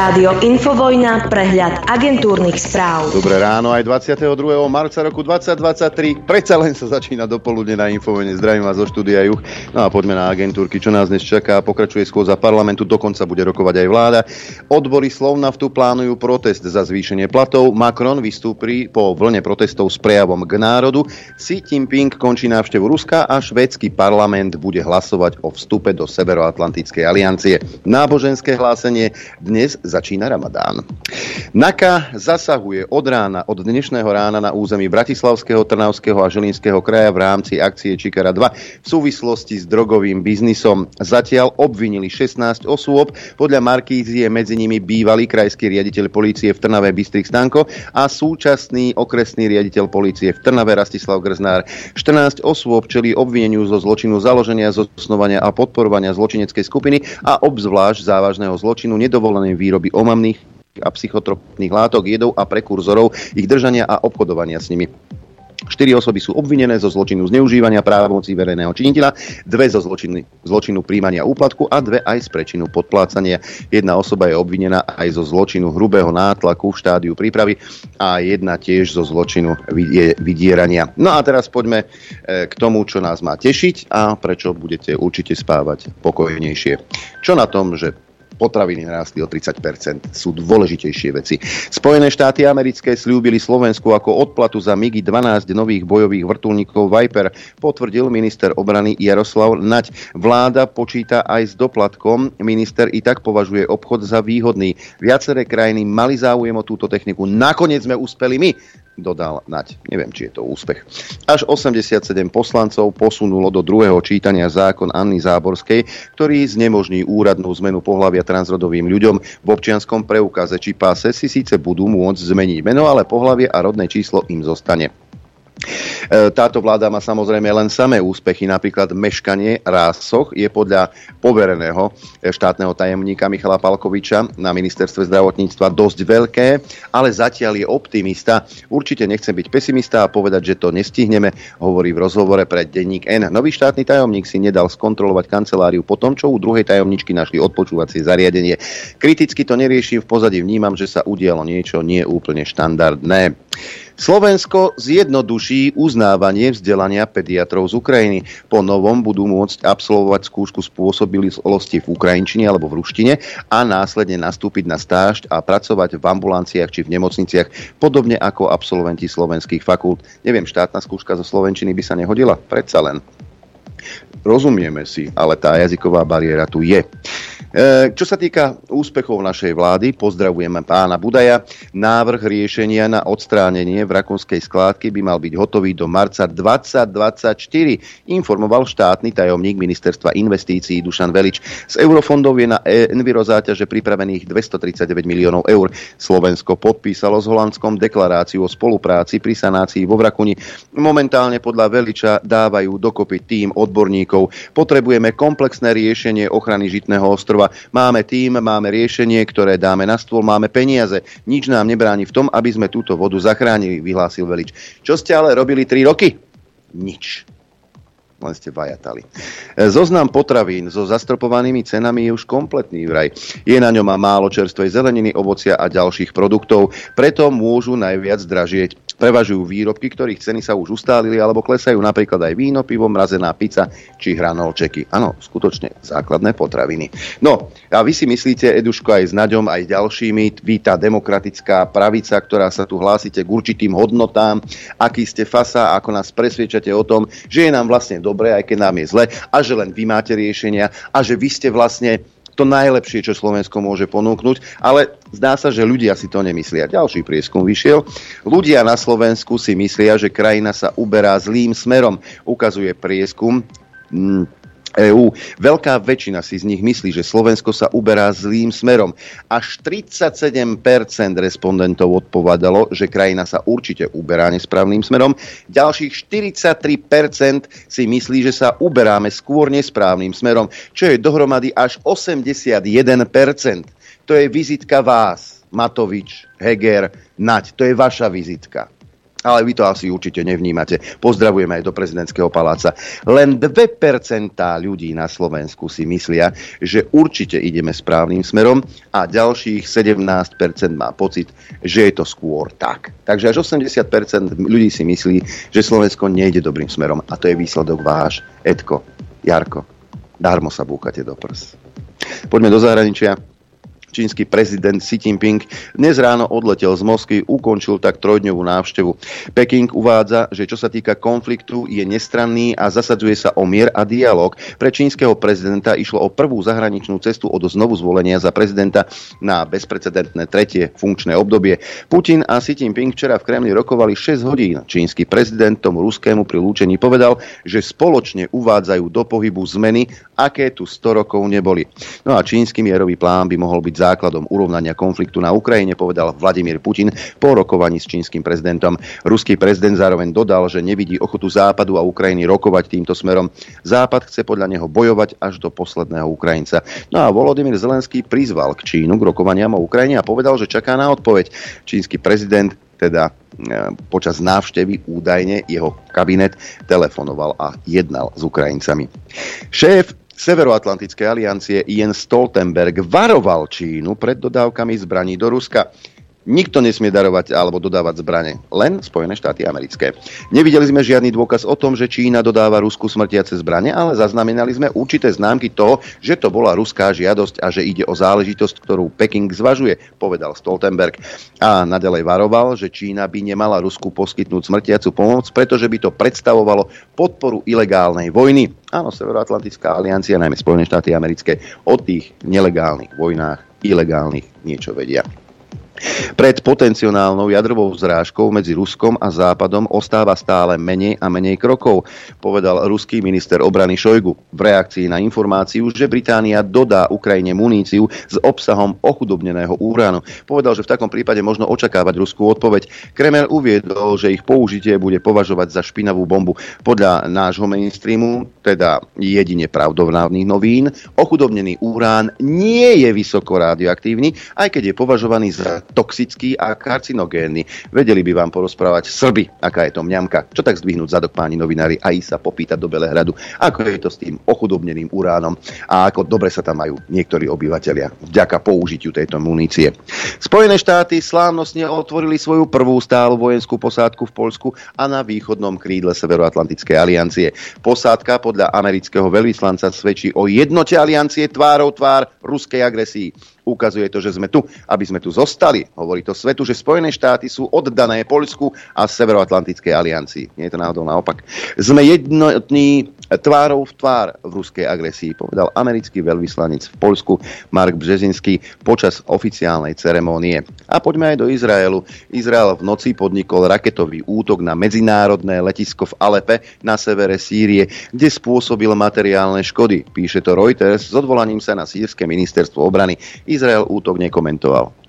Rádio Infovojna, prehľad agentúrnych správ. Dobré ráno, aj 22. marca roku 2023. Predsa len sa začína dopoludne na Infovojne. Zdravím vás zo štúdia Juch. No a poďme na agentúrky, čo nás dnes čaká. Pokračuje schôdza parlamentu, dokonca bude rokovať aj vláda. Odbory Slovnaftu plánujú protest za zvýšenie platov. Macron vystúpi po vlne protestov s prejavom k národu. Xi Jinping končí návštevu Ruska a švédsky parlament bude hlasovať o vstupe do Severoatlantickej aliancie. Náboženské hlásenie dnes začína Ramadán. NAKA zasahuje od rána, od dnešného rána na území Bratislavského, Trnavského a Žilinského kraja v rámci akcie Čikara 2 v súvislosti s drogovým biznisom. Zatiaľ obvinili 16 osôb, podľa Markízy je medzi nimi bývalý krajský riaditeľ polície v Trnave Bystrik Stanko a súčasný okresný riaditeľ polície v Trnave Rastislav Grznár. 14 osôb čelí obvineniu zo zločinu založenia, zosnovania a podporovania zločineckej skupiny a obzvlášť závažného zločinu nedovolenej výroby omamných a psychotropných látok, jedov a prekurzorov, ich držania a obchodovania s nimi. Štyri osoby sú obvinené zo zločinu zneužívania právomocí verejného činiteľa, dve zo zločinu, zločinu príjmania úplatku a dve aj z prečinu podplácania. Jedna osoba je obvinená aj zo zločinu hrubého nátlaku v štádiu prípravy a jedna tiež zo zločinu vydierania. No a teraz poďme e, k tomu, čo nás má tešiť a prečo budete určite spávať pokojnejšie. Čo na tom, že potraviny narastli o 30% Sú dôležitejšie veci. Spojené štáty americké slúbili Slovensku ako odplatu za MIGI 12 nových bojových vrtulníkov Viper, potvrdil minister obrany Jaroslav Nať. Vláda počíta aj s doplatkom. Minister i tak považuje obchod za výhodný. Viaceré krajiny mali záujem o túto techniku. Nakoniec sme uspeli my dodal Nať. Neviem, či je to úspech. Až 87 poslancov posunulo do druhého čítania zákon Anny Záborskej, ktorý znemožní úradnú zmenu pohľavia transrodovým ľuďom v občianskom preukaze či páse si síce budú môcť zmeniť meno, ale pohľavie a rodné číslo im zostane. E, táto vláda má samozrejme len samé úspechy, napríklad meškanie rásoch je podľa povereného štátneho tajomníka Michala Palkoviča na ministerstve zdravotníctva dosť veľké, ale zatiaľ je optimista. Určite nechcem byť pesimista a povedať, že to nestihneme, hovorí v rozhovore pre denník N. Nový štátny tajomník si nedal skontrolovať kanceláriu po tom, čo u druhej tajomničky našli odpočúvacie zariadenie. Kriticky to neriešim, v pozadí vnímam, že sa udialo niečo nie úplne štandardné. Slovensko zjednoduší uznávanie vzdelania pediatrov z Ukrajiny. Po novom budú môcť absolvovať skúšku spôsobilosti v Ukrajinčine alebo v ruštine a následne nastúpiť na stáž a pracovať v ambulanciách či v nemocniciach, podobne ako absolventi slovenských fakult. Neviem, štátna skúška zo slovenčiny by sa nehodila? Predsa len. Rozumieme si, ale tá jazyková bariéra tu je. E, čo sa týka úspechov našej vlády, pozdravujeme pána Budaja. Návrh riešenia na odstránenie v rakonskej skládky by mal byť hotový do marca 2024, informoval štátny tajomník ministerstva investícií Dušan Velič. Z eurofondov je na Enviro záťaže pripravených 239 miliónov eur. Slovensko podpísalo s Holandskom deklaráciu o spolupráci pri sanácii vo Vrakuni. Momentálne podľa Veliča dávajú dokopy tým odborníkov. Potrebujeme komplexné riešenie ochrany žitného ostrova Kotleba. Máme tým, máme riešenie, ktoré dáme na stôl, máme peniaze. Nič nám nebráni v tom, aby sme túto vodu zachránili, vyhlásil Velič. Čo ste ale robili 3 roky? Nič len ste vajatali. Zoznam potravín so zastropovanými cenami je už kompletný vraj. Je na ňom málo čerstvej zeleniny, ovocia a ďalších produktov, preto môžu najviac dražieť. Prevažujú výrobky, ktorých ceny sa už ustálili alebo klesajú napríklad aj víno, pivo, mrazená pizza či hranolčeky. Áno, skutočne základné potraviny. No, a vy si myslíte, Eduško, aj s Naďom, aj ďalšími, vy tá demokratická pravica, ktorá sa tu hlásite k určitým hodnotám, aký ste fasa, ako nás presviečate o tom, že je nám vlastne dobre, aj keď nám je zle a že len vy máte riešenia a že vy ste vlastne to najlepšie, čo Slovensko môže ponúknuť, ale zdá sa, že ľudia si to nemyslia. Ďalší prieskum vyšiel. Ľudia na Slovensku si myslia, že krajina sa uberá zlým smerom. Ukazuje prieskum mm, EÚ. Veľká väčšina si z nich myslí, že Slovensko sa uberá zlým smerom. Až 37% respondentov odpovedalo, že krajina sa určite uberá nesprávnym smerom. Ďalších 43% si myslí, že sa uberáme skôr nesprávnym smerom, čo je dohromady až 81%. To je vizitka vás, Matovič, Heger, Nať. To je vaša vizitka. Ale vy to asi určite nevnímate. Pozdravujeme aj do prezidentského paláca. Len 2% ľudí na Slovensku si myslia, že určite ideme správnym smerom a ďalších 17% má pocit, že je to skôr tak. Takže až 80% ľudí si myslí, že Slovensko nejde dobrým smerom a to je výsledok váš. Edko, Jarko, darmo sa búkate do prs. Poďme do zahraničia čínsky prezident Xi Jinping dnes ráno odletel z Moskvy, ukončil tak trojdňovú návštevu. Peking uvádza, že čo sa týka konfliktu, je nestranný a zasadzuje sa o mier a dialog. Pre čínskeho prezidenta išlo o prvú zahraničnú cestu od znovu zvolenia za prezidenta na bezprecedentné tretie funkčné obdobie. Putin a Xi Jinping včera v Kremli rokovali 6 hodín. Čínsky prezident tomu ruskému pri lúčení povedal, že spoločne uvádzajú do pohybu zmeny, aké tu 100 rokov neboli. No a čínsky mierový plán by mohol byť základom urovnania konfliktu na Ukrajine, povedal Vladimír Putin po rokovaní s čínskym prezidentom. Ruský prezident zároveň dodal, že nevidí ochotu Západu a Ukrajiny rokovať týmto smerom. Západ chce podľa neho bojovať až do posledného Ukrajinca. No a Volodymyr Zelenský prizval k Čínu k rokovaniam o Ukrajine a povedal, že čaká na odpoveď. Čínsky prezident teda e, počas návštevy údajne jeho kabinet telefonoval a jednal s Ukrajincami. Šéf Severoatlantickej aliancie Jens Stoltenberg varoval Čínu pred dodávkami zbraní do Ruska. Nikto nesmie darovať alebo dodávať zbrane, len Spojené štáty americké. Nevideli sme žiadny dôkaz o tom, že Čína dodáva Rusku smrtiace zbrane, ale zaznamenali sme určité známky toho, že to bola ruská žiadosť a že ide o záležitosť, ktorú Peking zvažuje, povedal Stoltenberg. A nadalej varoval, že Čína by nemala Rusku poskytnúť smrtiacu pomoc, pretože by to predstavovalo podporu ilegálnej vojny. Áno, Severoatlantická aliancia, najmä Spojené štáty americké, o tých nelegálnych vojnách, ilegálnych niečo vedia. Pred potenciálnou jadrovou zrážkou medzi Ruskom a Západom ostáva stále menej a menej krokov, povedal ruský minister obrany Šojgu v reakcii na informáciu, že Británia dodá Ukrajine muníciu s obsahom ochudobneného úranu. Povedal, že v takom prípade možno očakávať ruskú odpoveď. Kreml uviedol, že ich použitie bude považovať za špinavú bombu. Podľa nášho mainstreamu, teda jedine pravdovnávnych novín, ochudobnený úrán nie je vysoko radioaktívny, aj keď je považovaný za toxický a karcinogénny. Vedeli by vám porozprávať Srby, aká je to mňamka. Čo tak zdvihnúť zadok páni novinári a ísť sa popýtať do Belehradu, ako je to s tým ochudobneným uránom a ako dobre sa tam majú niektorí obyvateľia vďaka použitiu tejto munície. Spojené štáty slávnostne otvorili svoju prvú stálu vojenskú posádku v Polsku a na východnom krídle Severoatlantickej aliancie. Posádka podľa amerického veľvyslanca svedčí o jednote aliancie tvárov tvár ruskej agresii. Ukazuje to, že sme tu, aby sme tu zostali. Hovorí to svetu, že Spojené štáty sú oddané Poľsku a Severoatlantickej aliancii. Nie je to náhodou naopak. Sme jednotní tvárou v tvár v ruskej agresii, povedal americký veľvyslanec v Poľsku Mark Březinský počas oficiálnej ceremónie. A poďme aj do Izraelu. Izrael v noci podnikol raketový útok na medzinárodné letisko v Alepe na severe Sýrie, kde spôsobil materiálne škody. Píše to Reuters s odvolaním sa na sírske ministerstvo obrany. Izrael útok nekomentoval.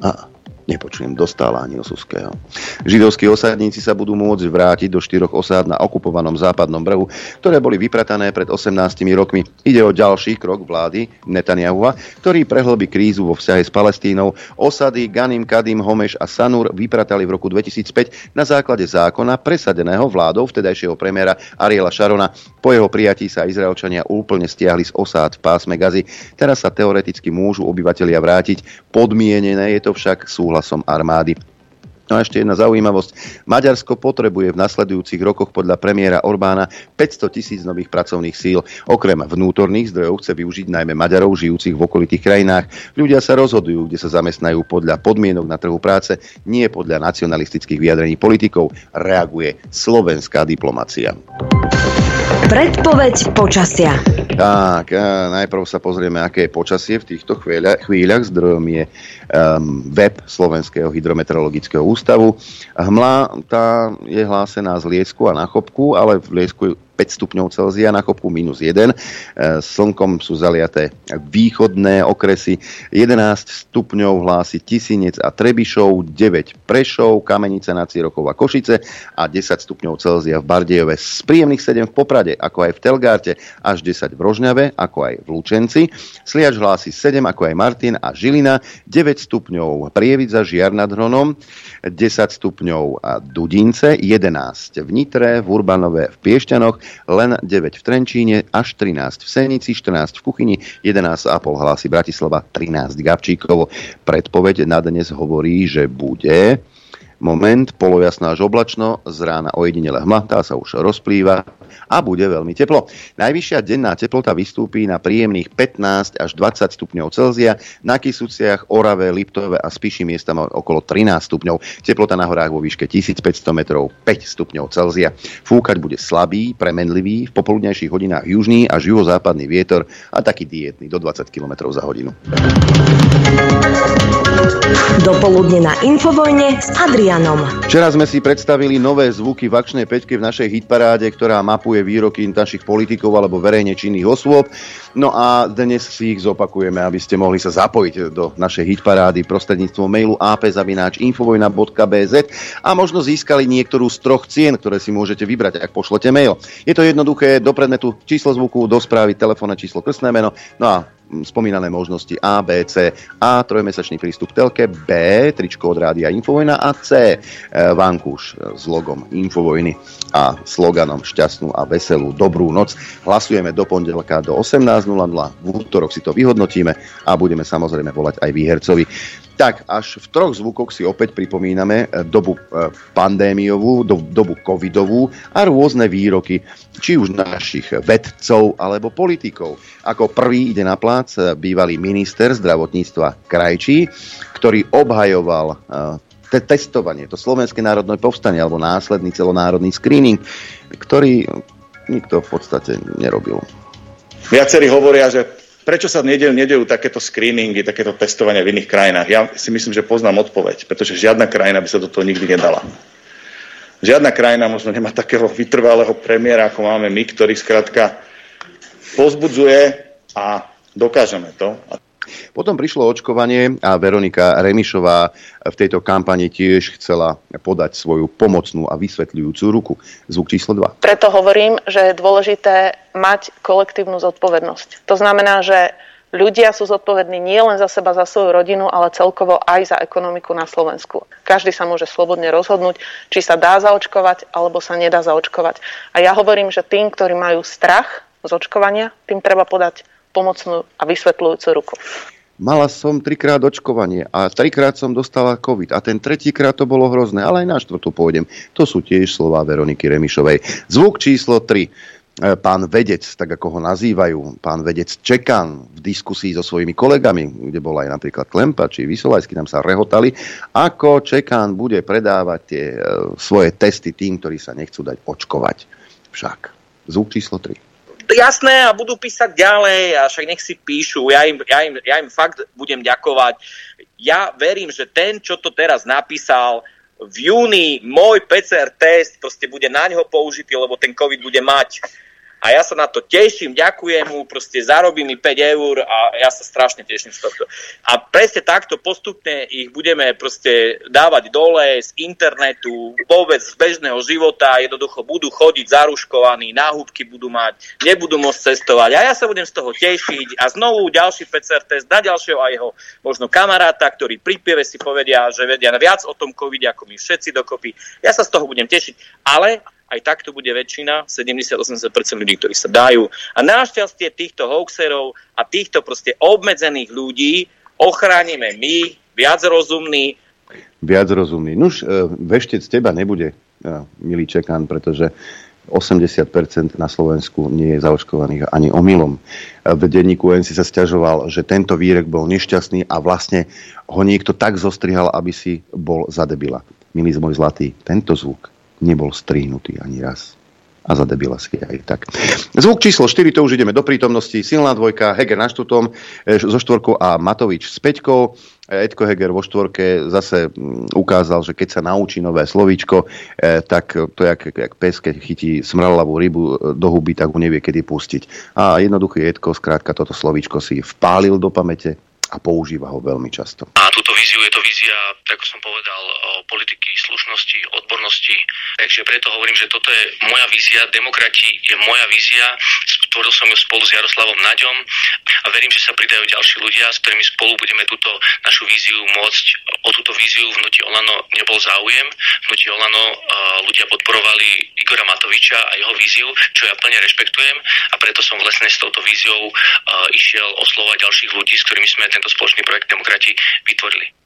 A Nepočujem dostala ani Osuského. Židovskí osádníci sa budú môcť vrátiť do štyroch osád na okupovanom západnom brehu, ktoré boli vypratané pred 18 rokmi. Ide o ďalší krok vlády Netanyahua, ktorý prehlbí krízu vo vzťahe s Palestínou. Osady Ganim, Kadim, Homeš a Sanur vypratali v roku 2005 na základe zákona presadeného vládou vtedajšieho premiéra Ariela Šarona. Po jeho prijatí sa Izraelčania úplne stiahli z osád v pásme Gazy. Teraz sa teoreticky môžu obyvatelia vrátiť. Podmienené je to však súhlas súhlasom armády. No a ešte jedna zaujímavosť. Maďarsko potrebuje v nasledujúcich rokoch podľa premiéra Orbána 500 tisíc nových pracovných síl. Okrem vnútorných zdrojov chce využiť najmä Maďarov žijúcich v okolitých krajinách. Ľudia sa rozhodujú, kde sa zamestnajú podľa podmienok na trhu práce, nie podľa nacionalistických vyjadrení politikov. Reaguje slovenská diplomacia. Predpoveď počasia. Tak, najprv sa pozrieme, aké je počasie v týchto chvíľach. chvíľach. Zdrojom je um, web Slovenského hydrometeorologického ústavu. Hmla tá je hlásená z Liesku a na Chopku, ale v Liesku stupňov Celzia, na Chopku minus 1. Slnkom sú zaliaté východné okresy. 11 stupňov hlási Tisinec a Trebišov, 9 Prešov, Kamenica nad Cirochov a Košice a 10 stupňov Celzia v Bardejove. Z príjemných 7 v Poprade, ako aj v Telgárte, až 10 v Rožňave, ako aj v Lučenci. Sliač hlási 7, ako aj Martin a Žilina, 9 stupňov Prievidza, Žiar nad Hronom, 10 stupňov Dudince, 11 v Nitre, v Urbanove, v Piešťanoch, len 9 v Trenčíne, až 13 v Senici, 14 v Kuchyni, 11,5 hlási Bratislava, 13 Gabčíkovo. Predpoveď na dnes hovorí, že bude moment, polojasná až oblačno, z rána ojedinele hma, tá sa už rozplýva a bude veľmi teplo. Najvyššia denná teplota vystúpí na príjemných 15 až 20 stupňov Celzia, na Kisuciach, Orave, Liptove a Spiši miesta okolo 13 stupňov. Teplota na horách vo výške 1500 metrov 5 stupňov Celzia. Fúkať bude slabý, premenlivý, v popoludnejších hodinách južný až juhozápadný vietor a taký dietný do 20 km za hodinu. Dopoludne na Infovojne s Adrianom. Včera sme si predstavili nové zvuky v akčnej peťke v našej hitparáde, ktorá mapuje výroky našich politikov alebo verejne činných osôb. No a dnes si ich zopakujeme, aby ste mohli sa zapojiť do našej hitparády prostredníctvom mailu apzavináč.infovojna.bz a možno získali niektorú z troch cien, ktoré si môžete vybrať, ak pošlete mail. Je to jednoduché, do predmetu číslo zvuku, do správy, telefónne číslo, krstné meno, no a spomínané možnosti A, B, C. A, trojmesačný prístup k telke, B, tričko od rádia Infovojna a C, e, vankúš s logom Infovojny a sloganom šťastnú a veselú dobrú noc. Hlasujeme do pondelka do 18.00, v útorok si to vyhodnotíme a budeme samozrejme volať aj výhercovi. Tak až v troch zvukoch si opäť pripomíname eh, dobu eh, pandémiovú, do, dobu covidovú a rôzne výroky, či už našich vedcov alebo politikov. Ako prvý ide na plác eh, bývalý minister zdravotníctva Krajčí, ktorý obhajoval te- testovanie, to Slovenské národné povstanie alebo následný celonárodný screening, ktorý nikto v podstate nerobil. Viacerí hovoria, že prečo sa nedejú, nedejú takéto screeningy, takéto testovania v iných krajinách? Ja si myslím, že poznám odpoveď, pretože žiadna krajina by sa do toho nikdy nedala. Žiadna krajina možno nemá takého vytrvalého premiéra, ako máme my, ktorý skrátka pozbudzuje a dokážeme to. A potom prišlo očkovanie a Veronika Remišová v tejto kampani tiež chcela podať svoju pomocnú a vysvetľujúcu ruku. Zvuk číslo 2. Preto hovorím, že je dôležité mať kolektívnu zodpovednosť. To znamená, že ľudia sú zodpovední nie len za seba, za svoju rodinu, ale celkovo aj za ekonomiku na Slovensku. Každý sa môže slobodne rozhodnúť, či sa dá zaočkovať, alebo sa nedá zaočkovať. A ja hovorím, že tým, ktorí majú strach z očkovania, tým treba podať pomocnú a vysvetľujúcu ruku. Mala som trikrát očkovanie a trikrát som dostala COVID a ten tretíkrát to bolo hrozné, ale aj na štvrtú pôjdem. To sú tiež slova Veroniky Remišovej. Zvuk číslo 3 e, pán vedec, tak ako ho nazývajú, pán vedec Čekan v diskusii so svojimi kolegami, kde bol aj napríklad Klempa či Vysolajský, tam sa rehotali, ako Čekan bude predávať tie e, svoje testy tým, ktorí sa nechcú dať očkovať. Však. Zvuk číslo 3 jasné a budú písať ďalej a však nech si píšu, ja im, ja im, ja im fakt budem ďakovať. Ja verím, že ten, čo to teraz napísal, v júni môj PCR test proste bude na ňo použitý, lebo ten COVID bude mať a ja sa na to teším, ďakujem mu, proste zarobí mi 5 eur a ja sa strašne teším z tohto. A presne takto postupne ich budeme proste dávať dole z internetu, vôbec z bežného života, jednoducho budú chodiť zaruškovaní, náhubky budú mať, nebudú môcť cestovať a ja sa budem z toho tešiť a znovu ďalší PCR test na ďalšieho a jeho možno kamaráta, ktorí pri pieve si povedia, že vedia viac o tom COVID ako my všetci dokopy. Ja sa z toho budem tešiť, ale aj takto bude väčšina, 70-80% ľudí, ktorí sa dajú. A našťastie týchto hoaxerov a týchto proste obmedzených ľudí ochránime my, viac rozumní. Viac rozumní. Nuž, e, veštec teba nebude, e, milý Čekan, pretože 80% na Slovensku nie je zaočkovaných ani omylom. E, v denníku si sa stiažoval, že tento výrek bol nešťastný a vlastne ho niekto tak zostrihal, aby si bol za debila. Milý môj zlatý, tento zvuk nebol strihnutý ani raz. a za debila si aj tak. Zvuk číslo 4, to už ideme do prítomnosti. Silná dvojka, Heger na štútom, e, so štvorkou a Matovič s peťkou. Edko Heger vo štvorke zase ukázal, že keď sa naučí nové slovíčko, e, tak to je jak, jak pes, keď chytí smrlavú rybu e, do huby, tak ho nevie kedy pustiť. A jednoduchý Edko, skrátka toto slovíčko si vpálil do pamäte a používa ho veľmi často. A túto víziu je to vízia, ako som povedal, politiky, slušnosti, odbornosti. Takže preto hovorím, že toto je moja vízia, demokrati je moja vízia, stvoril som ju spolu s Jaroslavom Naďom a verím, že sa pridajú ďalší ľudia, s ktorými spolu budeme túto našu víziu môcť. O túto víziu v Hnutí Olano nebol záujem. V Hnutí Olano uh, ľudia podporovali Igora Matoviča a jeho víziu, čo ja plne rešpektujem a preto som vlastne s touto víziou uh, išiel oslovať ďalších ľudí, s ktorými sme tento spoločný projekt Demokrati vytvorili.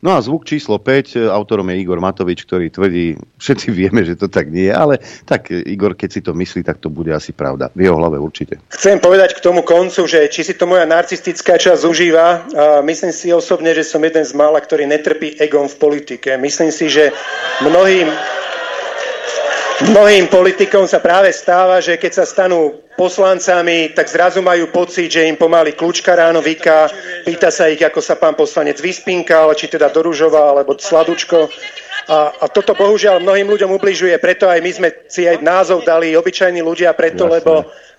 No a zvuk číslo 5, autorom je Igor Matovič, ktorý tvrdí, všetci vieme, že to tak nie je, ale tak Igor, keď si to myslí, tak to bude asi pravda. V jeho hlave určite. Chcem povedať k tomu koncu, že či si to moja narcistická časť užíva, a myslím si osobne, že som jeden z mála, ktorý netrpí egom v politike. Myslím si, že mnohým Mnohým politikom sa práve stáva, že keď sa stanú poslancami, tak zrazu majú pocit, že im pomaly kľúčka ráno vyká, pýta sa ich, ako sa pán poslanec vyspinkal, či teda doružoval, alebo sladučko. A, a toto bohužiaľ mnohým ľuďom ubližuje, preto aj my sme si aj názov dali obyčajní ľudia, preto, Jasne. lebo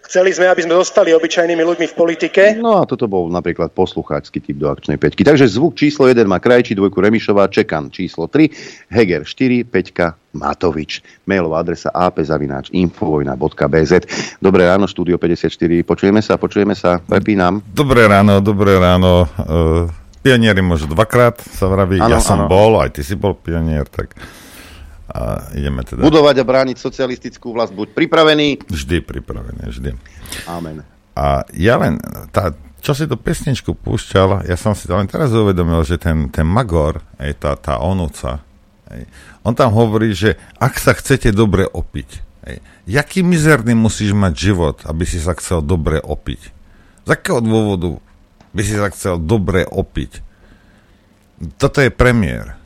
Chceli sme, aby sme zostali obyčajnými ľuďmi v politike. No a toto bol napríklad poslucháčsky typ do akčnej peťky. Takže zvuk číslo 1 má Krajčí, dvojku Remišová, Čekan číslo 3, Heger 4, Peťka Matovič. Mailová adresa apzavináč infovojna.bz. Dobré ráno, štúdio 54. Počujeme sa, počujeme sa, prepínam. Dobré ráno, dobré ráno. Uh, pionieri môžu dvakrát, sa vraví. Ano, ja som ano. bol, aj ty si bol pionier, tak a ideme teda... Budovať a brániť socialistickú vlast. Buď pripravený. Vždy pripravený, vždy. Amen. A ja len, tá, čo si to pesničku púšťal, ja som si to len teraz uvedomil, že ten, ten Magor, aj tá, tá onúca, aj, on tam hovorí, že ak sa chcete dobre opiť, aj, jaký mizerný musíš mať život, aby si sa chcel dobre opiť? Z akého dôvodu by si sa chcel dobre opiť? Toto je premiér.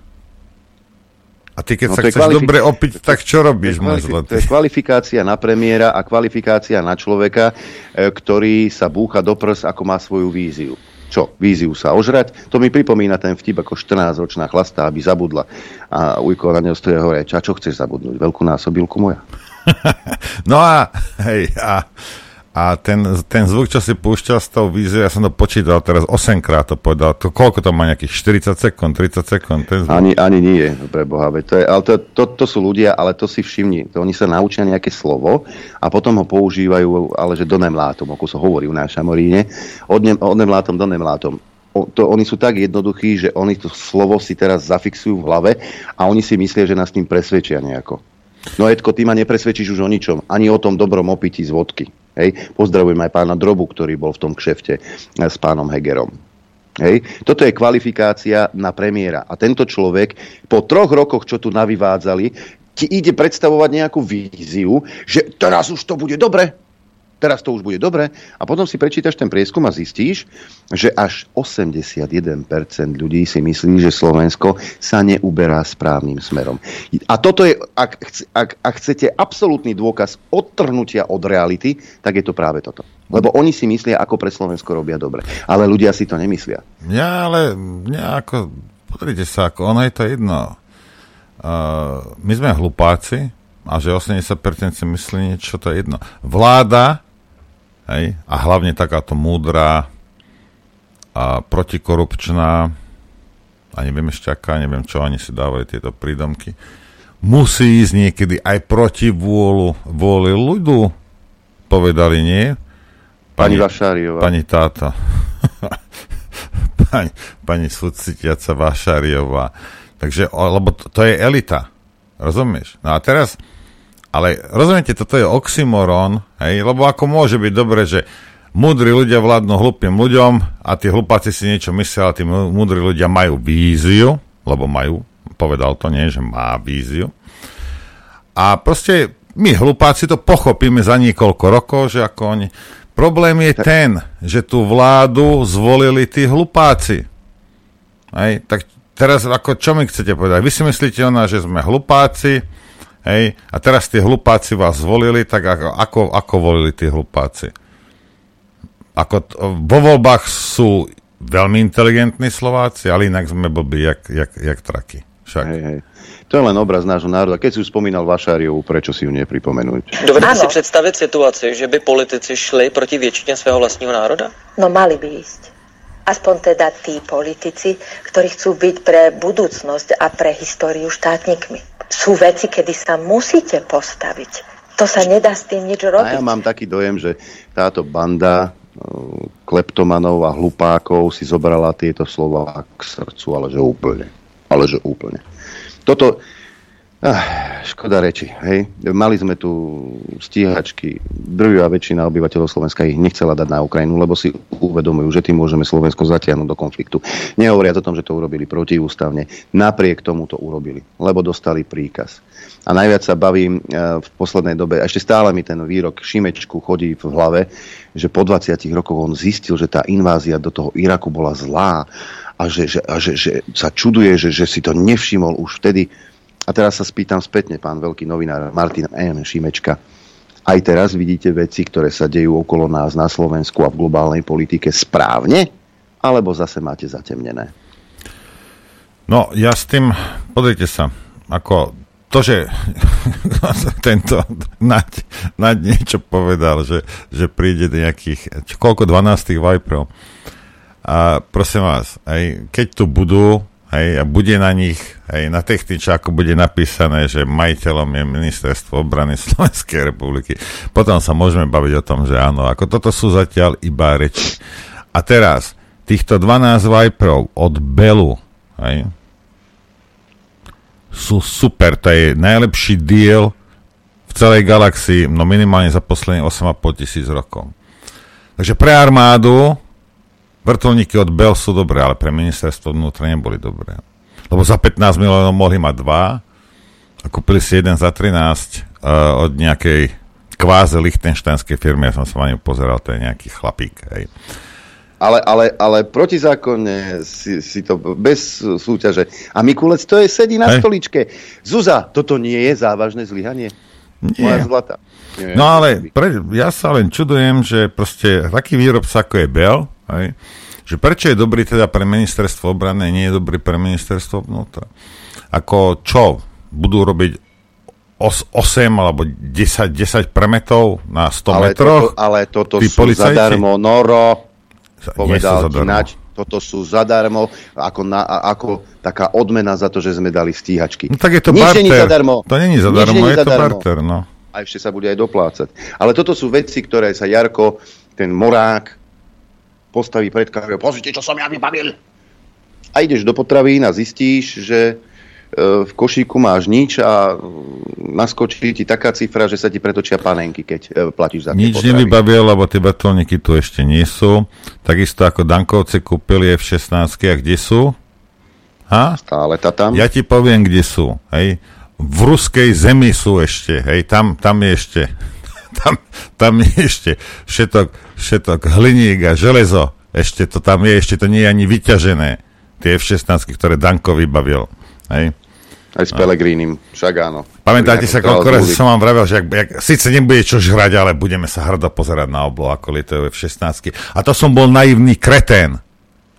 A ty keď no, sa chceš kvalifik- dobre opiť, tak čo robíš? To je, kvalifik- to je kvalifikácia na premiéra a kvalifikácia na človeka, e, ktorý sa búcha do prs, ako má svoju víziu. Čo? Víziu sa ožrať? To mi pripomína ten vtip ako 14-ročná chlastá, aby zabudla. A Ujko na ňo stojí hore, a čo chceš zabudnúť? Veľkú násobilku moja? no a, hej, a a ten, ten zvuk, čo si púšťal s tou víziou, ja som to počítal teraz 8 krát to povedal. To, koľko to má nejakých 40 sekúnd, 30 sekúnd? Ten zvuk? Ani, ani nie, pre Boha. To je, ale to, to, to, sú ľudia, ale to si všimni. To oni sa naučia nejaké slovo a potom ho používajú, ale že do nemlátom, ako sa hovorí v našom Šamoríne. Od, ne, od nemlátom do nemlátom. O, to, oni sú tak jednoduchí, že oni to slovo si teraz zafixujú v hlave a oni si myslia, že nás tým presvedčia nejako. No Edko, ty ma nepresvedčíš už o ničom. Ani o tom dobrom opití z vodky. Hej. Pozdravujem aj pána Drobu, ktorý bol v tom kšefte eh, s pánom Hegerom. Hej. Toto je kvalifikácia na premiéra. A tento človek po troch rokoch, čo tu navyvádzali, ti ide predstavovať nejakú víziu, že teraz už to bude dobre, teraz to už bude dobre a potom si prečítaš ten prieskum a zistíš, že až 81% ľudí si myslí, že Slovensko sa neuberá správnym smerom. A toto je, ak, ak, ak chcete absolútny dôkaz odtrhnutia od reality, tak je to práve toto. Lebo oni si myslia, ako pre Slovensko robia dobre. Ale ľudia si to nemyslia. Ja, ale nejako, pozrite sa, ako ono je to jedno. Uh, my sme hlupáci a že 80% si myslí niečo, to je jedno. Vláda Hej? A hlavne takáto múdra a protikorupčná a neviem ešte aká, neviem čo, oni si dávali tieto prídomky, musí ísť niekedy aj proti vôľu, vôli ľudu, povedali nie. Pani, pani Vašáriová. Pani táto. pani, pani súcitiaca Vašáriová. Takže, lebo to, to je elita. Rozumieš? No a teraz, ale rozumiete, toto je oxymoron, hej? lebo ako môže byť dobre, že múdri ľudia vládnu hlupým ľuďom a tí hlupáci si niečo myslia, a tí múdri ľudia majú víziu, lebo majú, povedal to nie, že má víziu. A proste my hlupáci to pochopíme za niekoľko rokov, že ako oni... Problém je ten, že tú vládu zvolili tí hlupáci. Hej? Tak teraz ako čo mi chcete povedať? Vy si myslíte ona, že sme hlupáci, hej, a teraz tí hlupáci vás zvolili, tak ako, ako, ako volili tí hlupáci? Ako t- vo voľbách sú veľmi inteligentní Slováci, ale inak sme blbí, jak, jak, jak traky. Však. Hej, hej. To je len obraz nášho národa. Keď si už spomínal Vašáriovú, prečo si ju nepripomenúť? Dovedete si představit situaci, že by politici šli proti většině svého vlastního národa? No mali by ísť. Aspoň teda tí politici, ktorí chcú byť pre budúcnosť a pre históriu štátnikmi. Sú veci, kedy sa musíte postaviť. To sa nedá s tým nič robiť. A ja mám taký dojem, že táto banda e, kleptomanov a hlupákov si zobrala tieto slova k srdcu, ale že úplne. Ale že úplne. Toto, Ah, škoda reči, hej. Mali sme tu stíhačky, drvivá väčšina obyvateľov Slovenska ich nechcela dať na Ukrajinu, lebo si uvedomujú, že tým môžeme Slovensko zatiahnuť do konfliktu. Nehovoria o tom, že to urobili protiústavne. Napriek tomu to urobili, lebo dostali príkaz. A najviac sa bavím eh, v poslednej dobe, ešte stále mi ten výrok Šimečku chodí v hlave, že po 20 rokoch on zistil, že tá invázia do toho Iraku bola zlá a že, že, a že, že sa čuduje, že, že si to nevšimol už vtedy, a teraz sa spýtam spätne, pán veľký novinár Martin M. Šimečka. Aj teraz vidíte veci, ktoré sa dejú okolo nás na Slovensku a v globálnej politike správne? Alebo zase máte zatemnené? No, ja s tým, pozrite sa, ako to, že tento Naď, Naď niečo povedal, že, že príde nejakých, koľko 12 Viperov. A prosím vás, aj keď tu budú Hej, a bude na nich, aj na techničáku bude napísané, že majiteľom je ministerstvo obrany Slovenskej republiky. Potom sa môžeme baviť o tom, že áno, ako toto sú zatiaľ iba reči. A teraz, týchto 12 Viperov od Belu, hej, sú super, to je najlepší deal v celej galaxii, no minimálne za posledných 8,5 tisíc rokov. Takže pre armádu Vrtulníky od Bell sú dobré, ale pre ministerstvo vnútra neboli dobré. Lebo za 15 miliónov mohli mať dva a kúpili si jeden za 13 uh, eh, od nejakej kváze lichtenštajnskej firmy. Ja som sa na ňu pozeral, to je nejaký chlapík. Hej. Ale, ale, ale protizákonne si, si to bez súťaže. A Mikulec to je sedí na Hej. stoličke. Zuza, toto nie je závažné zlyhanie? Nie. Moja zlata. Nie, no ale pre, ja sa len čudujem, že proste taký výrobca ako je Bell, Hej? Že prečo je dobrý teda pre ministerstvo obrany, nie je dobrý pre ministerstvo vnútra? Ako čo? Budú robiť os, 8 alebo 10, 10 premetov na 100 ale metroch? Toto, ale toto sú policajti? zadarmo, Noro, povedal Nač, toto sú zadarmo, ako, na, ako taká odmena za to, že sme dali stíhačky. No tak je to Nič barter. zadarmo. To není zadarmo, Nič je zadarmo. to barter, no. A ešte sa bude aj doplácať. Ale toto sú veci, ktoré sa Jarko, ten morák, postaví pred kamerou, pozrite, čo som ja vybavil. A ideš do potravín a zistíš, že e, v košíku máš nič a naskočí ti taká cifra, že sa ti pretočia panenky, keď e, platíš za Nič nevybavil, lebo tie batolníky tu ešte nie sú. Takisto ako Dankovci kúpili F-16, a kde sú? Ha? Stále ta tam. Ja ti poviem, kde sú. Hej. V ruskej zemi sú ešte. Hej. Tam, tam je ešte tam, tam je ešte všetok, všetok hliník a železo. Ešte to tam je, ešte to nie je ani vyťažené. Tie F-16, ktoré Danko vybavil. Hej. Aj s Pelegrínim, však áno. Pamätáte sa, koľko razy som vám vravel, že ak, ak, síce nebude čo žrať, ale budeme sa hrdo pozerať na oblo, ako lietajú F-16. A to som bol naivný kretén.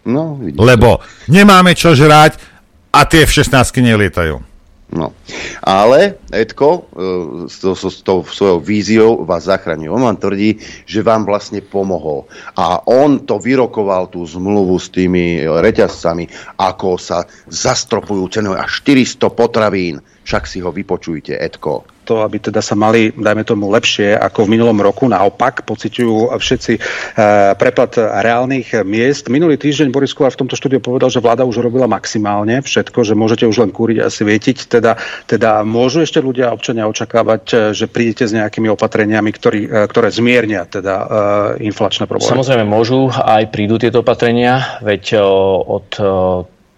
No, Lebo nemáme čo žrať a tie F-16 nelietajú. No. Ale Edko e, s, tou, s tou svojou víziou vás zachraňuje. On vám tvrdí, že vám vlastne pomohol. A on to vyrokoval tú zmluvu s tými reťazcami, ako sa zastropujú ceny až 400 potravín. Však si ho vypočujte, Edko to, aby teda sa mali, dajme tomu, lepšie ako v minulom roku. Naopak pociťujú všetci e, prepad reálnych miest. Minulý týždeň Boris Kolár v tomto štúdiu povedal, že vláda už robila maximálne všetko, že môžete už len kúriť a svietiť. Teda, teda môžu ešte ľudia a občania očakávať, e, že prídete s nejakými opatreniami, ktorý, e, ktoré zmiernia teda e, inflačné problémy? Samozrejme môžu, aj prídu tieto opatrenia, veď od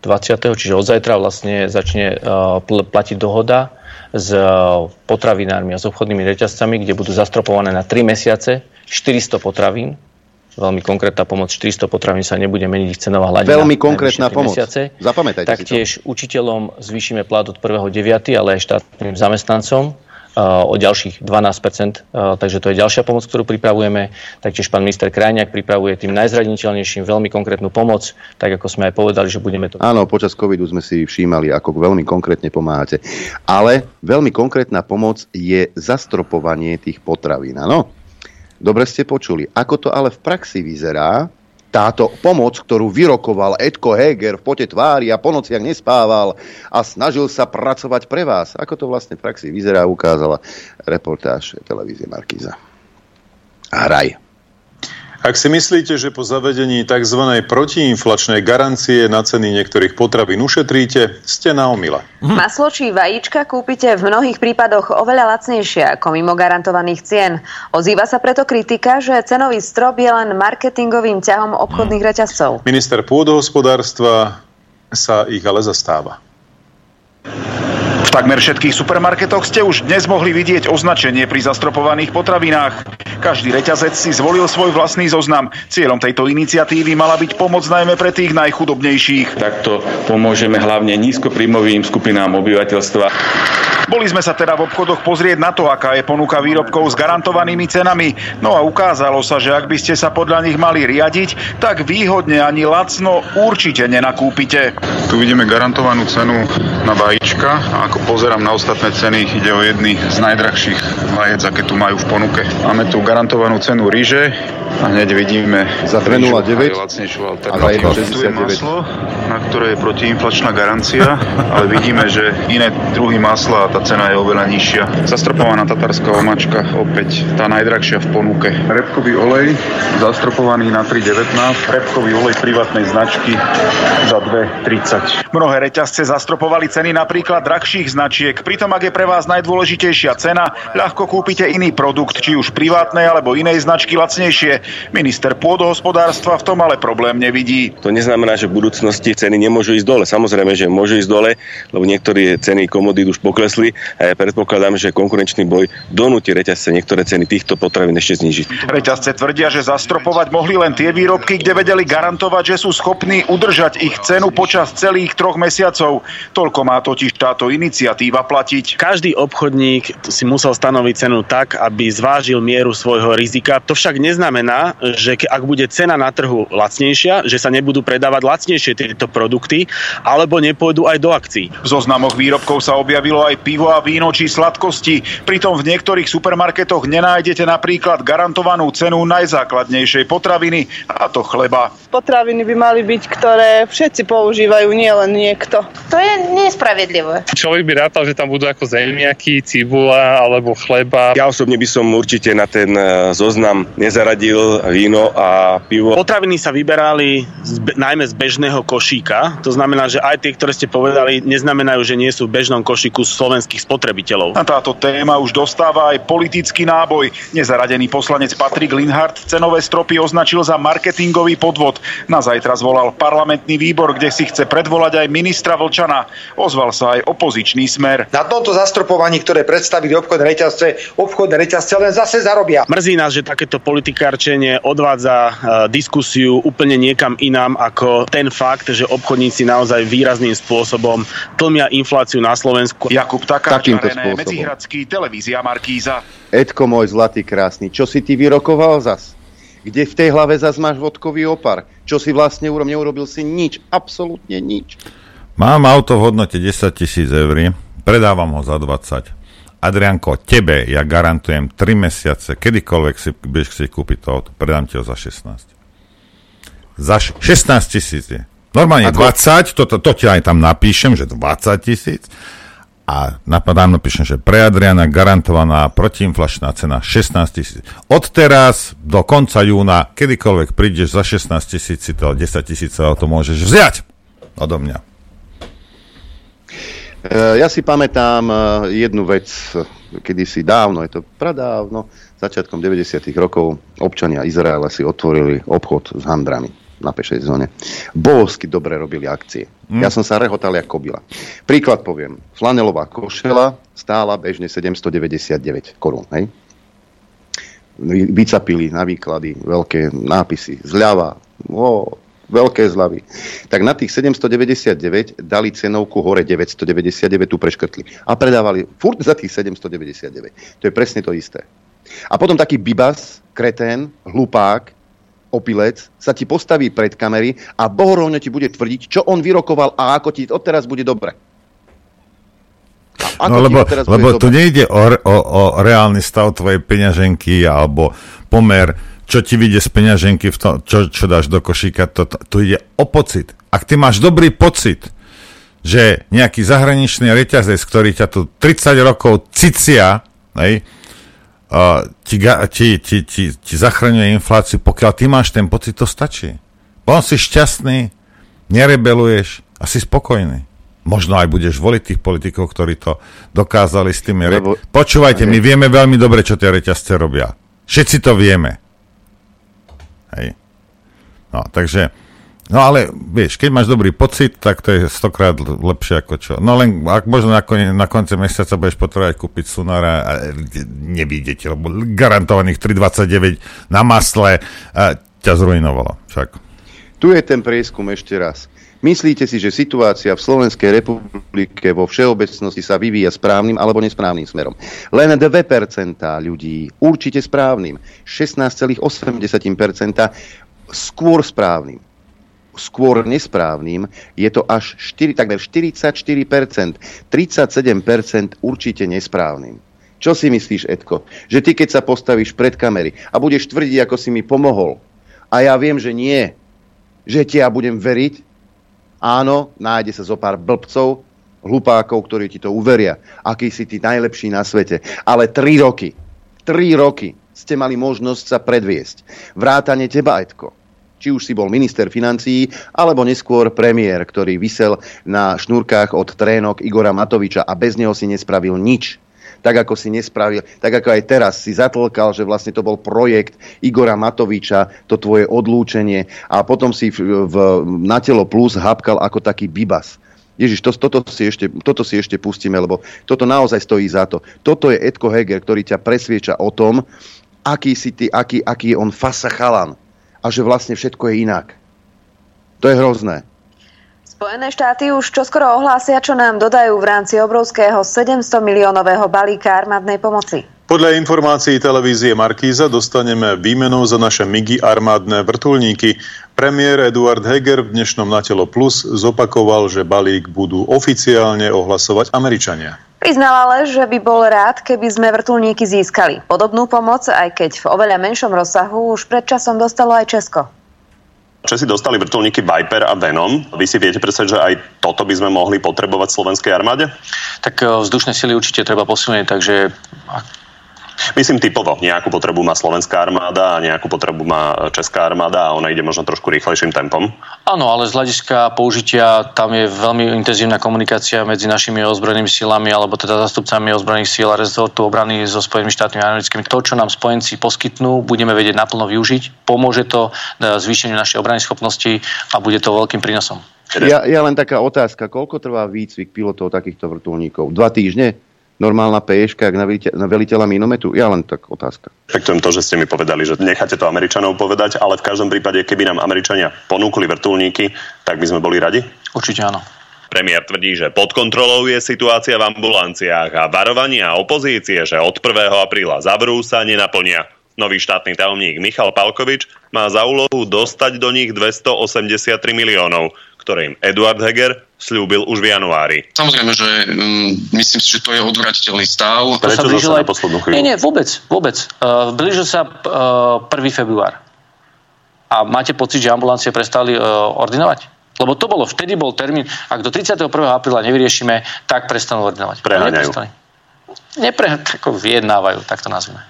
20. čiže od zajtra vlastne začne platiť dohoda s eh, potravinármi a s obchodnými reťazcami, kde budú zastropované na 3 mesiace 400 potravín. veľmi konkrétna pomoc, 400 potravín sa nebude meniť ich cenová hladina. Veľmi konkrétna pomoc. Mesiace. Zapamätajte Taktiež si to. učiteľom zvýšime plat od 1.9., ale aj štátnym zamestnancom o ďalších 12% takže to je ďalšia pomoc, ktorú pripravujeme. Taktiež pán minister Krajniak pripravuje tým najzraniteľnejším veľmi konkrétnu pomoc, tak ako sme aj povedali, že budeme to... Áno, počas covidu sme si všímali, ako veľmi konkrétne pomáhate. Ale veľmi konkrétna pomoc je zastropovanie tých potravín. Áno? Dobre ste počuli. Ako to ale v praxi vyzerá, táto pomoc, ktorú vyrokoval Edko Heger v pote tvári a po nociach nespával a snažil sa pracovať pre vás. Ako to vlastne v praxi vyzerá, ukázala reportáž televízie Markíza. Hraj. Ak si myslíte, že po zavedení tzv. protiinflačnej garancie na ceny niektorých potravín ušetríte, ste na omyle. Maslo či vajíčka kúpite v mnohých prípadoch oveľa lacnejšie ako mimo garantovaných cien. Ozýva sa preto kritika, že cenový strop je len marketingovým ťahom obchodných reťazcov. Minister pôdohospodárstva sa ich ale zastáva. V takmer všetkých supermarketoch ste už dnes mohli vidieť označenie pri zastropovaných potravinách. Každý reťazec si zvolil svoj vlastný zoznam. Cieľom tejto iniciatívy mala byť pomoc najmä pre tých najchudobnejších. Takto pomôžeme hlavne nízkoprímovým skupinám obyvateľstva. Boli sme sa teda v obchodoch pozrieť na to, aká je ponuka výrobkov s garantovanými cenami. No a ukázalo sa, že ak by ste sa podľa nich mali riadiť, tak výhodne ani lacno určite nenakúpite. Tu vidíme garantovanú cenu na vajíčka a ako pozerám na ostatné ceny, ide o jedny z najdrahších vajec, aké tu majú v ponuke. Máme tu garantovanú cenu ríže a hneď vidíme za 2,09 lacnejšiu alternatívu. Tu je maslo, na ktoré je protiinflačná garancia, ale vidíme, že iné druhy masla a tá cena je oveľa nižšia. Zastropovaná tatarská omačka, opäť tá najdrahšia v ponuke. Repkový olej, zastropovaný na 3,19. Repkový olej privátnej značky za 2,30. Mnohé reťazce zastropovali ceny napríklad drahších značiek. Pritom, ak je pre vás najdôležitejšia cena, ľahko kúpite iný produkt, či už privátnej alebo inej značky lacnejšie. Minister pôdohospodárstva v tom ale problém nevidí. To neznamená, že v budúcnosti ceny nemôžu ísť dole. Samozrejme, že môžu ísť dole, lebo niektorí ceny komodít už poklesli a ja predpokladám, že konkurenčný boj donúti reťazce niektoré ceny týchto potravín ešte znižiť. Reťazce tvrdia, že zastropovať mohli len tie výrobky, kde vedeli garantovať, že sú schopní udržať ich cenu počas celých troch mesiacov. Toľko má totiž táto iniciatíva platiť. Každý obchodník si musel stanoviť cenu tak, aby zvážil mieru svojho rizika. To však neznamená, že ak bude cena na trhu lacnejšia, že sa nebudú predávať lacnejšie tieto produkty, alebo nepôjdu aj do akcií. V zoznamoch výrobkov sa objavilo aj pivo a víno či sladkosti. Pritom v niektorých supermarketoch nenájdete napríklad garantovanú cenu najzákladnejšej potraviny, a to chleba. Potraviny by mali byť, ktoré všetci používajú, nie len niekto. To je nespravedlivé. Človek by rátal, že tam budú ako zemiaky, cibula alebo chleba. Ja osobne by som určite na ten e, zoznam nezaradil víno a pivo. Potraviny sa vyberali z, najmä z bežného košíka. To znamená, že aj tie, ktoré ste povedali, neznamenajú, že nie sú v bežnom košíku slovenských spotrebiteľov. Na táto téma už dostáva aj politický náboj. Nezaradený poslanec Patrik Linhardt cenové stropy označil za marketingový podvod. Na zajtra zvolal parlamentný výbor, kde si chce predvolať aj ministra Vlčana. Ozval sa aj opozičný smer. Na tomto zastropovaní, ktoré predstavili obchodné reťazce, obchodné reťazce len zase zarobia. Mrzí nás, že takéto politikárčenie odvádza e, diskusiu úplne niekam inám ako ten fakt, že obchodníci naozaj výrazným spôsobom tlmia infláciu na Slovensku. Jakub Takáč, Takýmto spôsobom. Medzihradský, televízia Markíza. Edko môj zlatý krásny, čo si ty vyrokoval zas? Kde v tej hlave zas máš vodkový opar? Čo si vlastne urobil? Neurobil si nič, absolútne nič. Mám auto v hodnote 10 tisíc eur, predávam ho za 20. Adrianko, tebe ja garantujem 3 mesiace, kedykoľvek si budeš chcieť kúpiť to auto, predám ti ho za 16. Za 16 tisíc je. Normálne Ako? 20, to, to, to ti aj tam napíšem, že 20 tisíc a napadám napíšem, že pre Adriana garantovaná protiinflačná cena 16 tisíc. Od teraz do konca júna, kedykoľvek prídeš za 16 tisíc, si to 10 tisíc to môžeš vziať odo mňa. E, ja si pamätám e, jednu vec, kedysi dávno, je to pradávno, začiatkom 90. rokov občania Izraela si otvorili obchod s handrami na pešej zóne. Bohovsky dobre robili akcie. Mm. Ja som sa rehotal ako kobila. Príklad poviem. Flanelová košela stála bežne 799 korún. Hej? vycapili na výklady veľké nápisy zľava, o, veľké zľavy. Tak na tých 799 dali cenovku hore 999, tu preškrtli. A predávali furt za tých 799. To je presne to isté. A potom taký bibas, kretén, hlupák, opilec sa ti postaví pred kamery a bohorovne ti bude tvrdiť, čo on vyrokoval a ako ti odteraz bude dobre. No lebo, lebo tu nejde o, o, o reálny stav tvojej peňaženky alebo pomer, čo ti vyjde z peňaženky, v tom, čo, čo dáš do košíka, to, to, tu ide o pocit. Ak ty máš dobrý pocit, že nejaký zahraničný reťazec, ktorý ťa tu 30 rokov cicia, hej, uh, ti, ti, ti, ti, ti zachraňuje infláciu, pokiaľ ty máš ten pocit, to stačí. Potom si šťastný, nerebeluješ a si spokojný. Možno aj budeš voliť tých politikov, ktorí to dokázali s tými... Re... Počúvajte, my vieme veľmi dobre, čo tie reťazce robia. Všetci to vieme. Hej. No, takže... No ale, vieš, keď máš dobrý pocit, tak to je stokrát lepšie ako čo. No len, ak možno na, kon- na konci mesiaca budeš potrebovať kúpiť Sunara a nevidíte, lebo garantovaných 3,29 na masle a ťa zrujnovalo. Však. Tu je ten prieskum ešte raz. Myslíte si, že situácia v Slovenskej republike vo všeobecnosti sa vyvíja správnym alebo nesprávnym smerom? Len 2% ľudí určite správnym, 16,8% skôr správnym skôr nesprávnym, je to až 4, takmer 44%, 37% určite nesprávnym. Čo si myslíš, Edko? Že ty, keď sa postavíš pred kamery a budeš tvrdiť, ako si mi pomohol, a ja viem, že nie, že ti ja budem veriť, Áno, nájde sa zo pár blbcov, hlupákov, ktorí ti to uveria. Aký si ty najlepší na svete. Ale tri roky, tri roky ste mali možnosť sa predviesť. Vrátane teba, Edko. Či už si bol minister financií, alebo neskôr premiér, ktorý vysel na šnúrkách od trénok Igora Matoviča a bez neho si nespravil nič tak ako si nespravil, tak ako aj teraz si zatlkal, že vlastne to bol projekt Igora Matoviča, to tvoje odlúčenie a potom si v, v, na telo plus hapkal ako taký bibas. Ježiš, to, toto, si ešte, toto si ešte pustíme, lebo toto naozaj stojí za to. Toto je Edko Heger, ktorý ťa presvieča o tom, aký si ty, aký, aký je on fasa chalan a že vlastne všetko je inak. To je hrozné. Spojené štáty už čoskoro ohlásia, čo nám dodajú v rámci obrovského 700 miliónového balíka armádnej pomoci. Podľa informácií televízie Markíza dostaneme výmenou za naše MIGI armádne vrtulníky. Premiér Eduard Heger v dnešnom Natelo Plus zopakoval, že balík budú oficiálne ohlasovať Američania. Priznal ale, že by bol rád, keby sme vrtulníky získali. Podobnú pomoc, aj keď v oveľa menšom rozsahu, už predčasom dostalo aj Česko. Česi dostali vrtulníky Viper a Venom. Vy si viete predstaviť, že aj toto by sme mohli potrebovať slovenskej armáde? Tak eh, vzdušné sily určite treba posunúť, takže Myslím typovo. Nejakú potrebu má slovenská armáda a nejakú potrebu má česká armáda a ona ide možno trošku rýchlejším tempom. Áno, ale z hľadiska použitia tam je veľmi intenzívna komunikácia medzi našimi ozbrojenými silami alebo teda zastupcami ozbrojených síl a rezortu obrany so Spojenými štátmi americkými. To, čo nám spojenci poskytnú, budeme vedieť naplno využiť. Pomôže to e, zvýšeniu našej obrany schopnosti a bude to veľkým prínosom. Ja, ja len taká otázka, koľko trvá výcvik pilotov takýchto vrtulníkov? Dva týždne? Normálna PŠka, jak na veliteľa minometu? Ja len tak otázka. Rešpektujem to, že ste mi povedali, že necháte to Američanov povedať, ale v každom prípade, keby nám Američania ponúkli vrtulníky, tak by sme boli radi? Určite áno. Premiér tvrdí, že pod kontrolou je situácia v ambulanciách a varovania opozície, že od 1. apríla zavrú sa nenaplnia. Nový štátny tajomník Michal Palkovič má za úlohu dostať do nich 283 miliónov ktoré im Eduard Heger slúbil už v januári. Samozrejme, že um, myslím si, že to je odvratiteľný stav. Prečo zase aj... na poslednú chvíľu? Nie, nie, vôbec, vôbec. Uh, blížil sa uh, 1. február. A máte pocit, že ambulancie prestali uh, ordinovať? Lebo to bolo, vtedy bol termín, ak do 31. apríla nevyriešime, tak prestanú ordinovať. Preháňajú. Nepre, ako vyjednávajú, tak to nazvime.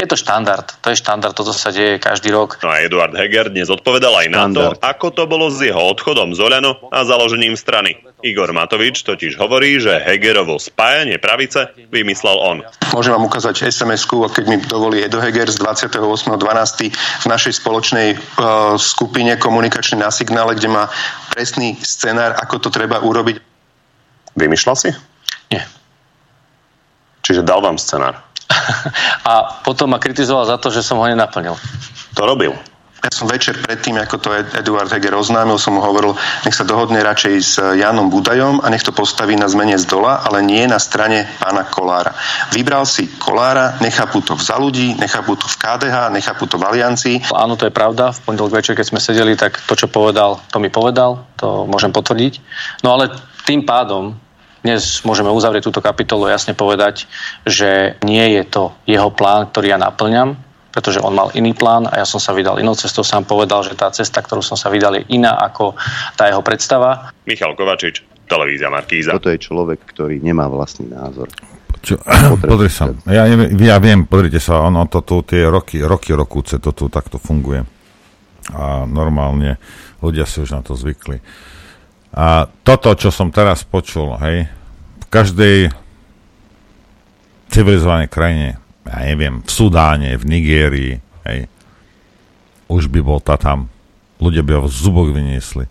Je to štandard, to je štandard, toto sa deje každý rok. No a Eduard Heger dnes odpovedal aj na to, ako to bolo s jeho odchodom z Oľano a založením strany. Igor Matovič totiž hovorí, že Hegerovo spájanie pravice vymyslel on. Môžem vám ukázať SMS-ku, keď mi dovolí Edo Heger z 28.12. v našej spoločnej uh, skupine komunikačnej na signále, kde má presný scenár, ako to treba urobiť. Vymýšľal si? Nie. Čiže dal vám scenár? a potom ma kritizoval za to, že som ho nenaplnil. To robil. Ja som večer predtým, ako to Eduard Heger oznámil, som mu hovoril, nech sa dohodne radšej s Janom Budajom a nech to postaví na zmene z dola, ale nie na strane pána Kolára. Vybral si Kolára, nechápu to v za ľudí, nechápu to v KDH, nechápu to v Aliancii. Áno, to je pravda. V pondelok večer, keď sme sedeli, tak to, čo povedal, to mi povedal, to môžem potvrdiť. No ale tým pádom dnes môžeme uzavrieť túto kapitolu a jasne povedať, že nie je to jeho plán, ktorý ja naplňam, pretože on mal iný plán a ja som sa vydal inou cestou. Sám povedal, že tá cesta, ktorú som sa vydal, je iná ako tá jeho predstava. Michal Kovačič, televízia Markíza. Toto je človek, ktorý nemá vlastný názor. Čo, pozri sa, ja, ja viem, pozrite sa, ono to tu tie roky, roky, rokúce to tu takto funguje. A normálne ľudia si už na to zvykli. A toto, čo som teraz počul, hej, v každej civilizovanej krajine ja neviem, v Sudáne, v Nigérii, hej, už by bol tá tam, ľudia by ho v zuboch vyniesli.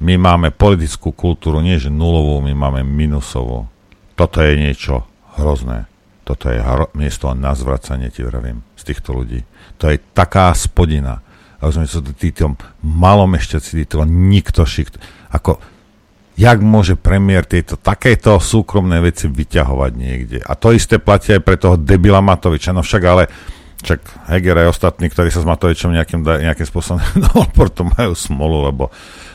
My máme politickú kultúru, nie že nulovú, my máme minusovú. Toto je niečo hrozné. Toto je hro- miesto na zvracanie, ti vravím, z týchto ľudí. To je taká spodina. Rozumieš, to títo malomešťaci, títo nikto šik, ako jak môže premiér tieto takéto súkromné veci vyťahovať niekde. A to isté platí aj pre toho debila Matoviča. No však ale však Heger aj ostatní, ktorí sa s Matovičom nejakým, nejakým spôsobom do to majú smolu, lebo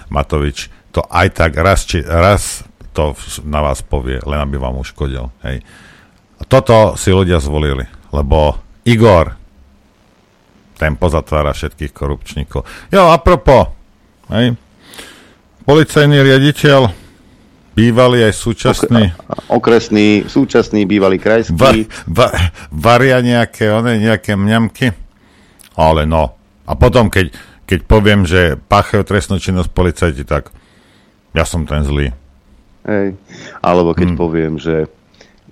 Matovič to aj tak raz, či, raz to na vás povie, len aby vám uškodil. Hej. A toto si ľudia zvolili, lebo Igor ten pozatvára všetkých korupčníkov. Jo, apropo, hej, policajný riaditeľ, bývalý aj súčasný... Okresný, súčasný, bývalý krajský. Va, va, varia nejaké, one, nejaké mňamky. Ale no. A potom, keď, keď poviem, že páchajú trestnú činnosť policajti, tak ja som ten zlý. Hej. Alebo keď hmm. poviem, že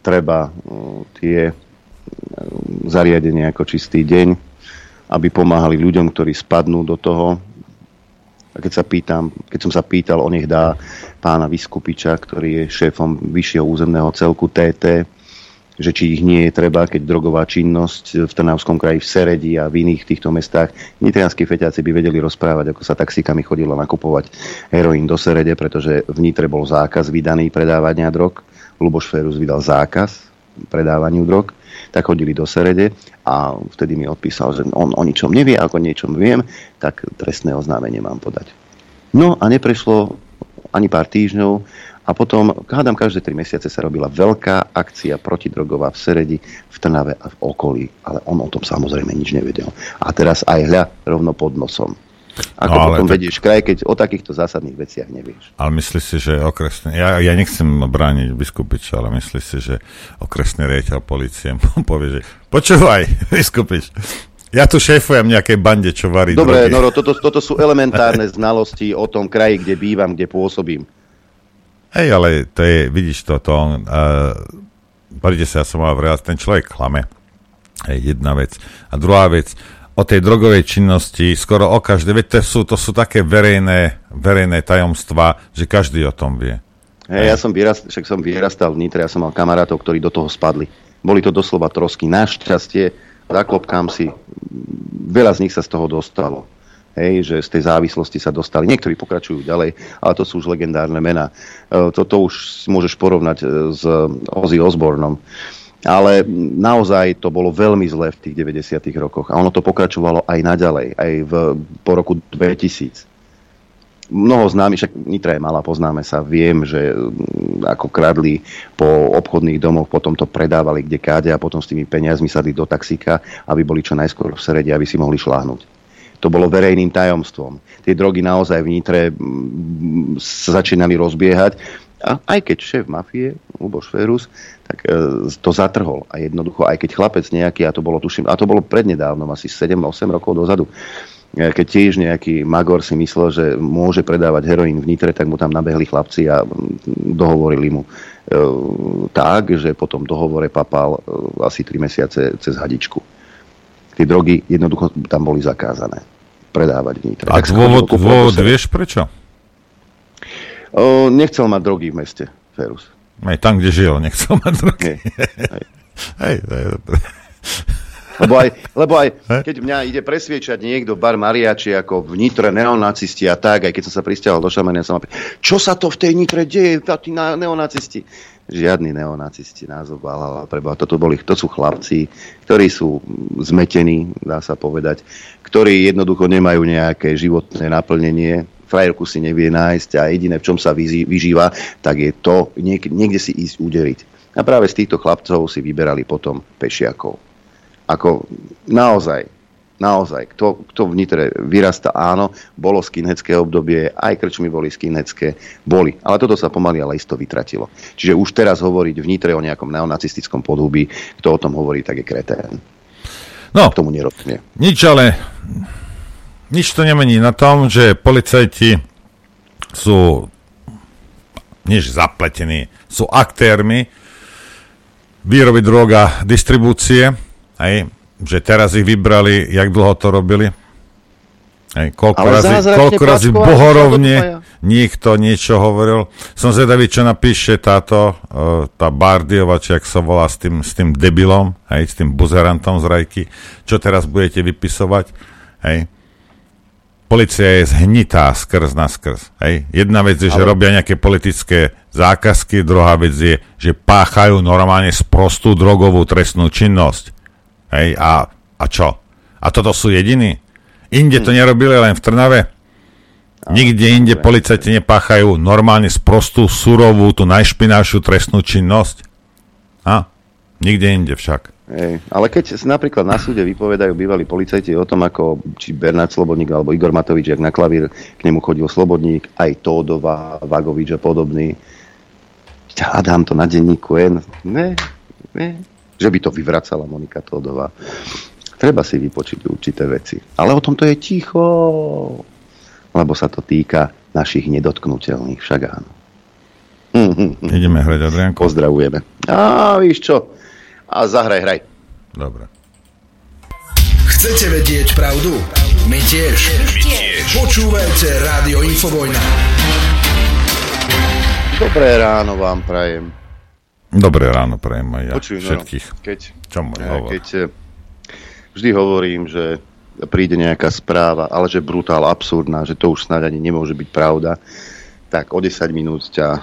treba uh, tie uh, zariadenia ako čistý deň, aby pomáhali ľuďom, ktorí spadnú do toho, a keď, sa pýtam, keď som sa pýtal, on nech dá pána Vyskupiča, ktorý je šéfom vyššieho územného celku TT, že či ich nie je treba, keď drogová činnosť v Trnavskom kraji, v Seredi a v iných týchto mestách. Nitrianskí feťáci by vedeli rozprávať, ako sa taxikami chodilo nakupovať heroín do Serede, pretože v Nitre bol zákaz vydaný predávania drog. Luboš Ferus vydal zákaz predávaniu drog tak chodili do Serede a vtedy mi odpísal, že on o ničom nevie, ako niečom viem, tak trestné oznámenie mám podať. No a neprešlo ani pár týždňov a potom, hádam, každé tri mesiace sa robila veľká akcia protidrogová v Seredi, v Trnave a v okolí, ale on o tom samozrejme nič nevedel. A teraz aj hľa rovno pod nosom. Ako no, potom tak... vedieš kraj, keď o takýchto zásadných veciach nevieš. Ale myslíš si, že okresný... Ja, ja nechcem brániť biskupič, ale myslíš si, že okresný riaditeľ policie povie, že počúvaj, biskupič, ja tu šéfujem nejakej bande, čo varí Dobre, Noro, toto, toto sú elementárne znalosti o tom kraji, kde bývam, kde pôsobím. Hej, ale to je, vidíš to, to on, uh, sa, ja som mal vrát, ten človek klame. Hej, jedna vec. A druhá vec, o tej drogovej činnosti skoro o každé, veď to sú, to sú také verejné, verejné tajomstvá, že každý o tom vie. Hey, ja som vyrast, však som vyrastal v Nitre, ja som mal kamarátov, ktorí do toho spadli. Boli to doslova trosky. Našťastie, zaklopkám si, veľa z nich sa z toho dostalo. Hej, že z tej závislosti sa dostali. Niektorí pokračujú ďalej, ale to sú už legendárne mená. E, toto už môžeš porovnať e, s Ozzy Osbornom ale naozaj to bolo veľmi zlé v tých 90. rokoch. A ono to pokračovalo aj naďalej, aj v, po roku 2000. Mnoho známy, však Nitra je malá, poznáme sa, viem, že mm, ako kradli po obchodných domoch, potom to predávali kde káde a potom s tými peniazmi sadli do taxíka, aby boli čo najskôr v srede, aby si mohli šláhnuť. To bolo verejným tajomstvom. Tie drogy naozaj v Nitre mm, sa začínali rozbiehať a aj keď šéf mafie, Luboš Ferus, tak e, to zatrhol. A jednoducho, aj keď chlapec nejaký, a to bolo, tuším, a to bolo prednedávnom, asi 7-8 rokov dozadu, e, keď tiež nejaký Magor si myslel, že môže predávať heroín v Nitre, tak mu tam nabehli chlapci a dohovorili mu e, tak, že potom dohovore papal e, asi 3 mesiace cez hadičku. Tie drogy jednoducho tam boli zakázané predávať v Nitre. A tak dôvod, dôvod vieš prečo? O, nechcel mať drogy v meste, Ferus. Aj tam, kde žil, nechcel mať drogy. Hej, to je dobré. Lebo aj, lebo aj keď mňa ide presviečať niekto bar Mariači ako v Nitre neonacisti a tak, aj keď som sa pristiahol do Šamania, som čo sa to v tej Nitre deje, tí neonacisti? Žiadni neonacisti, názov Valhalla, preba. Toto boli, to sú chlapci, ktorí sú zmetení, dá sa povedať, ktorí jednoducho nemajú nejaké životné naplnenie, frajerku si nevie nájsť a jediné, v čom sa vyžíva, tak je to niek- niekde si ísť udeliť. A práve z týchto chlapcov si vyberali potom pešiakov. Ako naozaj, naozaj, kto, kto v Nitre vyrasta, áno, bolo skinheadské obdobie, aj krčmy boli skinheadské, boli. Ale toto sa pomaly ale isto vytratilo. Čiže už teraz hovoriť v Nitre o nejakom neonacistickom podhubí, kto o tom hovorí, tak je kretén. No, k tomu nerozumie. Nič ale, nič to nemení na tom, že policajti sú než zapletení, sú aktérmi výroby droga, distribúcie Hej, že teraz ich vybrali, jak dlho to robili. Hej, koľko Ale razy, koľko razy bohorovne niekto niečo hovoril. Som zvedavý, čo napíše táto, uh, tá Bardiova, či ak sa volá s tým, s tým debilom, hej, s tým buzerantom z Rajky. Čo teraz budete vypisovať? Hej. Polícia je zhnitá skrz na skrz. Hej. Jedna vec je, Ale... že robia nejaké politické zákazky, druhá vec je, že páchajú normálne sprostú drogovú trestnú činnosť. Hej, a, a čo? A toto sú jediní? Inde to hm. nerobili len v Trnave? Nikde inde policajti nepáchajú normálne sprostú, surovú, tú najšpinavšiu trestnú činnosť? A? Nikde inde však. Hej, ale keď napríklad na súde vypovedajú bývalí policajti o tom, ako či Bernard Slobodník alebo Igor Matovič, jak na klavír k nemu chodil Slobodník, aj Tódova, Vagovič a podobný, hľadám to na denníku N. Ne, ne, že by to vyvracala Monika Tódová. Treba si vypočiť určité veci. Ale o tomto je ticho, lebo sa to týka našich nedotknutelných, však áno. Ideme hrať, Adrianko. Pozdravujeme. A víš čo? A zahraj, hraj. Dobre. Chcete vedieť pravdu? My tiež. My tiež. Počúvajte Rádio Infovojna. Dobré ráno vám prajem. Dobré ráno prajem aj ja Počuj, no, všetkých. keď, Čo môj hovor? Keď eh, vždy hovorím, že príde nejaká správa, ale že brutál, absurdná, že to už snáď ani nemôže byť pravda, tak o 10 minút ťa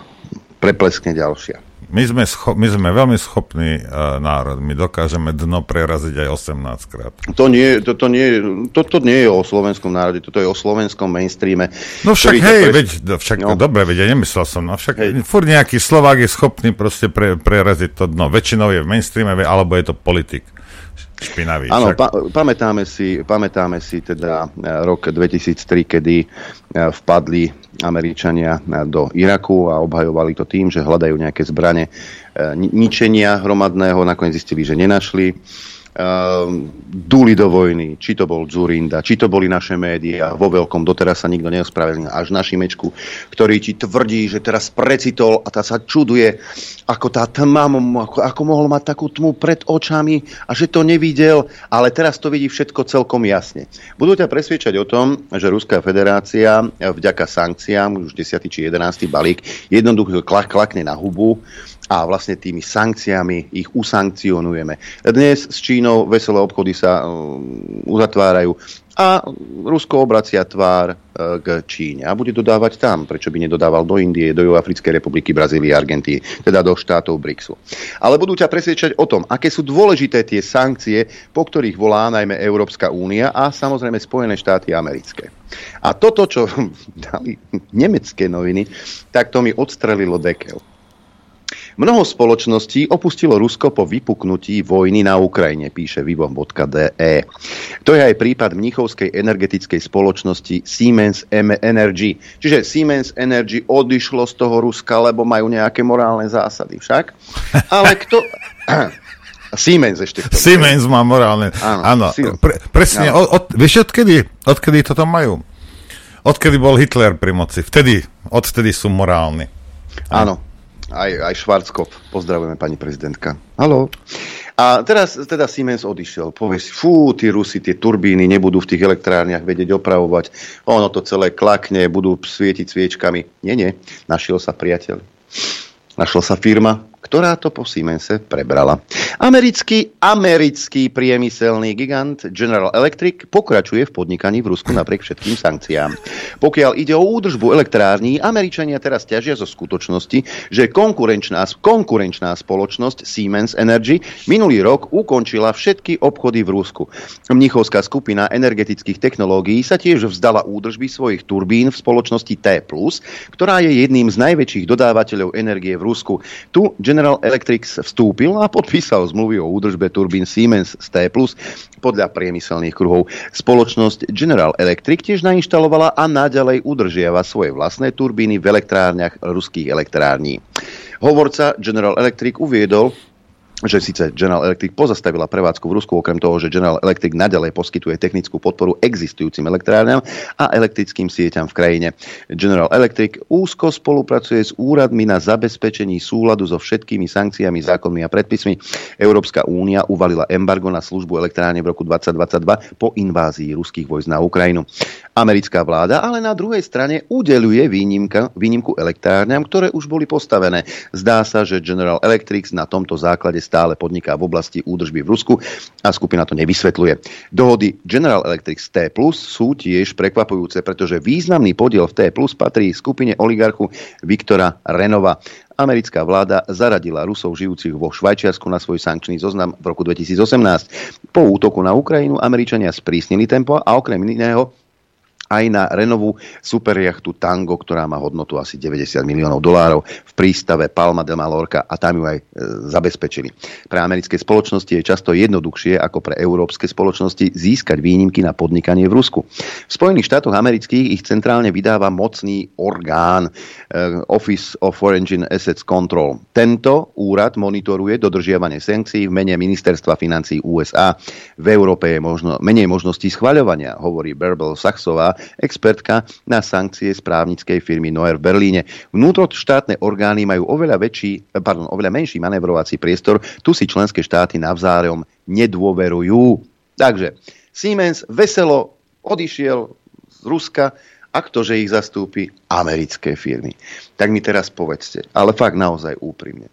prepleskne ďalšia. My sme, scho- my sme veľmi schopní uh, národ. My dokážeme dno preraziť aj 18 krát. To nie, to, to, nie, to, to nie je o slovenskom národe, toto je o slovenskom mainstreame. No však hej, pres... veď, však no. dobre, veď ja nemyslel som, no však hej. furt nejaký Slovák je schopný proste pre, preraziť to dno. Väčšinou je v mainstreame, alebo je to politik špinavý. Áno, pa, pamätáme, si, pamätáme si teda e, rok 2003, kedy e, vpadli Američania e, do Iraku a obhajovali to tým, že hľadajú nejaké zbranie ničenia hromadného, nakoniec zistili, že nenašli Ehm, duli do vojny, či to bol Zurinda, či to boli naše médiá, vo veľkom, doteraz sa nikto neospravedlnil, až na Šimečku, ktorý ti tvrdí, že teraz precitol a tá sa čuduje, ako tá tma, ako, ako mohol mať takú tmu pred očami a že to nevidel, ale teraz to vidí všetko celkom jasne. Budú ťa presviečať o tom, že Ruská federácia vďaka sankciám, už 10. či 11. balík, jednoducho klak, klakne na hubu, a vlastne tými sankciami ich usankcionujeme. Dnes s Čínou veselé obchody sa um, uzatvárajú a Rusko obracia tvár uh, k Číne a bude dodávať tam, prečo by nedodával do Indie, do Juhoafrickej republiky, Brazílie, Argentíny, teda do štátov BRICSu. Ale budú ťa presvedčať o tom, aké sú dôležité tie sankcie, po ktorých volá najmä Európska únia a samozrejme Spojené štáty americké. A toto, čo dali nemecké noviny, tak to mi odstrelilo dekel. Mnoho spoločností opustilo Rusko po vypuknutí vojny na Ukrajine, píše vivom.de. To je aj prípad mnichovskej energetickej spoločnosti Siemens Energy. Čiže Siemens Energy odišlo z toho Ruska, lebo majú nejaké morálne zásady však. Ale kto... Siemens ešte. K Siemens má morálne. Áno, áno pre, presne. Áno. Od, od, vieš, odkedy, odkedy toto majú? Odkedy bol Hitler pri moci? Vtedy, odvtedy sú morálni. Áno, aj, aj Švarckov. Pozdravujeme pani prezidentka. Haló. A teraz teda Siemens odišiel. Povie si, fú, tí Rusi, tie turbíny nebudú v tých elektrárniach vedieť opravovať. Ono to celé klakne, budú svietiť sviečkami. Nie, nie. Našiel sa priateľ. Našla sa firma, ktorá to po Siemense prebrala. Americký, americký priemyselný gigant General Electric pokračuje v podnikaní v Rusku napriek všetkým sankciám. Pokiaľ ide o údržbu elektrární, Američania teraz ťažia zo skutočnosti, že konkurenčná, konkurenčná spoločnosť Siemens Energy minulý rok ukončila všetky obchody v Rusku. Mnichovská skupina energetických technológií sa tiež vzdala údržby svojich turbín v spoločnosti T+, ktorá je jedným z najväčších dodávateľov energie v Rusku. Tu General Electric vstúpil a podpísal zmluvy o údržbe turbín Siemens z T+, podľa priemyselných kruhov. Spoločnosť General Electric tiež nainštalovala a naďalej udržiava svoje vlastné turbíny v elektrárniach ruských elektrární. Hovorca General Electric uviedol, že síce General Electric pozastavila prevádzku v Rusku, okrem toho, že General Electric nadalej poskytuje technickú podporu existujúcim elektrárňam a elektrickým sieťam v krajine. General Electric úzko spolupracuje s úradmi na zabezpečení súladu so všetkými sankciami, zákonmi a predpismi. Európska únia uvalila embargo na službu elektrárne v roku 2022 po invázii ruských vojsk na Ukrajinu. Americká vláda ale na druhej strane udeluje výnimka, výnimku elektrárňam, ktoré už boli postavené. Zdá sa, že General Electric na tomto základe stále podniká v oblasti údržby v Rusku a skupina to nevysvetľuje. Dohody General Electric T Plus sú tiež prekvapujúce, pretože významný podiel v T patrí skupine oligarchu Viktora Renova. Americká vláda zaradila Rusov žijúcich vo Švajčiarsku na svoj sankčný zoznam v roku 2018. Po útoku na Ukrajinu Američania sprísnili tempo a okrem iného aj na Renovú superjachtu Tango, ktorá má hodnotu asi 90 miliónov dolárov v prístave Palma de Mallorca a tam ju aj e, zabezpečili. Pre americké spoločnosti je často jednoduchšie ako pre európske spoločnosti získať výnimky na podnikanie v Rusku. V Spojených štátoch amerických ich centrálne vydáva mocný orgán e, Office of Foreign Assets Control. Tento úrad monitoruje dodržiavanie sankcií v mene ministerstva financí USA. V Európe je možno, menej možností schvaľovania, hovorí Berbel Saxová, expertka na sankcie správnickej firmy Noer v Berlíne. Vnútroštátne orgány majú oveľa, väčší, pardon, oveľa menší manevrovací priestor, tu si členské štáty navzájom nedôverujú. Takže Siemens veselo odišiel z Ruska, a ktože ich zastúpi americké firmy. Tak mi teraz povedzte, ale fakt naozaj úprimne.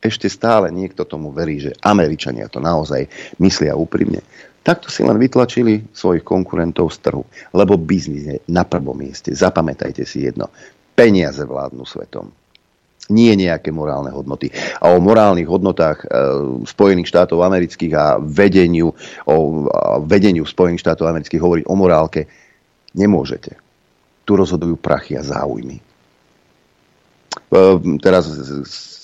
Ešte stále niekto tomu verí, že Američania to naozaj myslia úprimne. Takto si len vytlačili svojich konkurentov z trhu. Lebo biznis je na prvom mieste. Zapamätajte si jedno. Peniaze vládnu svetom. Nie nejaké morálne hodnoty. A o morálnych hodnotách e, Spojených štátov amerických a vedeniu, o a vedeniu Spojených štátov amerických hovoriť o morálke nemôžete. Tu rozhodujú prachy a záujmy. E, teraz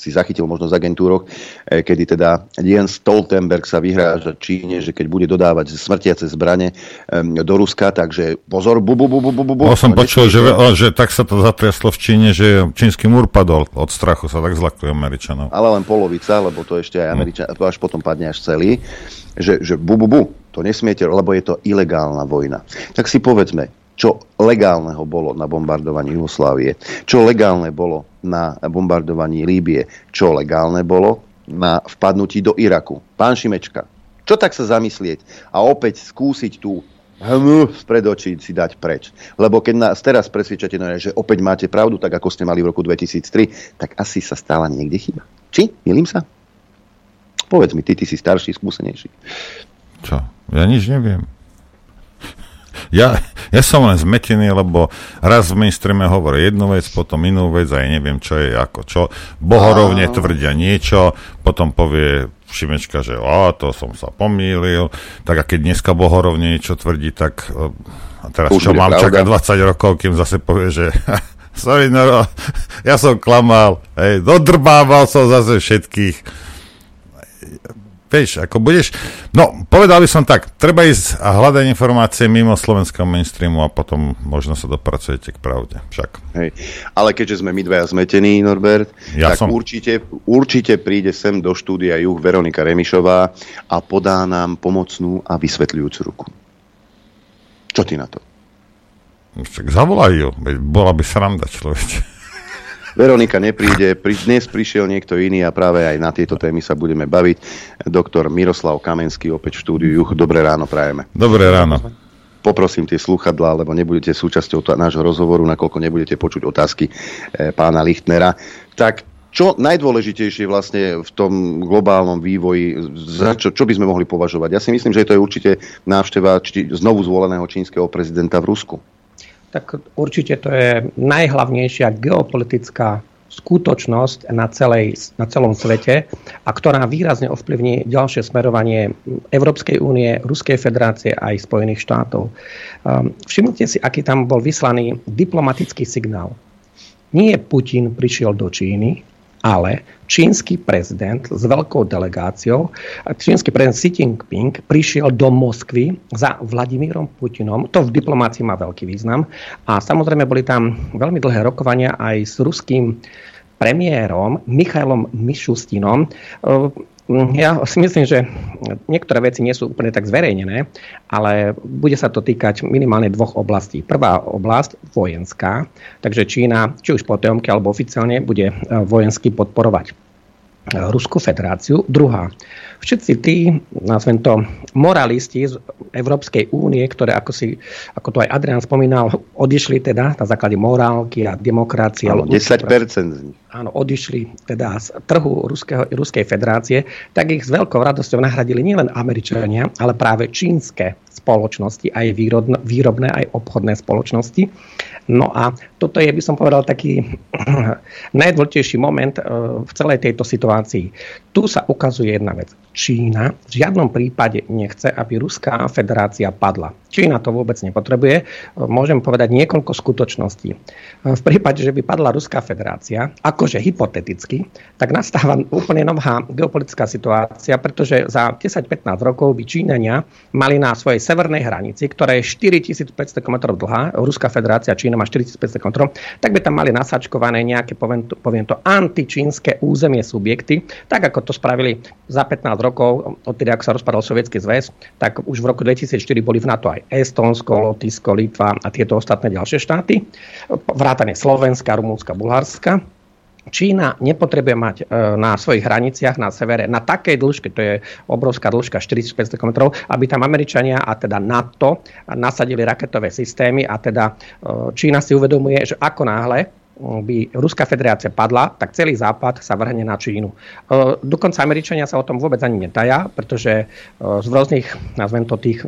si zachytil možno z agentúroch, e, kedy teda Jens Stoltenberg sa vyhráža Číne, že keď bude dodávať smrtiace zbrane do Ruska, takže pozor, bu, bu, bu, bu, bu, bu. No, som počul, že, že tak sa to zatriaslo v Číne, že čínsky múr padol od strachu, sa tak zlakujú Američanov. Ale len polovica, lebo to ešte aj Američan, to až potom padne až celý, že, že bu, bu, bu, to nesmiete, lebo je to ilegálna vojna. Tak si povedzme, čo legálneho bolo na bombardovaní Jugoslávie, čo legálne bolo na bombardovaní Líbie, čo legálne bolo na vpadnutí do Iraku. Pán Šimečka, čo tak sa zamyslieť a opäť skúsiť tú hmu spred očí si dať preč. Lebo keď nás teraz presvedčate, že opäť máte pravdu, tak ako ste mali v roku 2003, tak asi sa stála niekde chyba. Či? Milím sa? Povedz mi, ty, ty si starší, skúsenejší. Čo? Ja nič neviem. Ja, ja som len zmetený, lebo raz v mainstreame hovorí jednu vec, potom inú vec a ja neviem, čo je ako čo. Bohorovne tvrdia niečo, potom povie Šimečka, že o, to som sa pomýlil. Tak a keď dneska Bohorovne niečo tvrdí, tak a teraz Už čo mám čakať 20 rokov, kým zase povie, že sorry, no, ja som klamal, hej, dodrbával som zase všetkých Vieš, ako budeš... No, povedal by som tak, treba ísť a hľadať informácie mimo slovenského mainstreamu a potom možno sa dopracujete k pravde. Však. Hej. Ale keďže sme my dvaja zmetení, Norbert, ja tak som... určite, určite príde sem do štúdia Juh Veronika Remišová a podá nám pomocnú a vysvetľujúcu ruku. Čo ty na to? Však zavolaj ju, bola by sranda človeče. Veronika nepríde, pri, dnes prišiel niekto iný a práve aj na tieto témy sa budeme baviť. Doktor Miroslav Kamenský opäť v štúdiu. Dobré ráno prajeme. Dobré ráno. Poprosím tie sluchadlá, lebo nebudete súčasťou nášho rozhovoru, nakoľko nebudete počuť otázky e, pána Lichtnera. Tak čo najdôležitejšie vlastne v tom globálnom vývoji, za čo, čo by sme mohli považovať? Ja si myslím, že to je určite návšteva či, znovu zvoleného čínskeho prezidenta v Rusku. Tak určite to je najhlavnejšia geopolitická skutočnosť na, celej, na celom svete a ktorá výrazne ovplyvní ďalšie smerovanie Európskej únie, Ruskej federácie a aj Spojených štátov. Um, všimnite si, aký tam bol vyslaný diplomatický signál. Nie Putin prišiel do Číny, ale čínsky prezident s veľkou delegáciou, čínsky prezident Xi Jinping prišiel do Moskvy za Vladimírom Putinom. To v diplomácii má veľký význam. A samozrejme boli tam veľmi dlhé rokovania aj s ruským premiérom Michailom Mišustinom. Mm, ja si myslím, že niektoré veci nie sú úplne tak zverejnené, ale bude sa to týkať minimálne dvoch oblastí. Prvá oblasť vojenská, takže Čína, či už po teomke alebo oficiálne, bude eh, vojensky podporovať eh, Ruskú federáciu. Druhá, všetci tí, nazvem to, moralisti z Európskej únie, ktoré, ako, si, ako to aj Adrian spomínal, odišli teda na základe morálky a demokracie. Áno, 10% z nich. Áno, odišli teda z trhu Ruského, Ruskej federácie, tak ich s veľkou radosťou nahradili nielen Američania, ale práve čínske spoločnosti, aj výrobné, výrobné, aj obchodné spoločnosti. No a toto je, by som povedal, taký najdôležitejší moment eh, v celej tejto situácii. Tu sa ukazuje jedna vec. Čína v žiadnom prípade nechce, aby Ruská federácia padla. Čína to vôbec nepotrebuje. Môžem povedať niekoľko skutočností. V prípade, že by padla Ruská federácia, akože hypoteticky, tak nastáva úplne nová geopolitická situácia, pretože za 10-15 rokov by Číňania mali na svojej severnej hranici, ktorá je 4500 km dlhá, Ruská federácia Čína má 4500 km, tak by tam mali nasačkované nejaké, poviem to, poviem to antičínske územie subjekty, tak ako to spravili za 15 rokov, odtedy ako sa rozpadal Sovietský zväz, tak už v roku 2004 boli v NATO aj Estonsko, Lotyšsko, Litva a tieto ostatné ďalšie štáty, vrátane Slovenska, Rumúnska, Bulharska. Čína nepotrebuje mať e, na svojich hraniciach na severe na takej dĺžke, to je obrovská dĺžka 4500 km, aby tam Američania a teda NATO nasadili raketové systémy a teda e, Čína si uvedomuje, že ako náhle by Ruská federácia padla, tak celý Západ sa vrhne na Čínu. E, dokonca Američania sa o tom vôbec ani netaja, pretože e, z rôznych, nazvem to tých,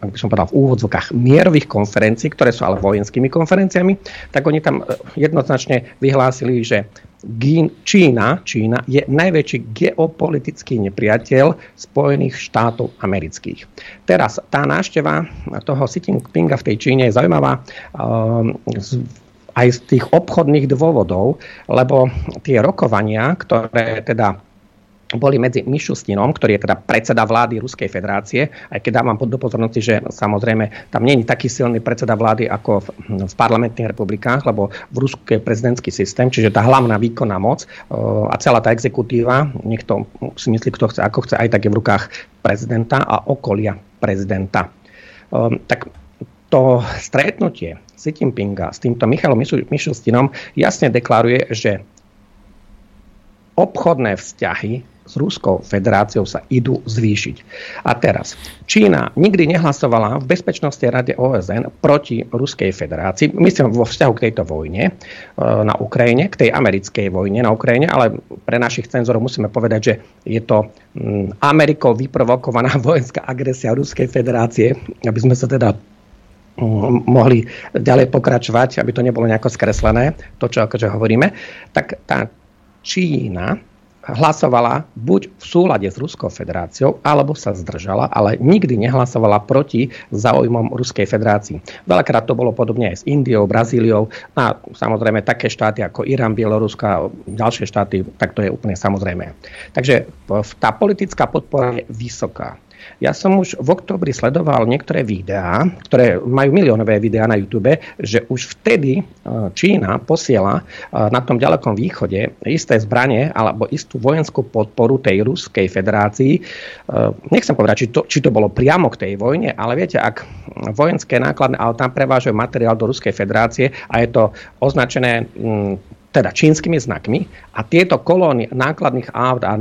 ak by som povedal v úvodzokách, mierových konferencií, ktoré sú ale vojenskými konferenciami, tak oni tam e, jednoznačne vyhlásili, že Čína, Čína je najväčší geopolitický nepriateľ Spojených štátov amerických. Teraz tá návšteva toho Xi Jinpinga v tej Číne je zaujímavá aj z tých obchodných dôvodov, lebo tie rokovania, ktoré teda boli medzi Mišustinom, ktorý je teda predseda vlády Ruskej federácie, aj keď dávam do pozornosti, že samozrejme tam nie je taký silný predseda vlády ako v, v parlamentných republikách, lebo v Rusku je prezidentský systém, čiže tá hlavná výkonná moc a celá tá exekutíva, niekto si myslí, kto chce, ako chce, aj tak je v rukách prezidenta a okolia prezidenta. tak to stretnutie Xi Jinpinga s týmto Michalom Mišustinom jasne deklaruje, že obchodné vzťahy s Ruskou federáciou sa idú zvýšiť. A teraz, Čína nikdy nehlasovala v Bezpečnostnej rade OSN proti Ruskej federácii, myslím vo vzťahu k tejto vojne e, na Ukrajine, k tej americkej vojne na Ukrajine, ale pre našich cenzorov musíme povedať, že je to mm, Amerikou vyprovokovaná vojenská agresia Ruskej federácie, aby sme sa teda mohli ďalej pokračovať, aby to nebolo nejako skreslené, to, čo akože hovoríme, tak tá Čína hlasovala buď v súlade s Ruskou federáciou, alebo sa zdržala, ale nikdy nehlasovala proti záujmom Ruskej federácii. Veľakrát to bolo podobne aj s Indiou, Brazíliou a samozrejme také štáty ako Irán, Bielorusko a ďalšie štáty, tak to je úplne samozrejme. Takže tá politická podpora je vysoká. Ja som už v oktobri sledoval niektoré videá, ktoré majú miliónové videá na YouTube, že už vtedy e, Čína posiela e, na tom ďalekom východe isté zbranie alebo istú vojenskú podporu tej Ruskej federácii. E, nechcem povedať, či to, či to bolo priamo k tej vojne, ale viete, ak vojenské nákladné autá prevážajú materiál do Ruskej federácie a je to označené teda čínskymi znakmi a tieto kolóny nákladných aut a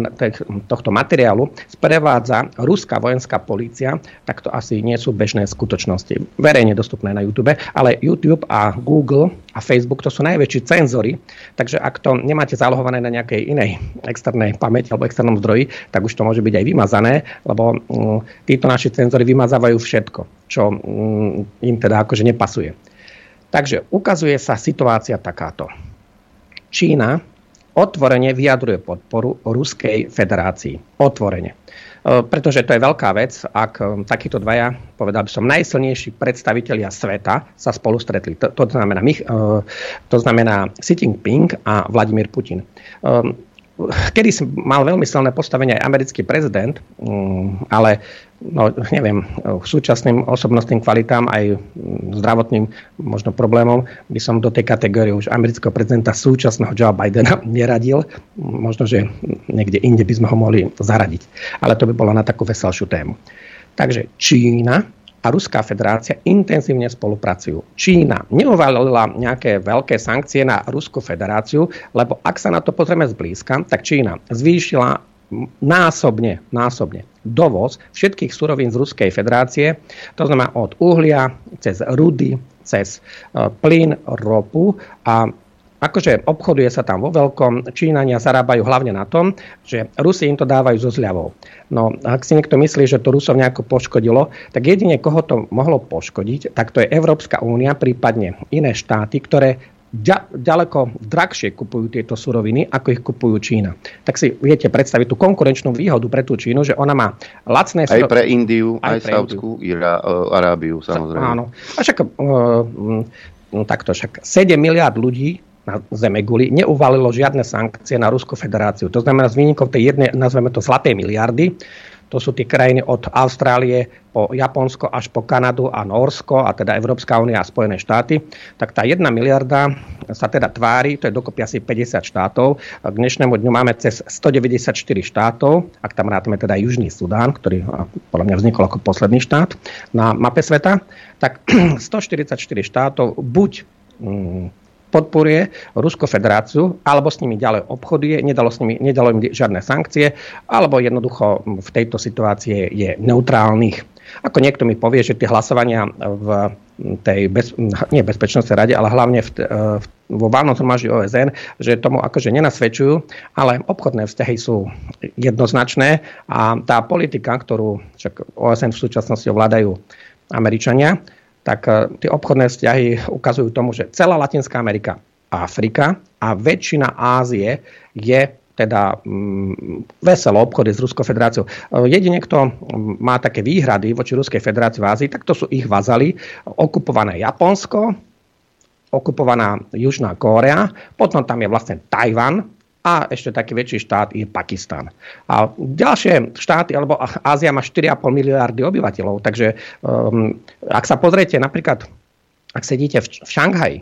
tohto materiálu sprevádza ruská vojenská polícia, tak to asi nie sú bežné skutočnosti. Verejne dostupné na YouTube, ale YouTube a Google a Facebook to sú najväčší cenzory, takže ak to nemáte zalohované na nejakej inej externej pamäti alebo externom zdroji, tak už to môže byť aj vymazané, lebo mm, títo naši cenzory vymazávajú všetko, čo mm, im teda akože nepasuje. Takže ukazuje sa situácia takáto Čína otvorene vyjadruje podporu Ruskej federácii. Otvorene. E, pretože to je veľká vec, ak e, takíto dvaja, povedal by som, najsilnejší predstavitelia sveta sa spolu stretli. To, to, znamená, e, to znamená Xi Jinping a Vladimír Putin kedy si mal veľmi silné postavenie aj americký prezident, mm, ale no, neviem, súčasným osobnostným kvalitám aj zdravotným možno problémom by som do tej kategórie už amerického prezidenta súčasného Joe Bidena neradil. Možno, že niekde inde by sme ho mohli zaradiť. Ale to by bolo na takú veselšiu tému. Takže Čína a Ruská federácia intenzívne spolupracujú. Čína neuvalila nejaké veľké sankcie na Ruskú federáciu, lebo ak sa na to pozrieme zblízka, tak Čína zvýšila násobne, násobne dovoz všetkých surovín z Ruskej federácie, to znamená od uhlia, cez rudy, cez e, plyn, ropu a Akože obchoduje sa tam vo veľkom, Číňania zarábajú hlavne na tom, že Rusi im to dávajú so zľavou. No ak si niekto myslí, že to Rusov nejako poškodilo, tak jedine koho to mohlo poškodiť, tak to je Európska únia, prípadne iné štáty, ktoré ďaleko drahšie kupujú tieto suroviny, ako ich kupujú Čína. Tak si viete predstaviť tú konkurenčnú výhodu pre tú Čínu, že ona má lacné. Aj pre Indiu, aj, aj Saudskú uh, Arábiu, samozrejme. Áno. A však uh, no, takto, však 7 miliard ľudí na zeme guli neuvalilo žiadne sankcie na Ruskú federáciu. To znamená z výnikov tej jednej, nazveme to zlatej miliardy, to sú tie krajiny od Austrálie po Japonsko až po Kanadu a Norsko, a teda Európska únia a Spojené štáty, tak tá jedna miliarda sa teda tvári, to je dokopy asi 50 štátov. K dnešnému dňu máme cez 194 štátov, ak tam rátame teda Južný Sudán, ktorý podľa mňa vznikol ako posledný štát na mape sveta, tak 144 štátov buď mm, podporuje Ruskú federáciu, alebo s nimi ďalej obchoduje, nedalo, s nimi, nedalo im žiadne sankcie, alebo jednoducho v tejto situácii je neutrálnych. Ako niekto mi povie, že tie hlasovania v tej bez, nie bezpečnostnej rade, ale hlavne v, v, vo válnom zhromaždí OSN, že tomu akože nenasvedčujú, ale obchodné vzťahy sú jednoznačné a tá politika, ktorú však OSN v súčasnosti ovládajú Američania, tak e, tie obchodné vzťahy ukazujú tomu, že celá Latinská Amerika, Afrika a väčšina Ázie je teda mm, veselo obchody s Ruskou federáciou. E, jedine, kto má také výhrady voči Ruskej federácii v Ázii, tak to sú ich vazali, okupované Japonsko, okupovaná Južná Kórea, potom tam je vlastne Tajvan, a ešte taký väčší štát je Pakistan. A ďalšie štáty, alebo Ázia má 4,5 miliardy obyvateľov, takže um, ak sa pozriete napríklad, ak sedíte v, v Šanghaji,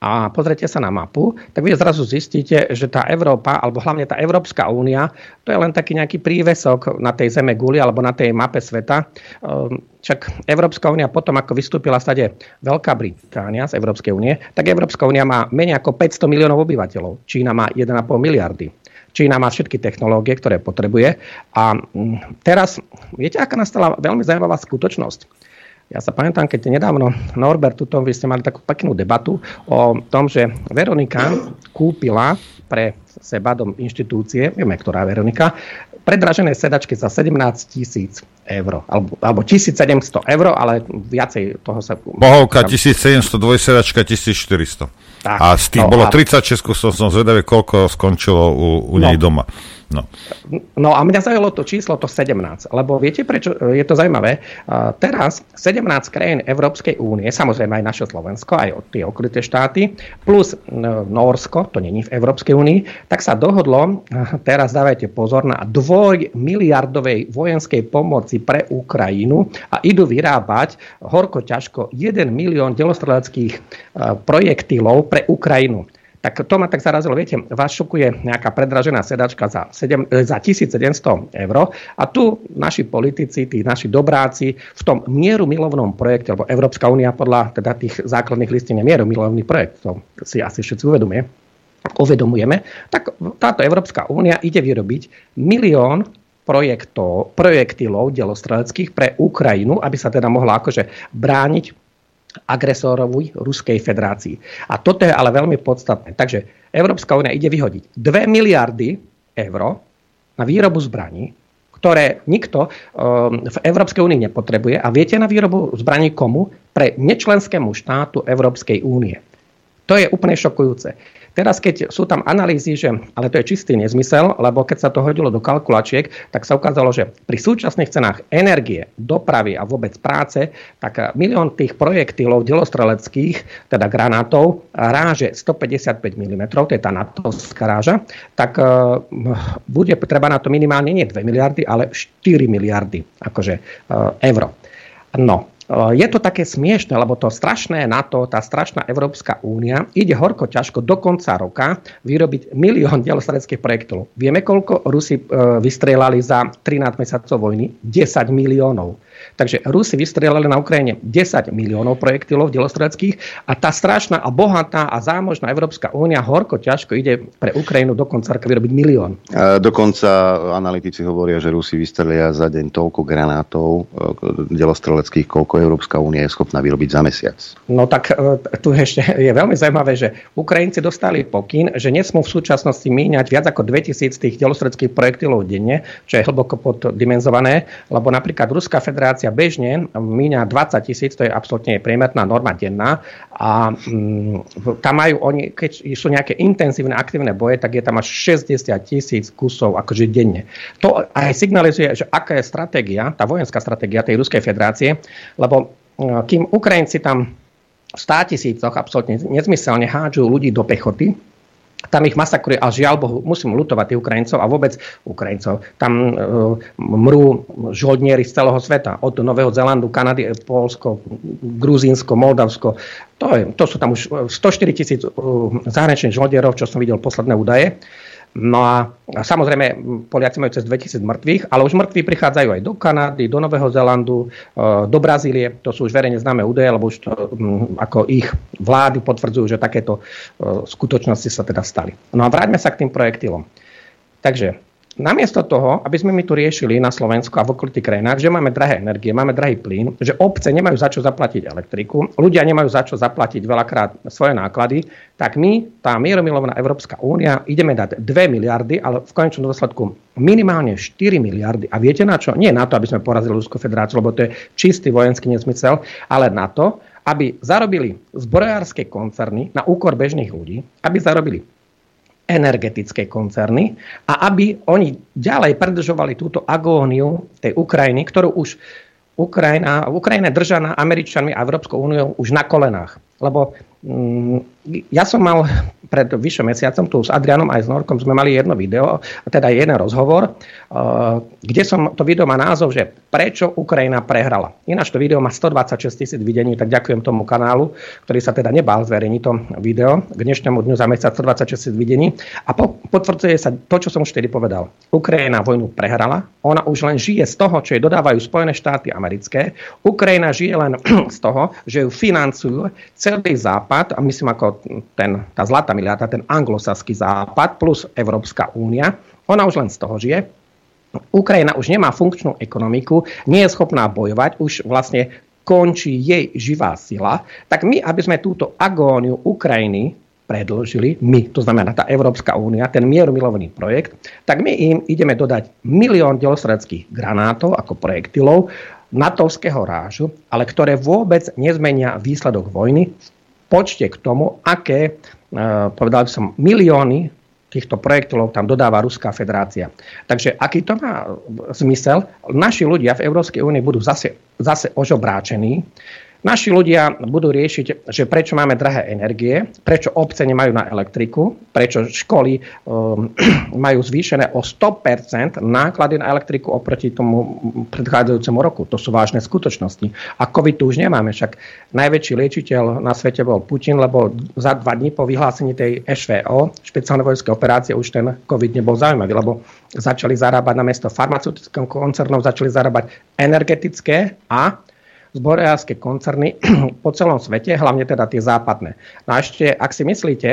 a pozrite sa na mapu, tak vy zrazu zistíte, že tá Európa, alebo hlavne tá Európska únia, to je len taký nejaký prívesok na tej zeme guli alebo na tej mape sveta. Ehm, však Európska únia potom, ako vystúpila stade Veľká Británia z Európskej únie, tak Európska únia má menej ako 500 miliónov obyvateľov. Čína má 1,5 miliardy. Čína má všetky technológie, ktoré potrebuje. A mm, teraz, viete, aká nastala veľmi zaujímavá skutočnosť? Ja sa pamätám, keď nedávno Norbert, tuto vy ste mali takú peknú debatu o tom, že Veronika kúpila pre seba do inštitúcie, vieme, ktorá Veronika, predražené sedačky za 17 tisíc eur, alebo, alebo 1700 eur, ale viacej toho sa... Bohovka 1700, dvojsedačka 1400. Tak, a z tých no, bolo a... 36, som, som zvedavý, koľko skončilo u, u no. nej doma. No. no a mňa zaujalo to číslo, to 17, lebo viete, prečo je to zaujímavé? Uh, teraz 17 krajín Európskej únie, samozrejme aj naše Slovensko, aj tie okolité štáty, plus uh, Norsko, to není v Európskej únii, tak sa dohodlo, teraz dávajte pozor, na dvojmiliardovej vojenskej pomoci pre Ukrajinu a idú vyrábať horko ťažko 1 milión delostreleckých projektilov pre Ukrajinu tak to ma tak zarazilo. Viete, vás šokuje nejaká predražená sedačka za, 7, e, za 1700 eur a tu naši politici, tí naši dobráci v tom mieru milovnom projekte, lebo Európska únia podľa teda tých základných listín je mieru milovný projekt, to si asi všetci uvedomie, uvedomujeme, tak táto Európska únia ide vyrobiť milión projektov, projektilov delostreleckých pre Ukrajinu, aby sa teda mohla akože brániť agresorovi Ruskej federácii. A toto je ale veľmi podstatné. Takže Európska únia ide vyhodiť 2 miliardy eur na výrobu zbraní, ktoré nikto um, v Európskej únii nepotrebuje. A viete na výrobu zbraní komu? Pre nečlenskému štátu Európskej únie. To je úplne šokujúce. Teraz, keď sú tam analýzy, že ale to je čistý nezmysel, lebo keď sa to hodilo do kalkulačiek, tak sa ukázalo, že pri súčasných cenách energie, dopravy a vôbec práce, tak milión tých projektilov delostreleckých, teda granátov, ráže 155 mm, to je tá natovská ráža, tak uh, bude treba na to minimálne nie 2 miliardy, ale 4 miliardy akože, uh, euro. No, je to také smiešne, lebo to strašné NATO, tá strašná Európska únia ide horko ťažko do konca roka vyrobiť milión delostredeckých projektov. Vieme, koľko Rusi e, vystrelali za 13 mesiacov vojny? 10 miliónov. Takže Rusi vystrelali na Ukrajine 10 miliónov projektilov delostredeckých a tá strašná a bohatá a zámožná Európska únia horko ťažko ide pre Ukrajinu do konca roka vyrobiť milión. Dokonca analytici hovoria, že Rusi vystrelia za deň toľko granátov e, delostreleckých, koľko Európska únia je schopná vyrobiť za mesiac. No tak e, tu ešte je veľmi zaujímavé, že Ukrajinci dostali pokyn, že nesmú v súčasnosti míňať viac ako 2000 tých delostredských projektilov denne, čo je hlboko poddimenzované, lebo napríklad Ruská federácia bežne míňa 20 tisíc, to je absolútne priemerná norma denná a mm, tam majú oni, keď sú nejaké intenzívne aktívne boje, tak je tam až 60 tisíc kusov akože denne. To aj signalizuje, že aká je stratégia, tá vojenská stratégia tej Ruskej federácie, lebo mm, kým Ukrajinci tam v 100 tisícoch absolútne nezmyselne hádžu ľudí do pechoty, tam ich masakruje a žiaľ Bohu, musím lutovať tých Ukrajincov a vôbec Ukrajincov. Tam e, mrú žodnieri z celého sveta, od Nového Zelandu, Kanady, Polsko, Gruzínsko, Moldavsko. To, je, to sú tam už 104 tisíc e, zahraničných žodierov, čo som videl posledné údaje. No a, samozrejme, Poliaci majú cez 2000 mŕtvych, ale už mŕtvi prichádzajú aj do Kanady, do Nového Zelandu, e, do Brazílie. To sú už verejne známe údaje, lebo už to, ako ich vlády potvrdzujú, že takéto e, skutočnosti sa teda stali. No a vráťme sa k tým projektilom. Takže namiesto toho, aby sme my tu riešili na Slovensku a v okolitých krajinách, že máme drahé energie, máme drahý plyn, že obce nemajú za čo zaplatiť elektriku, ľudia nemajú za čo zaplatiť veľakrát svoje náklady, tak my, tá mieromilovná Európska únia, ideme dať 2 miliardy, ale v konečnom dôsledku minimálne 4 miliardy. A viete na čo? Nie na to, aby sme porazili Ruskú federáciu, lebo to je čistý vojenský nezmysel, ale na to, aby zarobili zbrojárske koncerny na úkor bežných ľudí, aby zarobili energetické koncerny a aby oni ďalej predržovali túto agóniu tej Ukrajiny, ktorú už Ukrajina, Ukrajina držaná Američanmi a Európskou úniou už na kolenách. Lebo mm, ja som mal pred vyšším mesiacom tu s Adrianom aj s Norkom sme mali jedno video, teda jeden rozhovor, uh, kde som, to video má názov, že prečo Ukrajina prehrala. Ináč to video má 126 tisíc videní, tak ďakujem tomu kanálu, ktorý sa teda nebál zverejniť to video k dnešnému dňu za mesiac 126 tisíc videní. A po, potvrdzuje sa to, čo som už vtedy povedal. Ukrajina vojnu prehrala, ona už len žije z toho, čo jej dodávajú Spojené štáty americké. Ukrajina žije len z toho, že ju financujú celý západ, a myslím ako ten, tá zlatá miliarda, ten anglosaský západ plus Európska únia, ona už len z toho žije. Ukrajina už nemá funkčnú ekonomiku, nie je schopná bojovať, už vlastne končí jej živá sila, tak my, aby sme túto agóniu Ukrajiny predložili, my, to znamená tá Európska únia, ten mierumilovný projekt, tak my im ideme dodať milión delostredských granátov ako projektilov, natovského rážu, ale ktoré vôbec nezmenia výsledok vojny v počte k tomu, aké Eh, povedal by som, milióny týchto projektov tam dodáva Ruská federácia. Takže aký to má zmysel? Naši ľudia v Európskej únii budú zase, zase ožobráčení Naši ľudia budú riešiť, že prečo máme drahé energie, prečo obce nemajú na elektriku, prečo školy um, majú zvýšené o 100% náklady na elektriku oproti tomu predchádzajúcemu roku. To sú vážne skutočnosti. A COVID tu už nemáme, však najväčší liečiteľ na svete bol Putin, lebo za dva dní po vyhlásení tej SVO, špeciálne vojenské operácie, už ten COVID nebol zaujímavý, lebo začali zarábať na mesto farmaceutickým koncernov, začali zarábať energetické a zbrojářské koncerny po celom svete, hlavne teda tie západné. No a ešte, ak si myslíte,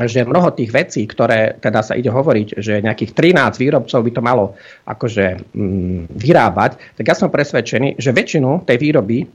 že mnoho tých vecí, ktoré teda sa ide hovoriť, že nejakých 13 výrobcov by to malo akože mm, vyrábať, tak ja som presvedčený, že väčšinu tej výroby, e,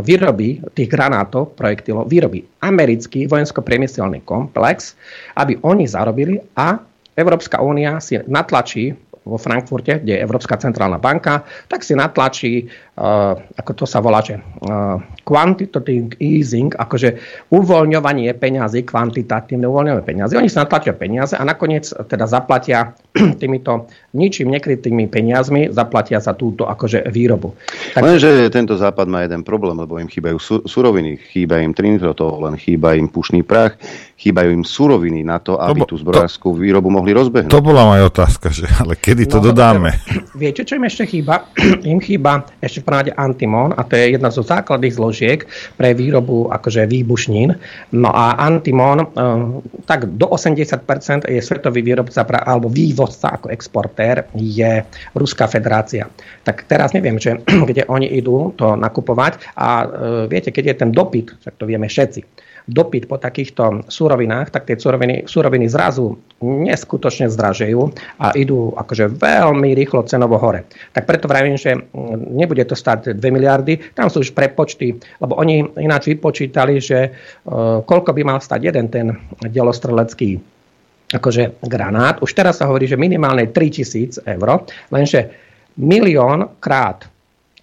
výroby tých granátov, projektilov, vyrobí americký vojensko-priemyselný komplex, aby oni zarobili a Európska únia si natlačí vo Frankfurte, kde je Európska centrálna banka, tak si natlačí, uh, ako to sa volá, že uh, quantitative easing, akože uvoľňovanie peňazí, kvantitatívne uvoľňovanie peňazí. Oni si natlačia peniaze a nakoniec teda zaplatia týmito ničím nekrytými peniazmi, zaplatia za túto akože výrobu. Tak... Lenže tento západ má jeden problém, lebo im chýbajú suroviny, chýba im len chýba im pušný prach, chýbajú im suroviny na to, aby to, tú zbrojárskú výrobu mohli rozbehnúť. To bola moja otázka, že ale kedy to no, dodáme? Viete, čo im ešte chýba? im chýba ešte v prvom antimón a to je jedna zo základných zložiek pre výrobu akože výbušnín. No a antimón, eh, tak do 80% je svetový výrobca alebo vývozca ako exportér je Ruská federácia. Tak teraz neviem, že, kde oni idú to nakupovať a e, viete, keď je ten dopyt, tak to vieme všetci, dopyt po takýchto súrovinách, tak tie súroviny, súroviny zrazu neskutočne zdražejú a idú akože veľmi rýchlo cenovo hore. Tak preto vravím, že mm, nebude to stať 2 miliardy, tam sú už prepočty, lebo oni ináč vypočítali, že uh, koľko by mal stať jeden ten delostrelecký akože granát. Už teraz sa hovorí, že minimálne 3000 eur, lenže milión krát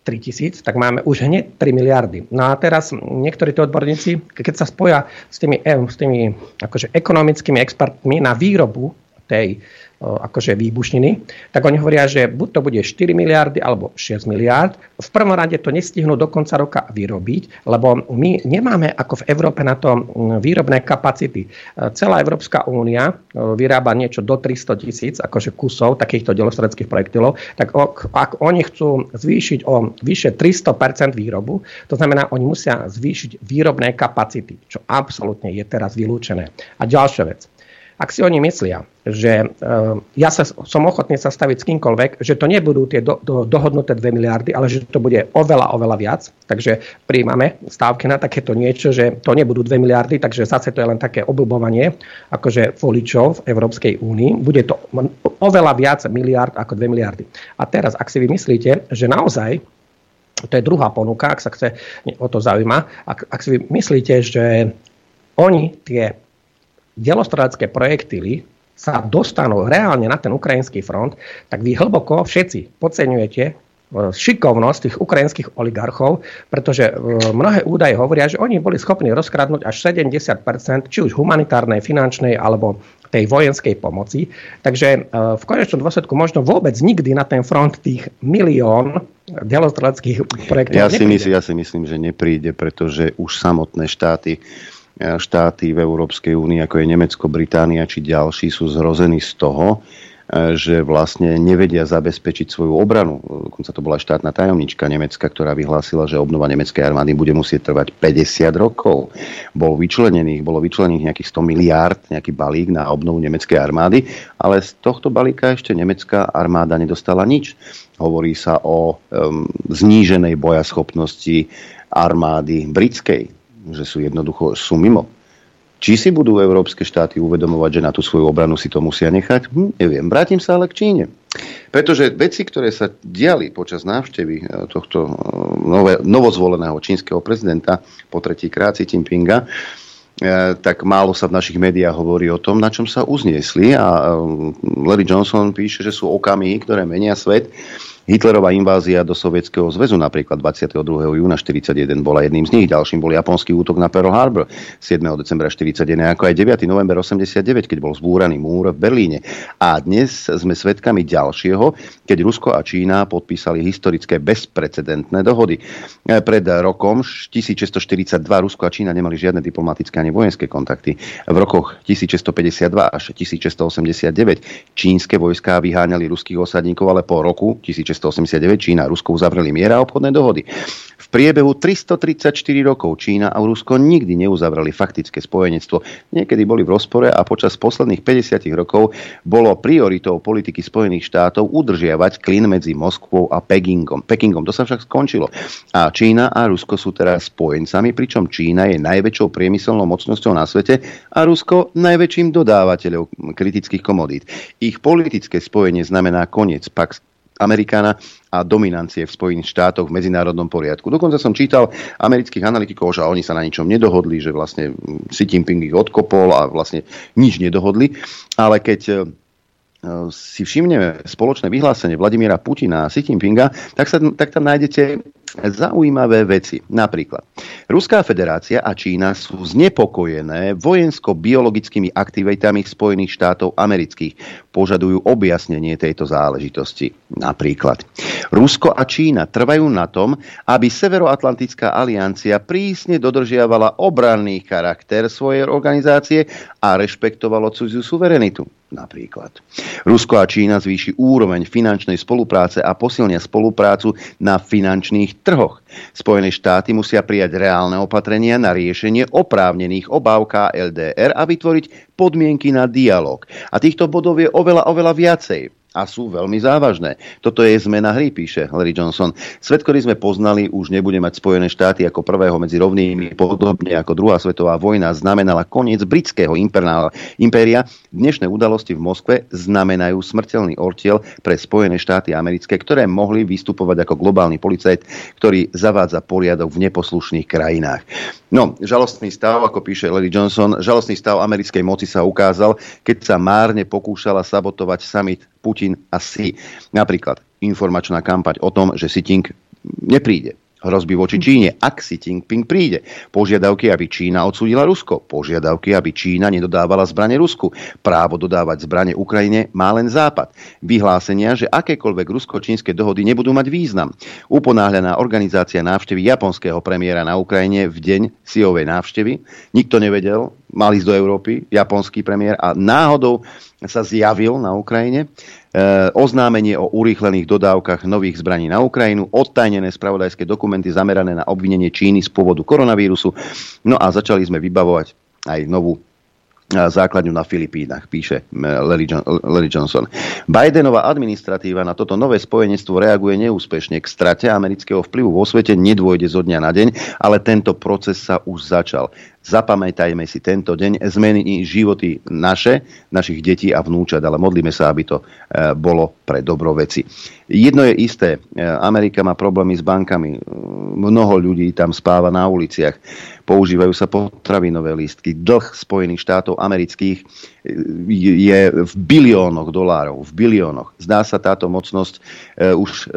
3000, tak máme už hneď 3 miliardy. No a teraz niektorí tí odborníci, keď sa spoja s tými, eh, s tými akože ekonomickými expertmi na výrobu tej akože výbušniny, tak oni hovoria, že buď to bude 4 miliardy alebo 6 miliard. V prvom rade to nestihnú do konca roka vyrobiť, lebo my nemáme ako v Európe na to výrobné kapacity. Celá Európska únia vyrába niečo do 300 tisíc akože kusov takýchto delostredeckých projektilov, tak ak oni chcú zvýšiť o vyše 300% výrobu, to znamená, oni musia zvýšiť výrobné kapacity, čo absolútne je teraz vylúčené. A ďalšia vec. Ak si oni myslia, že uh, ja sa, som ochotný sa staviť s kýmkoľvek, že to nebudú tie do, do, dohodnuté 2 miliardy, ale že to bude oveľa, oveľa viac, takže príjmame stávky na takéto niečo, že to nebudú 2 miliardy, takže zase to je len také obľubovanie akože voličov v Európskej únii. Bude to oveľa viac miliard ako 2 miliardy. A teraz, ak si vy myslíte, že naozaj to je druhá ponuka, ak sa chce o to zaujíma. Ak, ak si myslíte, že oni tie delostrelecké projektily sa dostanú reálne na ten ukrajinský front, tak vy hlboko všetci podceňujete e, šikovnosť tých ukrajinských oligarchov, pretože e, mnohé údaje hovoria, že oni boli schopní rozkradnúť až 70% či už humanitárnej, finančnej alebo tej vojenskej pomoci. Takže e, v konečnom dôsledku možno vôbec nikdy na ten front tých milión delostreleckých projektov ja si, myslím, ja si myslím, že nepríde, pretože už samotné štáty štáty v Európskej únii, ako je Nemecko, Británia či ďalší, sú zrození z toho, e, že vlastne nevedia zabezpečiť svoju obranu. Dokonca to bola štátna tajomnička Nemecka, ktorá vyhlásila, že obnova nemeckej armády bude musieť trvať 50 rokov. Bol vyčlenených, bolo vyčlenených nejakých 100 miliárd, nejaký balík na obnovu nemeckej armády, ale z tohto balíka ešte nemecká armáda nedostala nič. Hovorí sa o um, zníženej bojaschopnosti armády britskej že sú jednoducho sú mimo. Či si budú európske štáty uvedomovať, že na tú svoju obranu si to musia nechať? Hm, neviem. Vrátim sa ale k Číne. Pretože veci, ktoré sa diali počas návštevy e, tohto e, nové, novozvoleného čínskeho prezidenta po tretíkrát Xi Jinpinga, e, tak málo sa v našich médiách hovorí o tom, na čom sa uzniesli a Larry Johnson píše, že sú okamihy, ktoré menia svet Hitlerová invázia do Sovietskeho zväzu napríklad 22. júna 1941 bola jedným z nich. Ďalším bol japonský útok na Pearl Harbor 7. decembra 1941, ako aj 9. november 89, keď bol zbúraný múr v Berlíne. A dnes sme svedkami ďalšieho, keď Rusko a Čína podpísali historické bezprecedentné dohody. E, pred rokom 1642 Rusko a Čína nemali žiadne diplomatické ani vojenské kontakty. V rokoch 1652 až 1689 čínske vojská vyháňali ruských osadníkov, ale po roku 1689 1989 Čína a Rusko uzavreli miera obchodné dohody. V priebehu 334 rokov Čína a Rusko nikdy neuzavreli faktické spojenectvo. Niekedy boli v rozpore a počas posledných 50 rokov bolo prioritou politiky Spojených štátov udržiavať klin medzi Moskvou a Pekingom. Pekingom to sa však skončilo. A Čína a Rusko sú teraz spojencami, pričom Čína je najväčšou priemyselnou mocnosťou na svete a Rusko najväčším dodávateľom kritických komodít. Ich politické spojenie znamená koniec Pax Amerikána a dominancie v Spojených štátoch v medzinárodnom poriadku. Dokonca som čítal amerických analytikov, že oni sa na ničom nedohodli, že vlastne Xi Jinping ich odkopol a vlastne nič nedohodli. Ale keď si všimneme spoločné vyhlásenie Vladimíra Putina a Xi Jinpinga, tak, sa, tak tam nájdete zaujímavé veci. Napríklad, Ruská federácia a Čína sú znepokojené vojensko-biologickými aktivitami Spojených štátov amerických. Požadujú objasnenie tejto záležitosti. Napríklad, Rusko a Čína trvajú na tom, aby Severoatlantická aliancia prísne dodržiavala obranný charakter svojej organizácie a rešpektovalo cudziu suverenitu napríklad. Rusko a Čína zvýši úroveň finančnej spolupráce a posilnia spoluprácu na finančných trhoch. Spojené štáty musia prijať reálne opatrenia na riešenie oprávnených obáv KLDR a vytvoriť podmienky na dialog. A týchto bodov je oveľa, oveľa viacej a sú veľmi závažné. Toto je zmena hry, píše Larry Johnson. Svet, ktorý sme poznali, už nebude mať Spojené štáty ako prvého medzi rovnými, podobne ako druhá svetová vojna znamenala koniec britského impéria. Dnešné udalosti v Moskve znamenajú smrteľný ortiel pre Spojené štáty americké, ktoré mohli vystupovať ako globálny policajt, ktorý zavádza poriadok v neposlušných krajinách. No, žalostný stav, ako píše Larry Johnson, žalostný stav americkej moci sa ukázal, keď sa márne pokúšala sabotovať summit Putin a Xi. Napríklad informačná kampaň o tom, že Xi Jinping nepríde hrozby voči Číne, ak si Jinping príde. Požiadavky, aby Čína odsúdila Rusko. Požiadavky, aby Čína nedodávala zbranie Rusku. Právo dodávať zbranie Ukrajine má len Západ. Vyhlásenia, že akékoľvek rusko-čínske dohody nebudú mať význam. Uponáhľaná organizácia návštevy japonského premiéra na Ukrajine v deň Siovej návštevy. Nikto nevedel, mal ísť do Európy, japonský premiér a náhodou sa zjavil na Ukrajine. E, oznámenie o urýchlených dodávkach nových zbraní na Ukrajinu, odtajnené spravodajské dokumenty zamerané na obvinenie Číny z pôvodu koronavírusu. No a začali sme vybavovať aj novú základňu na Filipínach, píše Larry Johnson. Bidenová administratíva na toto nové spojenectvo reaguje neúspešne. K strate amerického vplyvu vo svete nedôjde zo dňa na deň, ale tento proces sa už začal. Zapamätajme si tento deň, zmení životy naše, našich detí a vnúčat, ale modlíme sa, aby to e, bolo pre dobro veci. Jedno je isté, e, Amerika má problémy s bankami, mnoho ľudí tam spáva na uliciach, používajú sa potravinové lístky, dlh Spojených štátov amerických e, je v biliónoch dolárov, v biliónoch. Zdá sa táto mocnosť už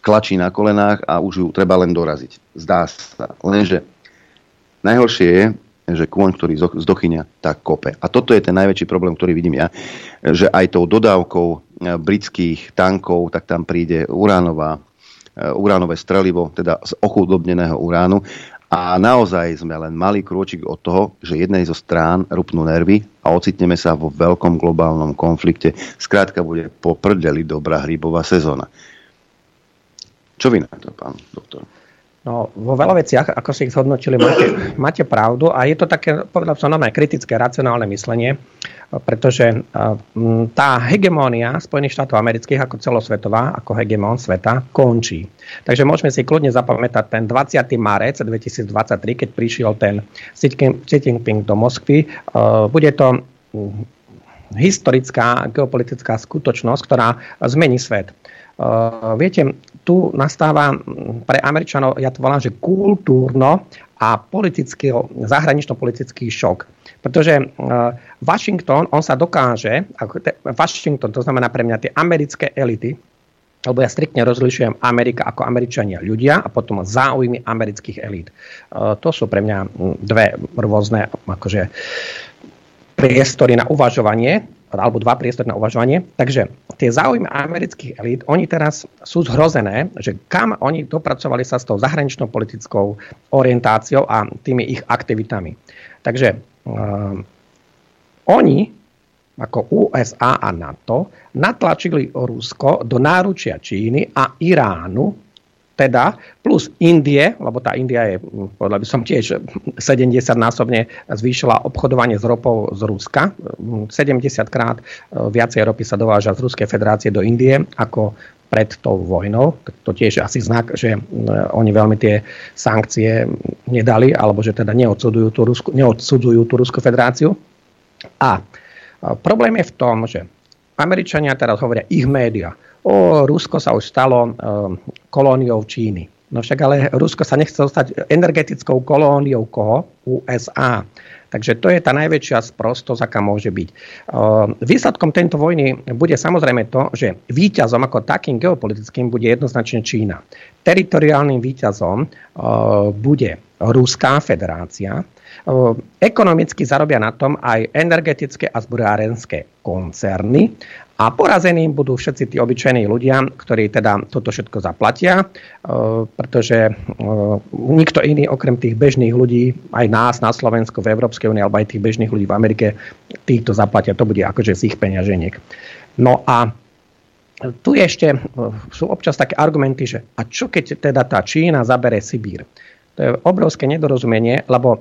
klačí na kolenách a už ju treba len doraziť. Zdá sa. Lenže Najhoršie je, že kôň, ktorý zdochynia, tak kope. A toto je ten najväčší problém, ktorý vidím ja, že aj tou dodávkou e, britských tankov, tak tam príde uránová, e, uránové strelivo, teda z ochudobneného uránu. A naozaj sme len malý krôčik od toho, že jednej zo strán rupnú nervy a ocitneme sa vo veľkom globálnom konflikte. Skrátka bude po prdeli dobrá hrybová sezóna. Čo vy na to, pán doktor? No, vo veľa veciach, ako si ich zhodnotili, máte, máte pravdu a je to také, povedal som, nové kritické, racionálne myslenie, pretože tá hegemónia Spojených štátov amerických ako celosvetová, ako hegemón sveta, končí. Takže môžeme si kľudne zapamätať ten 20. marec 2023, keď prišiel ten Xi Jinping do Moskvy. Bude to historická geopolitická skutočnosť, ktorá zmení svet. Viete, tu nastáva pre Američanov, ja to volám, že kultúrno a politický, zahranično-politický šok. Pretože uh, Washington, on sa dokáže, Washington, to znamená pre mňa tie americké elity, lebo ja striktne rozlišujem Amerika ako Američania ľudia a potom záujmy amerických elít. Uh, to sú pre mňa dve rôzne akože, priestory na uvažovanie alebo dva priestory na uvažovanie. Takže tie záujmy amerických elít, oni teraz sú zhrozené, že kam oni dopracovali sa s tou zahraničnou politickou orientáciou a tými ich aktivitami. Takže uh, oni ako USA a NATO natlačili Rusko do náručia Číny a Iránu, teda plus Indie, lebo tá India je, povedal by som tiež 70-násobne zvýšila obchodovanie s ropou z Ruska. 70 krát viacej ropy sa dováža z Ruskej federácie do Indie ako pred tou vojnou. To tiež asi znak, že oni veľmi tie sankcie nedali, alebo že teda neodsudzujú tú Rusku, neodsudzujú tú Ruskú federáciu. A problém je v tom, že Američania teraz hovoria ich média, o, Rusko sa už stalo um, kolóniou Číny. No však ale Rusko sa nechce stať energetickou kolóniou koho? USA. Takže to je tá najväčšia sprostosť, aká môže byť. Výsledkom tejto vojny bude samozrejme to, že víťazom ako takým geopolitickým bude jednoznačne Čína. Teritoriálnym víťazom bude Ruská federácia. Ekonomicky zarobia na tom aj energetické a zbrojárenské koncerny a porazení budú všetci tí obyčajní ľudia, ktorí teda toto všetko zaplatia, e, pretože e, nikto iný okrem tých bežných ľudí, aj nás na Slovensku, v Európskej únii, alebo aj tých bežných ľudí v Amerike, týchto zaplatia. To bude akože z ich peňaženiek. No a tu ešte e, sú občas také argumenty, že a čo keď teda tá Čína zabere Sibír? To je obrovské nedorozumenie, lebo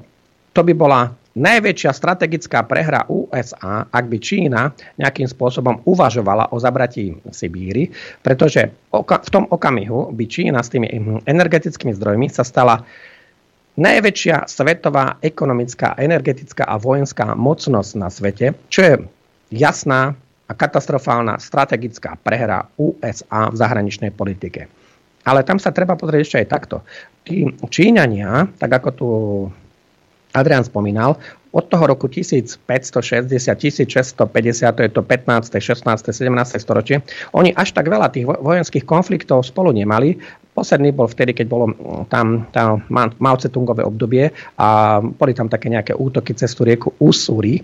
to by bola najväčšia strategická prehra USA, ak by Čína nejakým spôsobom uvažovala o zabratí Sibíry, pretože v tom okamihu by Čína s tými energetickými zdrojmi sa stala najväčšia svetová ekonomická, energetická a vojenská mocnosť na svete, čo je jasná a katastrofálna strategická prehra USA v zahraničnej politike. Ale tam sa treba pozrieť ešte aj takto. Tí Číňania, tak ako tu Adrian spomínal, od toho roku 1560, 1650, to je to 15., 16., 17. storočie, oni až tak veľa tých vojenských konfliktov spolu nemali. Posledný bol vtedy, keď bolo mm, tam, tam Mao Tse-tungové obdobie a boli tam také nejaké útoky cez tú rieku Usuri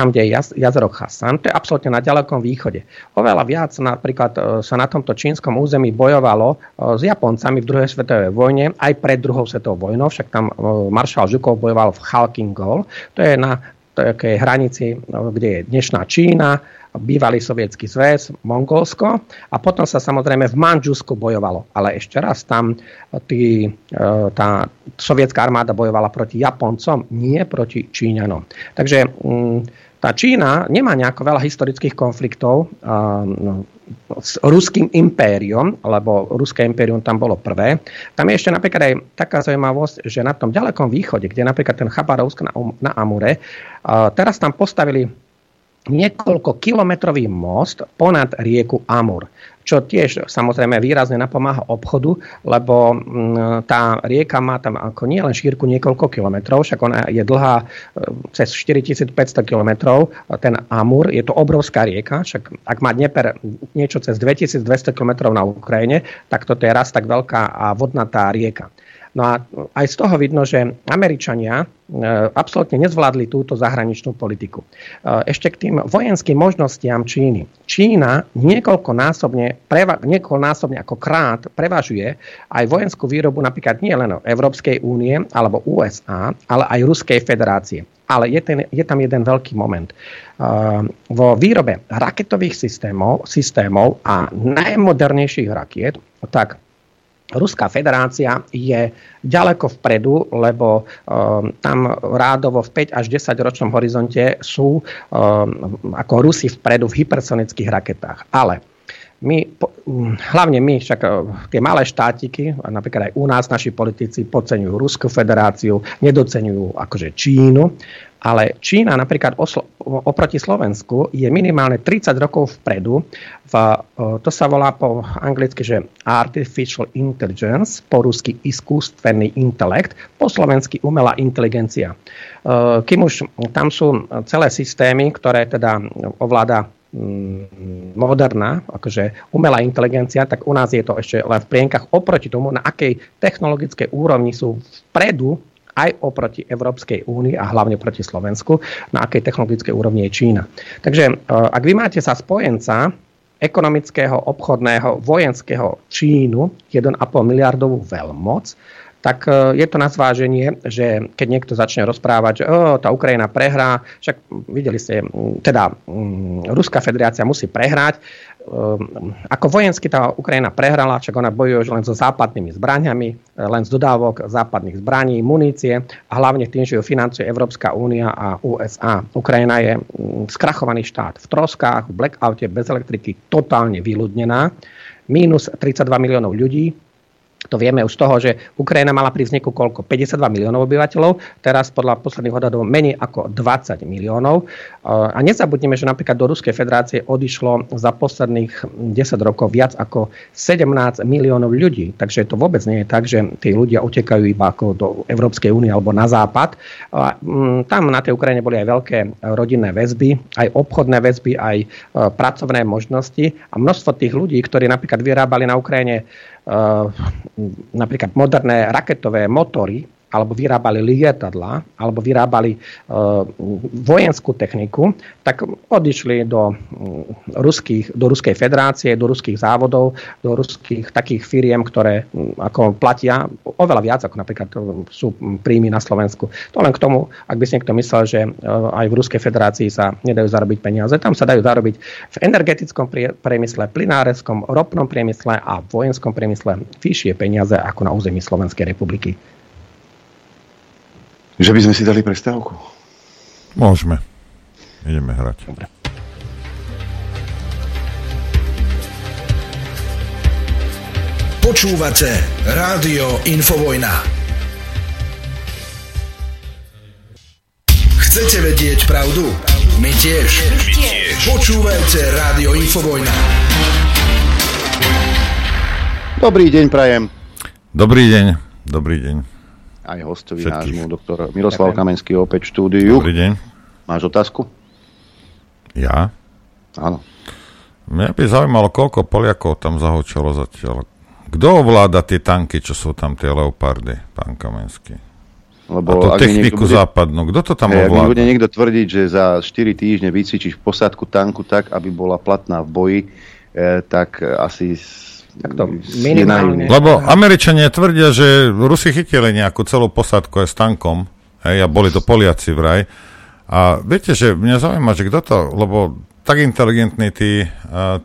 tam, kde je jaz, jazero Hasan, to je absolútne na ďalekom východe. Oveľa viac napríklad e, sa na tomto čínskom území bojovalo e, s Japoncami v druhej svetovej vojne, aj pred druhou svetovou vojnou, však tam e, maršal Žukov bojoval v Halkingol, to je na takej hranici, kde je dnešná Čína, bývalý sovietský zväz, Mongolsko a potom sa samozrejme v Manžusku bojovalo. Ale ešte raz, tam tý, tá sovietská armáda bojovala proti Japoncom, nie proti Číňanom. Takže mm, tá Čína nemá nejako veľa historických konfliktov no, s ruským impériom, lebo ruské impérium tam bolo prvé. Tam je ešte napríklad aj taká zaujímavosť, že na tom ďalekom východe, kde napríklad ten Chabarovsk na, na Amure, teraz tam postavili niekoľko kilometrový most ponad rieku Amur čo tiež samozrejme výrazne napomáha obchodu, lebo mm, tá rieka má tam ako nie len šírku niekoľko kilometrov, však ona je dlhá e, cez 4500 kilometrov, ten Amur, je to obrovská rieka, však ak má Dneper niečo cez 2200 kilometrov na Ukrajine, tak toto je raz tak veľká a vodnatá rieka. No a aj z toho vidno, že Američania e, absolútne nezvládli túto zahraničnú politiku. E, ešte k tým vojenským možnostiam Číny. Čína niekoľkonásobne, preva, niekoľkonásobne ako krát prevažuje aj vojenskú výrobu napríklad nie len Európskej únie alebo USA, ale aj Ruskej federácie. Ale je, ten, je tam jeden veľký moment. Uh, vo výrobe raketových systémov, systémov a najmodernejších rakiet, tak Ruská federácia je ďaleko vpredu, lebo um, tam rádovo v 5 až 10 ročnom horizonte sú um, ako Rusi vpredu v hypersonických raketách. Ale my, hlavne my, však uh, tie malé štátiky, napríklad aj u nás naši politici podceňujú Ruskú federáciu, nedocenujú akože Čínu ale Čína napríklad oslo- oproti Slovensku je minimálne 30 rokov vpredu. V, to sa volá po anglicky, že artificial intelligence, po rusky iskústvený intelekt, po slovensky umelá inteligencia. Kým už tam sú celé systémy, ktoré teda ovláda mm, moderná, akože umelá inteligencia, tak u nás je to ešte len v plienkach oproti tomu, na akej technologickej úrovni sú vpredu aj oproti Európskej únii a hlavne proti Slovensku, na akej technologickej úrovni je Čína. Takže e, ak vy máte sa spojenca ekonomického, obchodného, vojenského Čínu, 1,5 miliardovú veľmoc, tak e, je to na zváženie, že keď niekto začne rozprávať, že oh, tá Ukrajina prehrá, však videli ste, teda Ruská federácia musí prehrať, e, ako vojensky tá Ukrajina prehrala, však ona bojuje už len so západnými zbraniami, e, len z dodávok západných zbraní, munície a hlavne tým, že ju financuje Európska únia a USA. Ukrajina je skrachovaný štát v troskách, v blackoute, bez elektriky, totálne vyľudnená, mínus 32 miliónov ľudí, to vieme už z toho, že Ukrajina mala pri vzniku koľko? 52 miliónov obyvateľov, teraz podľa posledných odhadov menej ako 20 miliónov. A nezabudneme, že napríklad do Ruskej federácie odišlo za posledných 10 rokov viac ako 17 miliónov ľudí. Takže to vôbec nie je tak, že tí ľudia utekajú iba ako do Európskej únie alebo na západ. A mm, tam na tej Ukrajine boli aj veľké rodinné väzby, aj obchodné väzby, aj e, pracovné možnosti a množstvo tých ľudí, ktorí napríklad vyrábali na Ukrajine napríklad moderné raketové motory, alebo vyrábali lietadla, alebo vyrábali uh, vojenskú techniku, tak odišli do, um, ruských, do Ruskej federácie, do ruských závodov, do ruských takých firiem, ktoré um, ako platia oveľa viac, ako napríklad um, sú príjmy na Slovensku. To len k tomu, ak by si niekto myslel, že uh, aj v Ruskej federácii sa nedajú zarobiť peniaze. Tam sa dajú zarobiť v energetickom priemysle, plynáreskom, ropnom priemysle a vojenskom priemysle vyššie peniaze ako na území Slovenskej republiky. Že by sme si dali prestávku? Môžeme. Ideme hrať. Dobre. Počúvate Rádio Infovojna. Chcete vedieť pravdu? My tiež. My tiež. Počúvajte Rádio Infovojna. Dobrý deň, Prajem. Dobrý deň. Dobrý deň aj hostovi nášmu, doktor Miroslav Kamenský opäť v štúdiu. Dobrý deň. Máš otázku? Ja? Áno. Mňa by zaujímalo, koľko Poliakov tam zahočalo zatiaľ. Kto ovláda tie tanky, čo sú tam tie Leopardy, pán Kamenský? Lebo a to techniku bude, západnú, kto to tam ovláda? Ak bude niekto tvrdiť, že za 4 týždne vycvičíš posádku tanku tak, aby bola platná v boji, eh, tak asi tak to minimálne. Lebo Američania tvrdia, že Rusi chytili nejakú celú posádku aj s tankom, hej, a boli to Poliaci vraj. A viete, že mňa zaujíma, že kto to, lebo tak inteligentní tí,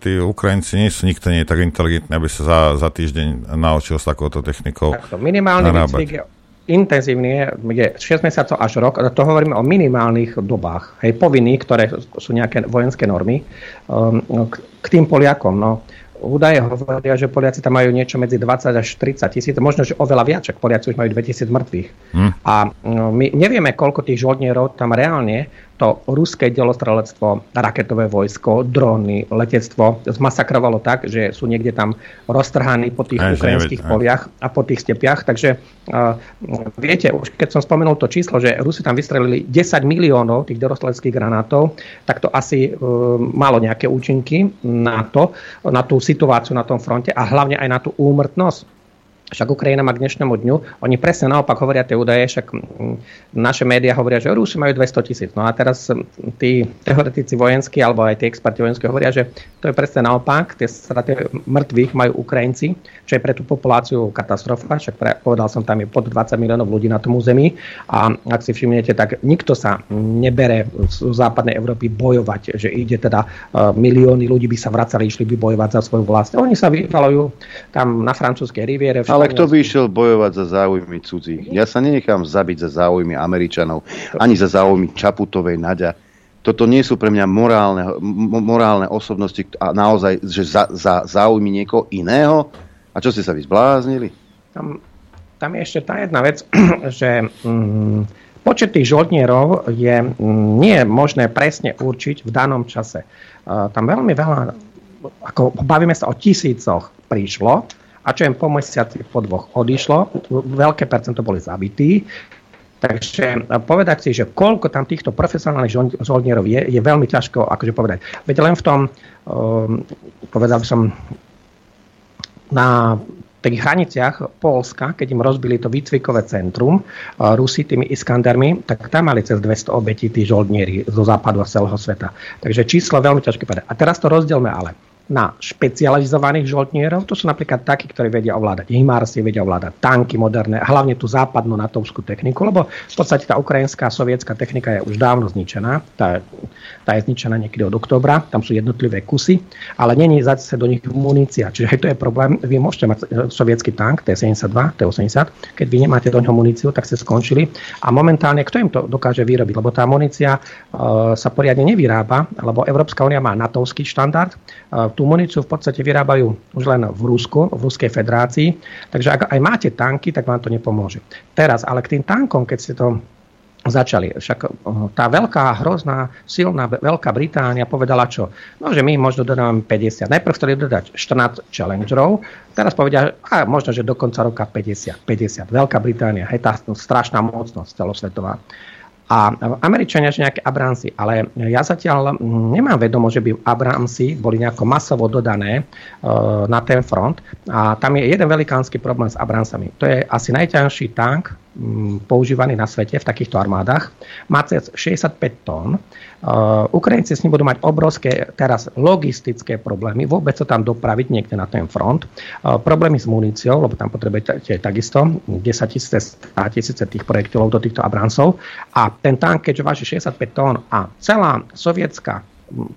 tí Ukrajinci nie sú, nikto nie je tak inteligentný, aby sa za, za týždeň naučil s takouto technikou Takto, minimálny výcvik je intenzívny, je 6 mesiacov až rok, to hovoríme o minimálnych dobách, hej, povinných, ktoré sú nejaké vojenské normy, um, k, k tým Poliakom, no údaje hovoria, že Poliaci tam majú niečo medzi 20 až 30 tisíc, možno, že oveľa viac, čak Poliaci už majú 2000 mŕtvych. Hmm. A no, my nevieme, koľko tých žoldnierov tam reálne to ruské delostrelectvo, raketové vojsko, dróny, letectvo zmasakrovalo tak, že sú niekde tam roztrhaní po tých aj, ukrajinských aj. poliach a po tých stepiach. Takže uh, viete, už keď som spomenul to číslo, že Rusi tam vystrelili 10 miliónov tých delostreleckých granátov, tak to asi uh, malo nejaké účinky na to, na tú situáciu na tom fronte a hlavne aj na tú úmrtnosť však Ukrajina má k dnešnému dňu, oni presne naopak hovoria tie údaje, však naše médiá hovoria, že Rusi majú 200 tisíc. No a teraz tí teoretici vojenskí alebo aj tí experti vojenskí hovoria, že to je presne naopak, tie straty mŕtvych majú Ukrajinci, čo je pre tú populáciu katastrofa, však pre, povedal som, tam je pod 20 miliónov ľudí na tom území a ak si všimnete, tak nikto sa nebere z západnej Európy bojovať, že ide teda uh, milióny ľudí by sa vracali, išli by bojovať za svoju vlast. Oni sa vyvalujú tam na francúzskej riviere, ale kto by išiel bojovať za záujmy cudzích? Ja sa nenechám zabiť za záujmy Američanov, ani za záujmy Čaputovej, Naďa. Toto nie sú pre mňa morálne, morálne osobnosti a naozaj, že za, za záujmy niekoho iného? A čo ste sa vy zbláznili? Tam, tam je ešte tá jedna vec, že mm, počet tých žoldnierov je, mm, nie je možné presne určiť v danom čase. Uh, tam veľmi veľa, ako bavíme sa o tisícoch, prišlo, a čo im po mesiaci po dvoch odišlo, veľké percento boli zabití, Takže povedať si, že koľko tam týchto profesionálnych žoldnierov je, je veľmi ťažko akože povedať. Veď len v tom, um, povedal som, na tých hraniciach Polska, keď im rozbili to výcvikové centrum uh, Rusi tými Iskandermi, tak tam mali cez 200 obetí tí žoldnieri zo západu a celého sveta. Takže číslo veľmi ťažké povedať. A teraz to rozdielme ale na špecializovaných žoldnierov. To sú napríklad takí, ktorí vedia ovládať HIMARSy, vedia ovládať tanky moderné, hlavne tú západnú natovskú techniku, lebo v podstate tá ukrajinská sovietská technika je už dávno zničená. Tá, tá je zničená niekedy od oktobra, tam sú jednotlivé kusy, ale není zase do nich munícia. Čiže aj to je problém. Vy môžete mať e, sovietský tank T-72, T-80, keď vy nemáte do neho muníciu, tak ste skončili. A momentálne, kto im to dokáže vyrobiť? Lebo tá munícia uh, sa poriadne nevyrába, lebo Európska únia má natovský štandard, uh, tú muníciu v podstate vyrábajú už len v Rusku, v Ruskej federácii. Takže ak aj máte tanky, tak vám to nepomôže. Teraz, ale k tým tankom, keď ste to začali. Však eh, tá veľká, hrozná, silná Veľká Británia povedala čo? No, že my možno dodávame 50. Najprv chceli dodať 14 Challengerov, teraz povedia, a možno, že do konca roka 50. 50. Veľká Británia, je tá strašná mocnosť celosvetová a Američania, že nejaké Abramsy, ale ja zatiaľ nemám vedomo, že by Abramsy boli nejako masovo dodané uh, na ten front a tam je jeden velikánsky problém s Abramsami. To je asi najťažší tank um, používaný na svete v takýchto armádach. Má cez 65 tón Ukrajinci s ním budú mať obrovské teraz logistické problémy, vôbec sa tam dopraviť niekde na ten front. Uh, problémy s muníciou, lebo tam potrebujete takisto 10 tisíce, 100 tisíce tých projektilov do týchto Abransov. A ten tank, keďže váži 65 tón a celá sovietská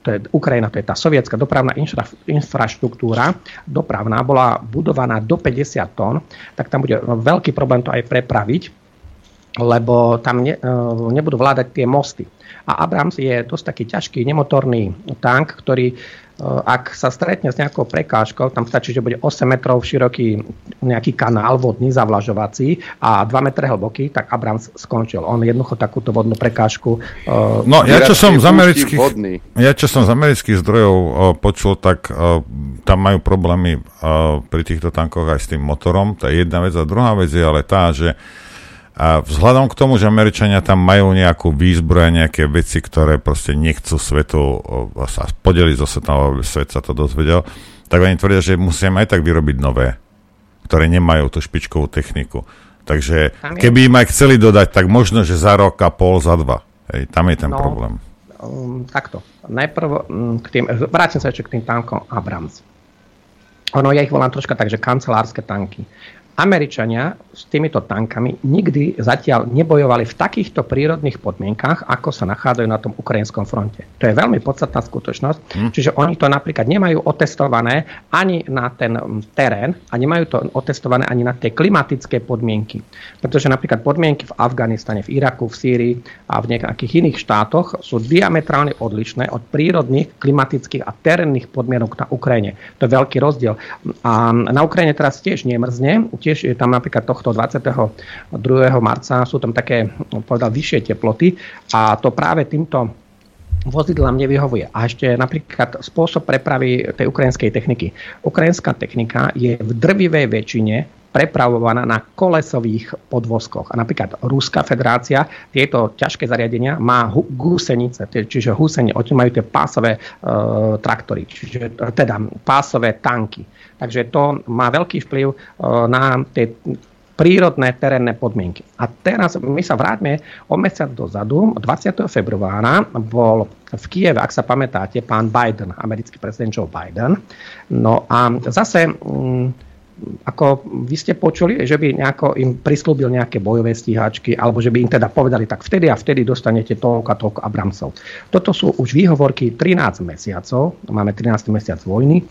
to je Ukrajina, to je tá sovietská dopravná infra, infraštruktúra, dopravná, bola budovaná do 50 tón, tak tam bude veľký problém to aj prepraviť, lebo tam ne, nebudú vládať tie mosty. A Abrams je dosť taký ťažký nemotorný tank, ktorý e, ak sa stretne s nejakou prekážkou, tam stačí, že bude 8 metrov široký nejaký kanál vodný, zavlažovací a 2 metre hlboký, tak Abrams skončil. On jednoducho takúto vodnú prekážku... Uh, no, ja čo, som z amerických, ja čo som z amerických zdrojov uh, počul, tak uh, tam majú problémy uh, pri týchto tankoch aj s tým motorom. To je jedna vec. A druhá vec je ale tá, že uh, a vzhľadom k tomu, že Američania tam majú nejakú výzbroj nejaké veci, ktoré proste nechcú svetu sa podeliť so svetom, aby svet sa to dozvedel, tak oni tvrdia, že musíme aj tak vyrobiť nové, ktoré nemajú tú špičkovú techniku. Takže keby im aj chceli dodať, tak možno, že za rok a pol, za dva. Hej, tam je ten no, problém. Um, takto. Najprv um, k tým, vrátim sa ešte k tým tankom Abrams. Ono, ja ich volám troška tak, že kancelárske tanky. Američania s týmito tankami nikdy zatiaľ nebojovali v takýchto prírodných podmienkach, ako sa nachádzajú na tom ukrajinskom fronte. To je veľmi podstatná skutočnosť. Hm. Čiže oni to napríklad nemajú otestované ani na ten terén a nemajú to otestované ani na tie klimatické podmienky. Pretože napríklad podmienky v Afganistane, v Iraku, v Sýrii a v nejakých iných štátoch sú diametrálne odlišné od prírodných, klimatických a terénnych podmienok na Ukrajine. To je veľký rozdiel. A na Ukrajine teraz tiež nemrzne, tiež je tam napríklad tohto 22. marca sú tam také, povedal, vyššie teploty a to práve týmto vozidlám nevyhovuje. A ešte napríklad spôsob prepravy tej ukrajinskej techniky. Ukrajinská technika je v drvivej väčšine prepravovaná na kolesových podvozkoch. A napríklad Ruská federácia tieto ťažké zariadenia má hu- gúsenice, čiže húsenie, oni majú tie pásové e, traktory, čiže teda pásové tanky. Takže to má veľký vplyv e, na tie prírodné terénne podmienky. A teraz my sa vráťme o mesiac dozadu, 20. februára bol v Kieve, ak sa pamätáte, pán Biden, americký prezident Joe Biden. No a zase mm, ako vy ste počuli, že by nejako im prislúbil nejaké bojové stíhačky, alebo že by im teda povedali, tak vtedy a vtedy dostanete toľko a toľko Abramsov. Toto sú už výhovorky 13 mesiacov, máme 13. mesiac vojny,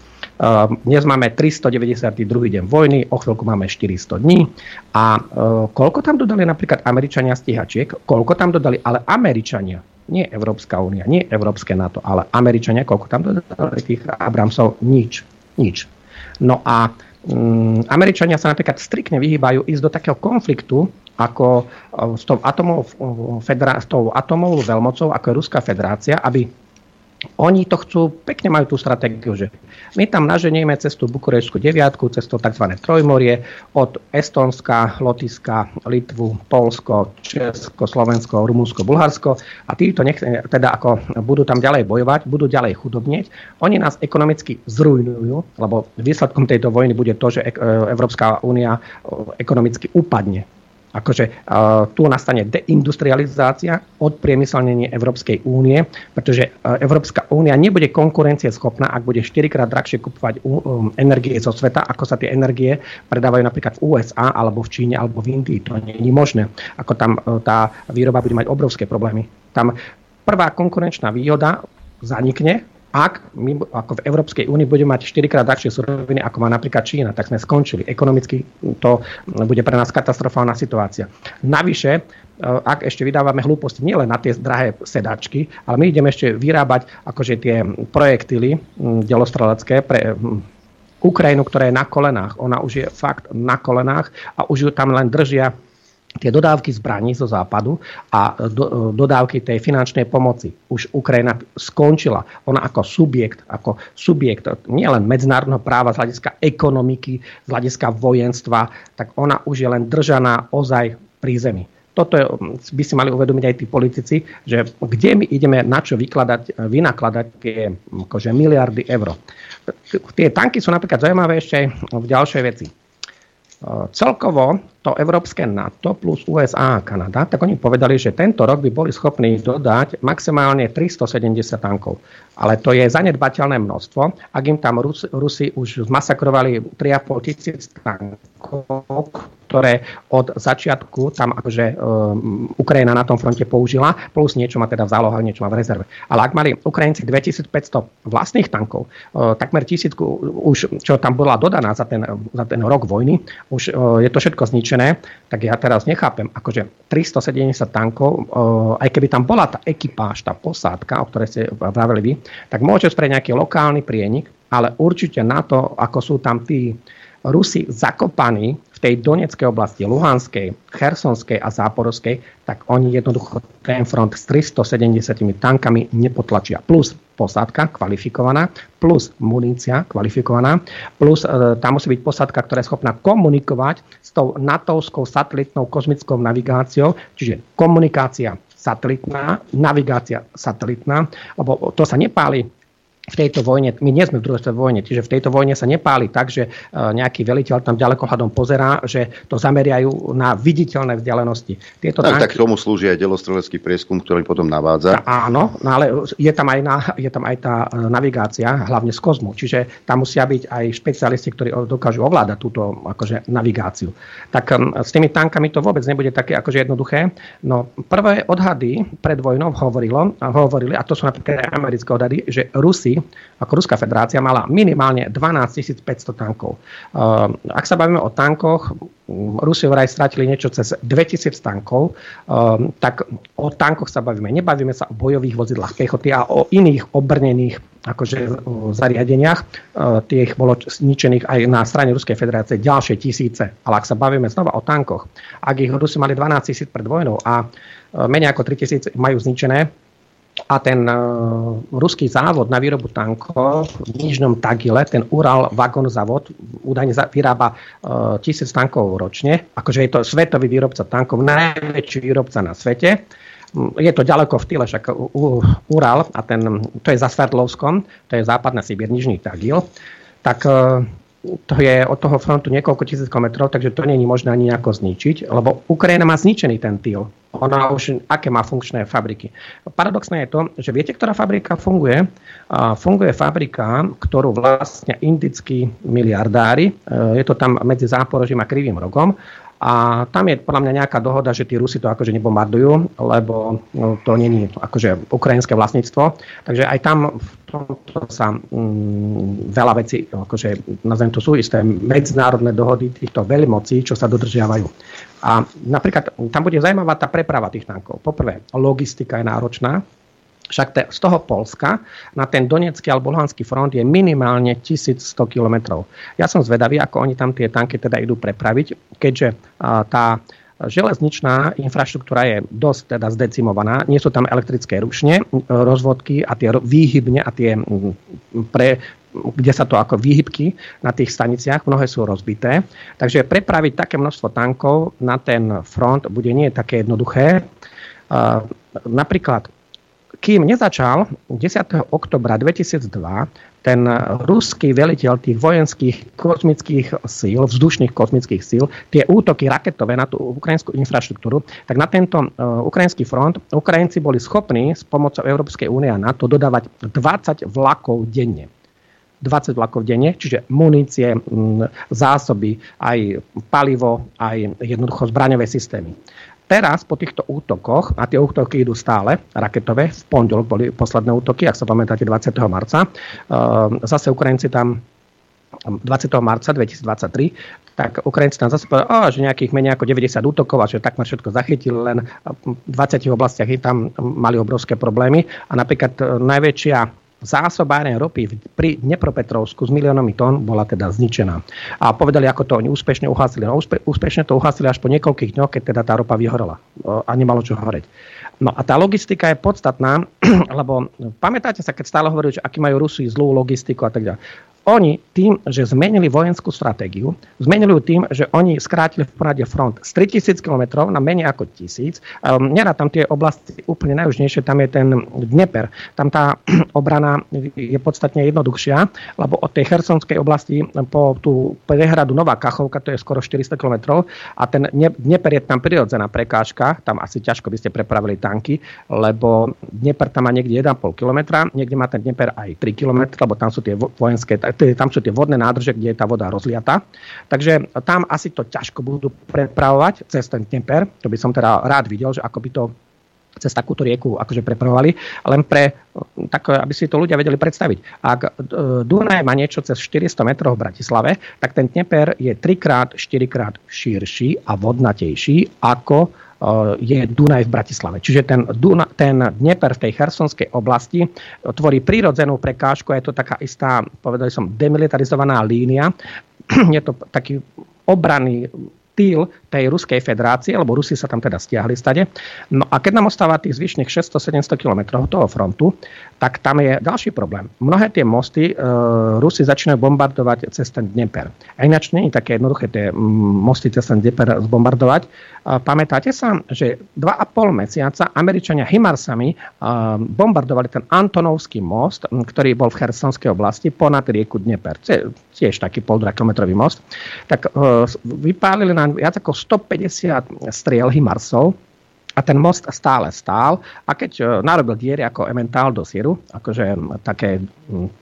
dnes máme 392. deň vojny, o chvíľku máme 400 dní a uh, koľko tam dodali napríklad Američania stíhačiek, koľko tam dodali, ale Američania, nie Európska únia, nie Európske NATO, ale Američania, koľko tam dodali tých Abramsov, nič, nič. No a um, Američania sa napríklad striktne vyhýbajú ísť do takého konfliktu ako uh, s tou, atomovou, federa- s tou atomovou veľmocou, ako je Ruská federácia, aby oni to chcú, pekne majú tú stratégiu, že my tam naženieme cez tú deviatku, cez to tzv. trojmorie, od Estonska, Lotiska, Litvu, Polsko, Česko, Slovensko, Rumunsko, Bulharsko a títo nech, teda ako budú tam ďalej bojovať, budú ďalej chudobnieť. Oni nás ekonomicky zrujnujú, lebo výsledkom tejto vojny bude to, že Európska únia ekonomicky upadne akože tu nastane deindustrializácia, odpriemyselnenie Európskej únie, pretože Európska únia nebude konkurencieschopná, ak bude 4 krát drahšie kupovať um, energie zo sveta, ako sa tie energie predávajú napríklad v USA, alebo v Číne, alebo v Indii. To nie je možné. Ako tam tá výroba bude mať obrovské problémy. Tam prvá konkurenčná výhoda zanikne, ak my ako v Európskej únii budeme mať 4 krát drahšie suroviny, ako má napríklad Čína, tak sme skončili. Ekonomicky to bude pre nás katastrofálna situácia. Navyše, e, ak ešte vydávame hlúposti nielen na tie drahé sedačky, ale my ideme ešte vyrábať akože tie projektily delostrelecké pre Ukrajinu, ktorá je na kolenách. Ona už je fakt na kolenách a už ju tam len držia tie dodávky zbraní zo západu a do, dodávky tej finančnej pomoci. Už Ukrajina skončila. Ona ako subjekt, ako subjekt nielen medzinárodného práva z hľadiska ekonomiky, z hľadiska vojenstva, tak ona už je len držaná ozaj pri zemi. Toto by si mali uvedomiť aj tí politici, že kde my ideme na čo vykladať, vynakladať tie akože miliardy eur. Tie tanky sú napríklad zaujímavé ešte v ďalšej veci. Celkovo to európske NATO plus USA a Kanada, tak oni povedali, že tento rok by boli schopní dodať maximálne 370 tankov. Ale to je zanedbateľné množstvo. Ak im tam Rus, Rusi už zmasakrovali 3,5 tisíc tankov, ktoré od začiatku tam akože um, Ukrajina na tom fronte použila, plus niečo má teda v zálohách, niečo má v rezerve. Ale ak mali Ukrajinci 2500 vlastných tankov, uh, takmer tisícku už, čo tam bola dodaná za ten, za ten rok vojny, už uh, je to všetko zničené, tak ja teraz nechápem, akože 370 tankov, uh, aj keby tam bola tá ekipáž, tá posádka, o ktorej ste vraveli vy, tak môže spraviť nejaký lokálny prienik, ale určite na to, ako sú tam tí Rusi zakopaní v tej Donetskej oblasti, Luhanskej, Chersonskej a Záporovskej, tak oni jednoducho ten front s 370 tankami nepotlačia. Plus posádka kvalifikovaná, plus munícia kvalifikovaná, plus e, tam musí byť posádka, ktorá je schopná komunikovať s tou natovskou satelitnou kozmickou navigáciou, čiže komunikácia satelitná, navigácia satelitná, lebo to sa nepáli v tejto vojne, my nie sme v druhej svetovej vojne, čiže v tejto vojne sa nepáli tak, že e, nejaký veliteľ tam ďalekohľadom pozerá, že to zameriajú na viditeľné vzdialenosti. Tieto tak, tanky... tak tomu slúži aj delostrelecký prieskum, ktorý potom navádza. Tá, áno, no ale je tam, aj na, je tam aj tá e, navigácia, hlavne z kozmu. Čiže tam musia byť aj špecialisti, ktorí dokážu ovládať túto akože, navigáciu. Tak um, s tými tankami to vôbec nebude také akože jednoduché. No, prvé odhady pred vojnou hovorilo, hovorili, a to sú napríklad americké odhady, že Rusi ako Ruská federácia mala minimálne 12 500 tankov. Ehm, ak sa bavíme o tankoch, Rusi vraj stratili niečo cez 2000 tankov, ehm, tak o tankoch sa bavíme. Nebavíme sa o bojových vozidlách pechoty a o iných obrnených akože zariadeniach. Ehm, tých bolo zničených aj na strane Ruskej federácie ďalšie tisíce. Ale ak sa bavíme znova o tankoch, ak ich Rusi mali 12 000 pred vojnou a menej ako 3000 majú zničené, a ten uh, ruský závod na výrobu tankov v Nižnom Tagile, ten Ural Vagon závod, údajne vyrába uh, tisíc tankov ročne. Akože je to svetový výrobca tankov, najväčší výrobca na svete. Mm, je to ďaleko v tyle, však Ural, a ten, to je za Sverdlovskom, to je západná Sibir, Nižný Tagil. Tak uh, to je od toho frontu niekoľko tisíc kilometrov, takže to není možné ani nejako zničiť, lebo Ukrajina má zničený ten týl. Ona už, aké má funkčné fabriky. Paradoxné je to, že viete, ktorá fabrika funguje? Funguje fabrika, ktorú vlastne indickí miliardári, e, je to tam medzi Záporožím a Krivým rogom, a tam je podľa mňa nejaká dohoda, že tí Rusi to akože nebombardujú, lebo no, to není akože ukrajinské vlastníctvo. Takže aj tam v tomto sa mm, veľa vecí, akože nazvem to sú isté medzinárodné dohody týchto veľmocí, čo sa dodržiavajú. A napríklad tam bude zaujímavá tá preprava tých tankov. Poprvé, logistika je náročná, však te, z toho Polska na ten Donetský alebo Luhanský front je minimálne 1100 kilometrov. Ja som zvedavý, ako oni tam tie tanky teda idú prepraviť, keďže a, tá železničná infraštruktúra je dosť teda zdecimovaná. Nie sú tam elektrické rušne, rozvodky a tie výhybne a tie pre, kde sa to ako výhybky na tých staniciach, mnohé sú rozbité. Takže prepraviť také množstvo tankov na ten front bude nie také jednoduché. Napríklad kým nezačal 10. oktobra 2002 ten ruský veliteľ tých vojenských kozmických síl, vzdušných kozmických síl, tie útoky raketové na tú ukrajinskú infraštruktúru, tak na tento uh, ukrajinský front Ukrajinci boli schopní s pomocou Európskej únie a NATO dodávať 20 vlakov denne. 20 vlakov denne, čiže munície, zásoby, aj palivo, aj jednoducho zbraňové systémy. Teraz po týchto útokoch, a tie útoky idú stále, raketové, v pondelok boli posledné útoky, ak sa pamätáte, 20. marca, ehm, zase Ukrajinci tam 20. marca 2023, tak Ukrajinci tam zase povedali, že nejakých menej ako 90 útokov a že takmer všetko zachytili, len v 20 oblastiach tam mali obrovské problémy. A napríklad e, najväčšia zásobárne ropy pri Dnepropetrovsku s miliónami tón bola teda zničená. A povedali, ako to oni úspešne uhasili. No, úspe, úspešne to uhasili až po niekoľkých dňoch, keď teda tá ropa vyhorela a nemalo čo horeť. No a tá logistika je podstatná, lebo pamätáte sa, keď stále hovorili, že aký majú Rusi zlú logistiku a tak ďalej. Oni tým, že zmenili vojenskú stratégiu, zmenili ju tým, že oni skrátili v porade front z 3000 km na menej ako 1000. Um, nerad tam tie oblasti úplne najjužnejšie, tam je ten Dneper. Tam tá obrana je podstatne jednoduchšia, lebo od tej Chersonskej oblasti po tú prehradu Nová Kachovka, to je skoro 400 km a ten Dneper je tam prirodzená prekážka, tam asi ťažko by ste prepravili tanky, lebo Dneper tam má niekde 1,5 km, niekde má ten Dneper aj 3 km, lebo tam sú tie vojenské tam sú tie vodné nádrže, kde je tá voda rozliata. Takže tam asi to ťažko budú prepravovať cez ten temper. To by som teda rád videl, že ako by to cez takúto rieku akože prepravovali, len pre, tak, aby si to ľudia vedeli predstaviť. Ak e, Dunaj má niečo cez 400 metrov v Bratislave, tak ten Dneper je 3 x 4 krát širší a vodnatejší ako je Dunaj v Bratislave. Čiže ten, Duna, ten Dnieper v tej chersonskej oblasti tvorí prírodzenú prekážku je to taká istá, povedali som, demilitarizovaná línia. je to taký obranný týl tej Ruskej federácie, lebo Rusi sa tam teda stiahli stade. No a keď nám ostáva tých zvyšných 600-700 km toho frontu, tak tam je ďalší problém. Mnohé tie mosty e, Rusi začínajú bombardovať cez ten Dnieper. A ináč nie je také jednoduché tie mosty cez ten Dnieper zbombardovať. E, pamätáte sa, že 2,5 mesiaca Američania Himarsami e, bombardovali ten Antonovský most, ktorý bol v Chersonskej oblasti ponad rieku Dnieper. Tiež taký pol kilometrový most. Tak e, vypálili na viac ako 150 striel Himarsov a ten most stále stál a keď e, narobil diery ako ementál do síru, akože také,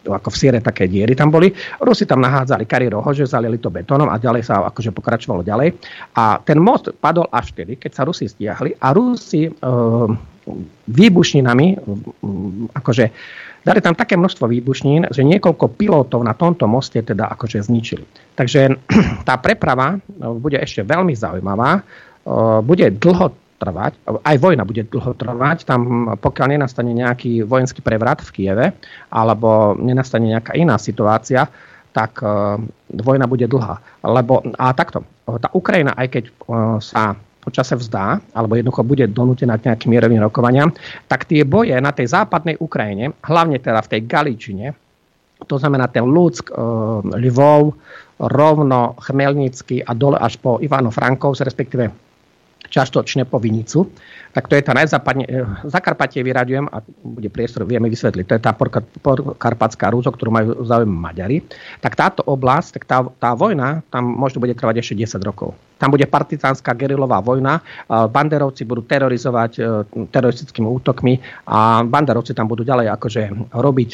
ako v síre také diery tam boli, Rusi tam nahádzali kariérou hože, zalieli to betónom a ďalej sa akože pokračovalo ďalej. A ten most padol až vtedy, keď sa Rusi stiahli a Rusi e, výbušninami, akože dali tam také množstvo výbušnín, že niekoľko pilotov na tomto moste teda akože zničili. Takže tá preprava bude ešte veľmi zaujímavá, bude dlho trvať, aj vojna bude dlho trvať, tam pokiaľ nenastane nejaký vojenský prevrat v Kieve, alebo nenastane nejaká iná situácia, tak vojna bude dlhá. Lebo, a takto, tá Ukrajina, aj keď sa počase vzdá, alebo jednoducho bude donútená k nejakým mierovým rokovaniam, tak tie boje na tej západnej Ukrajine, hlavne teda v tej Galičine, to znamená ten Lúck, e, Lvov, rovno Chmelnický a dole až po Ivano Frankovs, respektíve častočne po Vinicu, tak to je tá najzápadne, e, Zakarpatie vyraďujem a bude priestor, vieme vysvetliť, to je tá Karpatská rúzo, ktorú majú záujem Maďari, tak táto oblasť, tak tá, tá vojna tam možno bude trvať ešte 10 rokov. Tam bude partizánska gerilová vojna, banderovci budú terorizovať e, teroristickými útokmi a banderovci tam budú ďalej akože robiť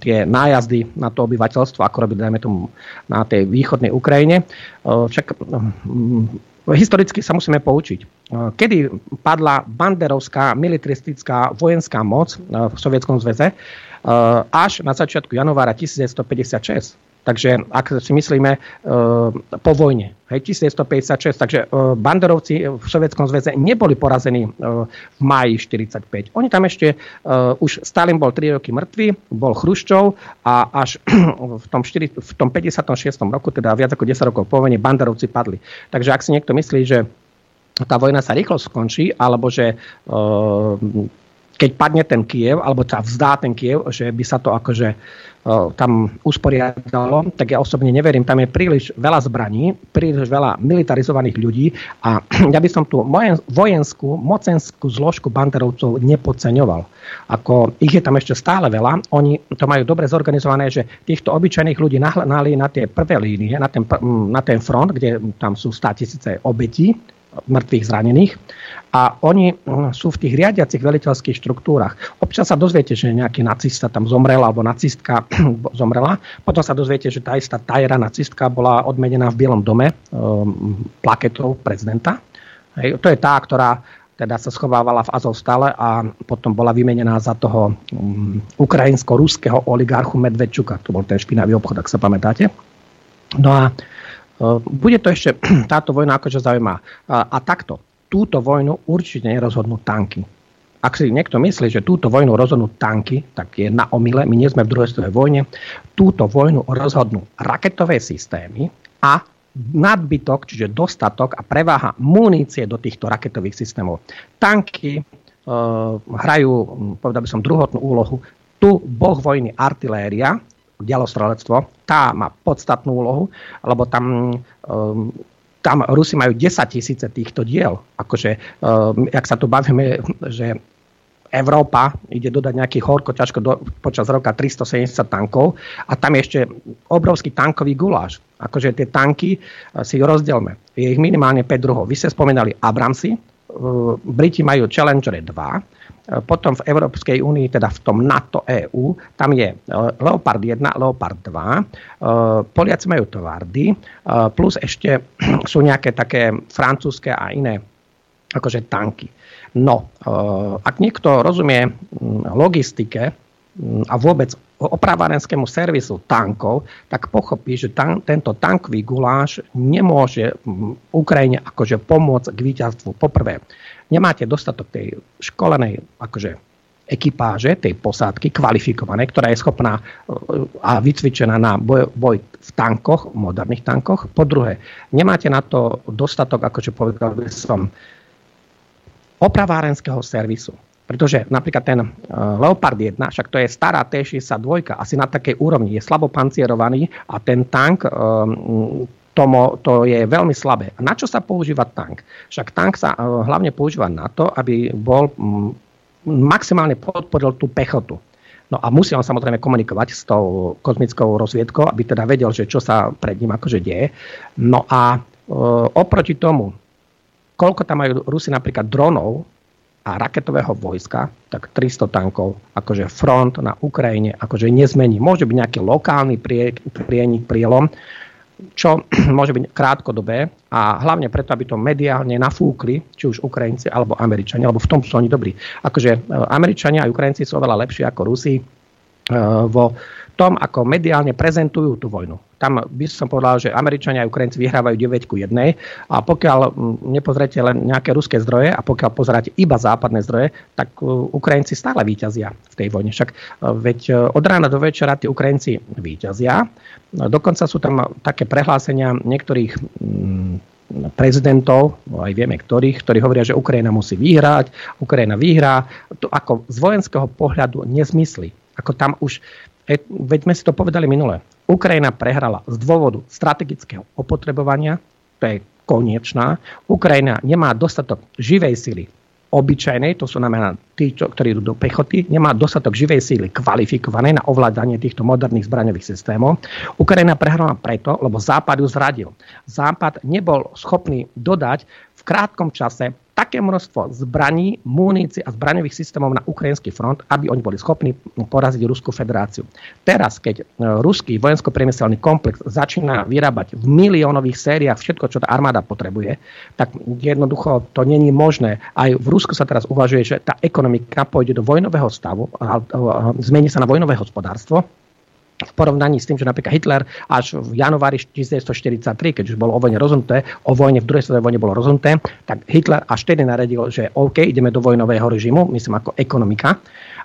tie nájazdy na to obyvateľstvo, ako robiť, dajme tomu, na tej východnej Ukrajine. E, však historicky sa musíme poučiť. E, kedy padla banderovská militaristická vojenská moc e, v Sovietskom zväze? E, až na začiatku januára 1956. Takže ak si myslíme po vojne, hej, 1956, takže banderovci v Sovietskom zväze neboli porazení v máji 45. Oni tam ešte, už Stalin bol 3 roky mŕtvý, bol Chruščov a až v tom, 4, v tom 56. roku, teda viac ako 10 rokov po vojne, banderovci padli. Takže ak si niekto myslí, že tá vojna sa rýchlo skončí, alebo že keď padne ten Kiev, alebo sa vzdá ten Kiev, že by sa to akože tam usporiadalo, tak ja osobne neverím. Tam je príliš veľa zbraní, príliš veľa militarizovaných ľudí a ja by som tú vojenskú, mocenskú zložku banderovcov nepodceňoval. Ako ich je tam ešte stále veľa, oni to majú dobre zorganizované, že týchto obyčajných ľudí nahnali na tie prvé línie, na ten, na ten front, kde tam sú 100 tisíce obetí, mŕtvych zranených a oni hm, sú v tých riadiacich veliteľských štruktúrach. Občas sa dozviete, že nejaký nacista tam zomrel alebo nacistka zomrela. Potom sa dozviete, že tá istá Tajra nacistka bola odmenená v Bielom dome um, plaketou prezidenta. Hej, to je tá, ktorá teda sa schovávala v Azovstale a potom bola vymenená za toho um, ukrajinsko-ruského oligarchu Medvedčuka. To bol ten špinavý obchod, ak sa pamätáte. No a bude to ešte táto vojna akože zaujímavá. A, a takto túto vojnu určite nerozhodnú tanky. Ak si niekto myslí, že túto vojnu rozhodnú tanky, tak je na omyle. My nie sme v druhej svetovej vojne. Túto vojnu rozhodnú raketové systémy a nadbytok, čiže dostatok a preváha munície do týchto raketových systémov. Tanky e, hrajú, povedal by som, druhotnú úlohu. Tu boh vojny artiléria, dialostrelectvo, tá má podstatnú úlohu, lebo tam e, tam Rusi majú 10 tisíce týchto diel. Akože, uh, ak sa tu bavíme, že Európa ide dodať nejaký horko ťažko do, počas roka 370 tankov a tam je ešte obrovský tankový guláš. Akože tie tanky uh, si rozdielme. Je ich minimálne 5 druhov. Vy ste spomínali Abramsy, uh, Briti majú Challenger 2, potom v Európskej únii, teda v tom NATO EU, tam je e, Leopard 1, Leopard 2, e, Poliaci majú Tovardy, e, plus ešte sú nejaké také francúzske a iné akože tanky. No, ak niekto rozumie logistike a vôbec opravárenskému servisu tankov, tak pochopí, že tan- tento tankový guláš nemôže Ukrajine akože pomôcť k víťazstvu. Poprvé, nemáte dostatok tej školenej akože ekipáže, tej posádky kvalifikovanej, ktorá je schopná e, a vycvičená na boj, boj v tankoch, moderných tankoch. Po druhé, nemáte na to dostatok, akože povedal by som, opravárenského servisu. Pretože napríklad ten uh, Leopard 1, však to je stará T-62, asi na takej úrovni, je slabo pancierovaný a ten tank um, Tomo, to je veľmi slabé. A na čo sa používa tank? Však tank sa uh, hlavne používa na to, aby bol um, maximálne podporil tú pechotu. No a musí on samozrejme komunikovať s tou kozmickou rozviedkou, aby teda vedel, že čo sa pred ním akože deje. No a e, oproti tomu, koľko tam majú Rusi napríklad dronov a raketového vojska, tak 300 tankov, akože front na Ukrajine, akože nezmení. Môže byť nejaký lokálny prie, prienik, prielom, čo môže byť krátkodobé a hlavne preto, aby to mediálne nafúkli, či už Ukrajinci alebo Američania, alebo v tom sú oni dobrí. Akože e, Američania a Ukrajinci sú oveľa lepší ako Rusi vo tom, ako mediálne prezentujú tú vojnu. Tam by som povedal, že Američania a Ukrajinci vyhrávajú 9 ku 1 a pokiaľ nepozrete len nejaké ruské zdroje a pokiaľ pozeráte iba západné zdroje, tak e, Ukrajinci stále výťazia v tej vojne. Však veď od rána do večera tí Ukrajinci výťazia dokonca sú tam také prehlásenia niektorých prezidentov, no aj vieme ktorých, ktorí hovoria, že Ukrajina musí vyhrať, Ukrajina vyhrá. To ako z vojenského pohľadu nezmysly. Ako tam už, e, veď sme si to povedali minule, Ukrajina prehrala z dôvodu strategického opotrebovania, to je konečná. Ukrajina nemá dostatok živej sily obyčajnej, to sú znamená tí, čo, ktorí idú do pechoty, nemá dostatok živej síly kvalifikovanej na ovládanie týchto moderných zbraňových systémov. Ukrajina prehrala preto, lebo Západ ju zradil. Západ nebol schopný dodať v krátkom čase také množstvo zbraní, munícií a zbraňových systémov na ukrajinský front, aby oni boli schopní poraziť Ruskú federáciu. Teraz, keď e, ruský vojensko-priemyselný komplex začína vyrábať v miliónových sériách všetko, čo tá armáda potrebuje, tak jednoducho to není možné. Aj v Rusku sa teraz uvažuje, že tá ekonomika pôjde do vojnového stavu, a zmení sa na vojnové hospodárstvo, v porovnaní s tým, že napríklad Hitler až v januári 1943, keď už bolo o vojne rozhodnuté, o vojne v druhej svetovej vojne bolo rozhodnuté, tak Hitler až tedy naredil, že OK, ideme do vojnového režimu, myslím ako ekonomika.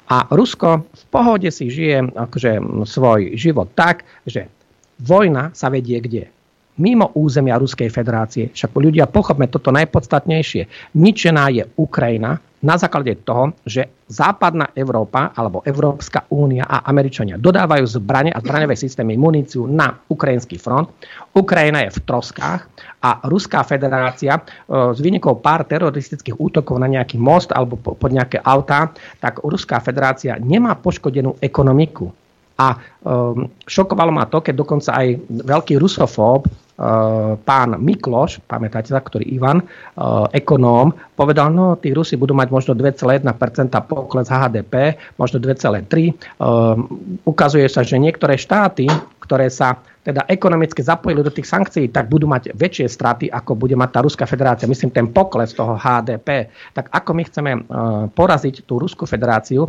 A Rusko v pohode si žije akože svoj život tak, že vojna sa vedie kde? Mimo územia Ruskej federácie. Však ľudia pochopme toto najpodstatnejšie. Ničená je Ukrajina, na základe toho, že západná Európa alebo Európska únia a Američania dodávajú zbranie a zbraňové systémy muníciu na ukrajinský front. Ukrajina je v troskách a Ruská federácia e, s výnikou pár teroristických útokov na nejaký most alebo pod nejaké autá, tak Ruská federácia nemá poškodenú ekonomiku. A um, šokovalo ma to, keď dokonca aj veľký rusofób pán Mikloš, pamätáte sa, ktorý Ivan, eh, ekonóm, povedal, no tí Rusi budú mať možno 2,1% pokles HDP, možno 2,3%. Eh, ukazuje sa, že niektoré štáty, ktoré sa teda ekonomicky zapojili do tých sankcií, tak budú mať väčšie straty, ako bude mať tá Ruská federácia. Myslím, ten pokles toho HDP. Tak ako my chceme poraziť tú Ruskú federáciu,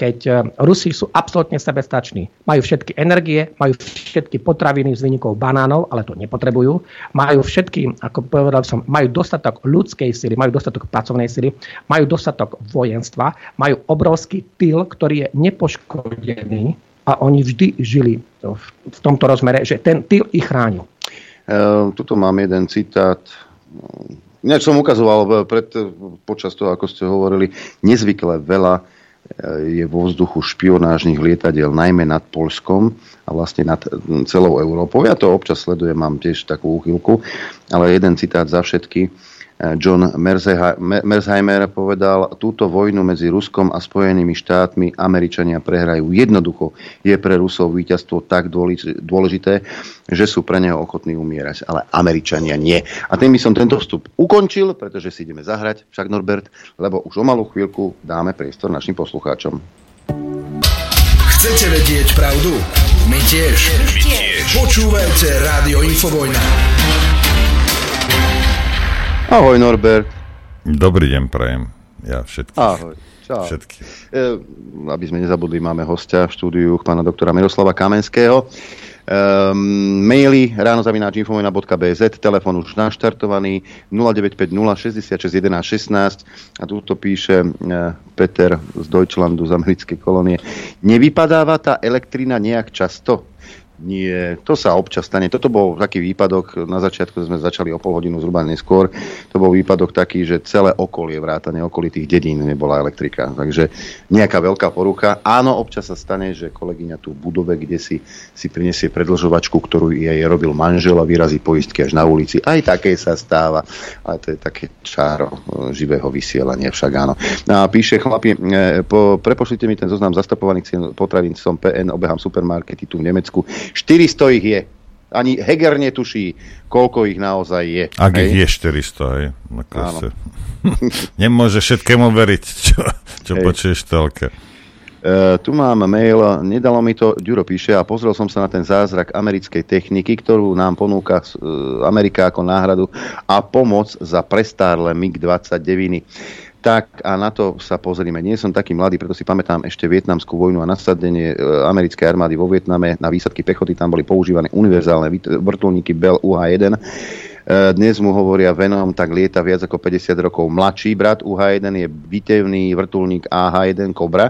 keď e, Rusi sú absolútne sebestační. Majú všetky energie, majú všetky potraviny z výnikov banánov, ale to nepotrebujú. Majú všetky, ako povedal som, majú dostatok ľudskej sily, majú dostatok pracovnej sily, majú dostatok vojenstva, majú obrovský tyl, ktorý je nepoškodený a oni vždy žili v tomto rozmere, že ten tyl ich chránil. E, tuto mám jeden citát. Ináč som ukazoval pred, počas toho, ako ste hovorili, nezvykle veľa je vo vzduchu špionážnych lietadiel najmä nad Polskom a vlastne nad celou Európou. Ja to občas sledujem, mám tiež takú úchylku, ale jeden citát za všetky John Merzheimer povedal, túto vojnu medzi Ruskom a Spojenými štátmi Američania prehrajú. Jednoducho je pre Rusov víťazstvo tak dôležité, že sú pre neho ochotní umierať, ale Američania nie. A tým by som tento vstup ukončil, pretože si ideme zahrať, však Norbert, lebo už o malú chvíľku dáme priestor našim poslucháčom. Chcete vedieť pravdu? My tiež. My tiež. Počúvajte Rádio Infovojna. Ahoj Norbert. Dobrý deň prajem. Ja všetkých. Ahoj. Čau. Všetky. E, aby sme nezabudli, máme hostia v štúdiu pána doktora Miroslava Kamenského. Um, maily ránozavináčinfomena.bz, telefon už naštartovaný 0950 66 11 16 a túto píše uh, Peter z Deutschlandu z americkej kolónie. Nevypadáva tá elektrina nejak často? Nie, to sa občas stane. Toto bol taký výpadok, na začiatku sme začali o pol hodinu zhruba neskôr, to bol výpadok taký, že celé okolie, vrátane okolitých dedín nebola elektrika. Takže nejaká veľká porucha. Áno, občas sa stane, že kolegyňa tu v budove, kde si, si prinesie predlžovačku, ktorú jej robil manžel a vyrazí poistky až na ulici. Aj také sa stáva. Ale to je také čáro e, živého vysielania, však áno. A píše chlapi, e, po, prepošlite mi ten zoznam zastupovaných cien potravín som PN, obehám supermarkety tu v Nemecku 400 ich je. Ani Heger netuší, koľko ich naozaj je. Ak hej? ich je 400, hej. Sa... Nemôže všetkému veriť, čo, čo počuješ telke. Uh, tu mám mail, nedalo mi to, Ďuro píše, a pozrel som sa na ten zázrak americkej techniky, ktorú nám ponúka uh, Amerika ako náhradu a pomoc za prestárle MiG-29 tak a na to sa pozrime. Nie som taký mladý, preto si pamätám ešte vietnamskú vojnu a nasadenie e, americkej armády vo Vietname. Na výsadky pechoty tam boli používané univerzálne vrtulníky Bell UH-1. E, dnes mu hovoria Venom, tak lieta viac ako 50 rokov. Mladší brat UH-1 je bitevný vrtulník AH-1 Cobra,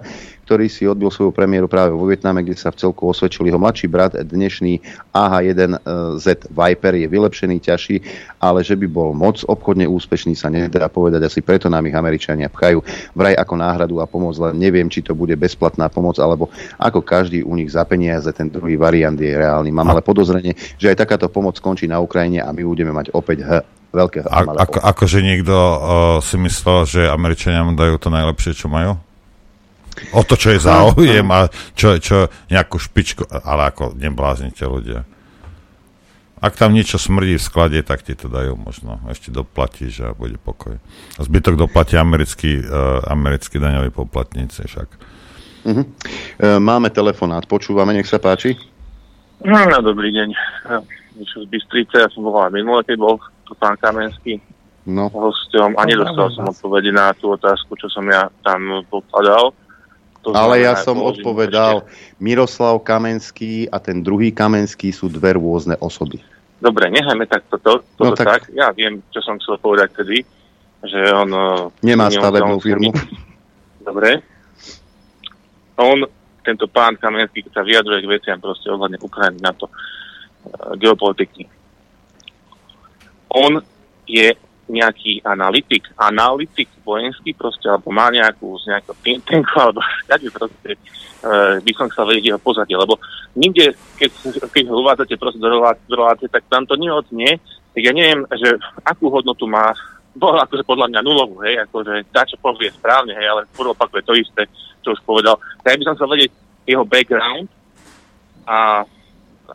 ktorý si odbil svoju premiéru práve vo Vietname, kde sa v celku osvedčil jeho mladší brat, dnešný AH-1Z Viper. Je vylepšený, ťažší, ale že by bol moc obchodne úspešný sa nedá povedať, asi preto nám ich Američania pchajú vraj ako náhradu a pomoc, len neviem, či to bude bezplatná pomoc, alebo ako každý u nich za peniaze, ten druhý variant je reálny. Mám ale podozrenie, že aj takáto pomoc skončí na Ukrajine a my budeme mať opäť H veľké A, ako, akože niekto uh, si myslel, že Američania mu dajú to najlepšie, čo majú? O to, čo je záujem a čo, čo nejakú špičku, ale ako nebláznite ľudia. Ak tam niečo smrdí v sklade, tak ti to dajú možno. Ešte doplatíš a bude pokoj. A zbytok doplatí americkí, uh, americkí daňoví poplatníci však. Uh-huh. Máme telefonát, počúvame, nech sa páči. No, no dobrý deň. Vyšiel z Bystrice, ja som bol aj minulé, keď bol tu pán Kamenský no. hosťom a nedostal som odpovede na tú otázku, čo som ja tam pokladal. To Ale ja som odpovedal, ešte. Miroslav Kamenský a ten druhý Kamenský sú dve rôzne osoby. Dobre, nechajme tak toto, to, no, tak... tak. Ja viem, čo som chcel povedať tedy, že on... E, Nemá stavebnú firmu. Dobre. On, tento pán Kamenský, keď sa vyjadruje k veciam proste ohľadne Ukrajiny na to uh, geopolitiky. On je nejaký analytik, analytik vojenský proste, alebo má nejakú z nejakého tanku, alebo tak proste uh, by som chcel vedieť jeho pozadie, lebo nikde, keď, keď ho uvádzate proste do relácie, tak tam to neodznie, tak ja neviem, že akú hodnotu má bol akože podľa mňa nulovú, hej, akože dá, čo povie správne, hej, ale furt opakuje to isté, čo už povedal. Tak ja by som chcel vedieť jeho background a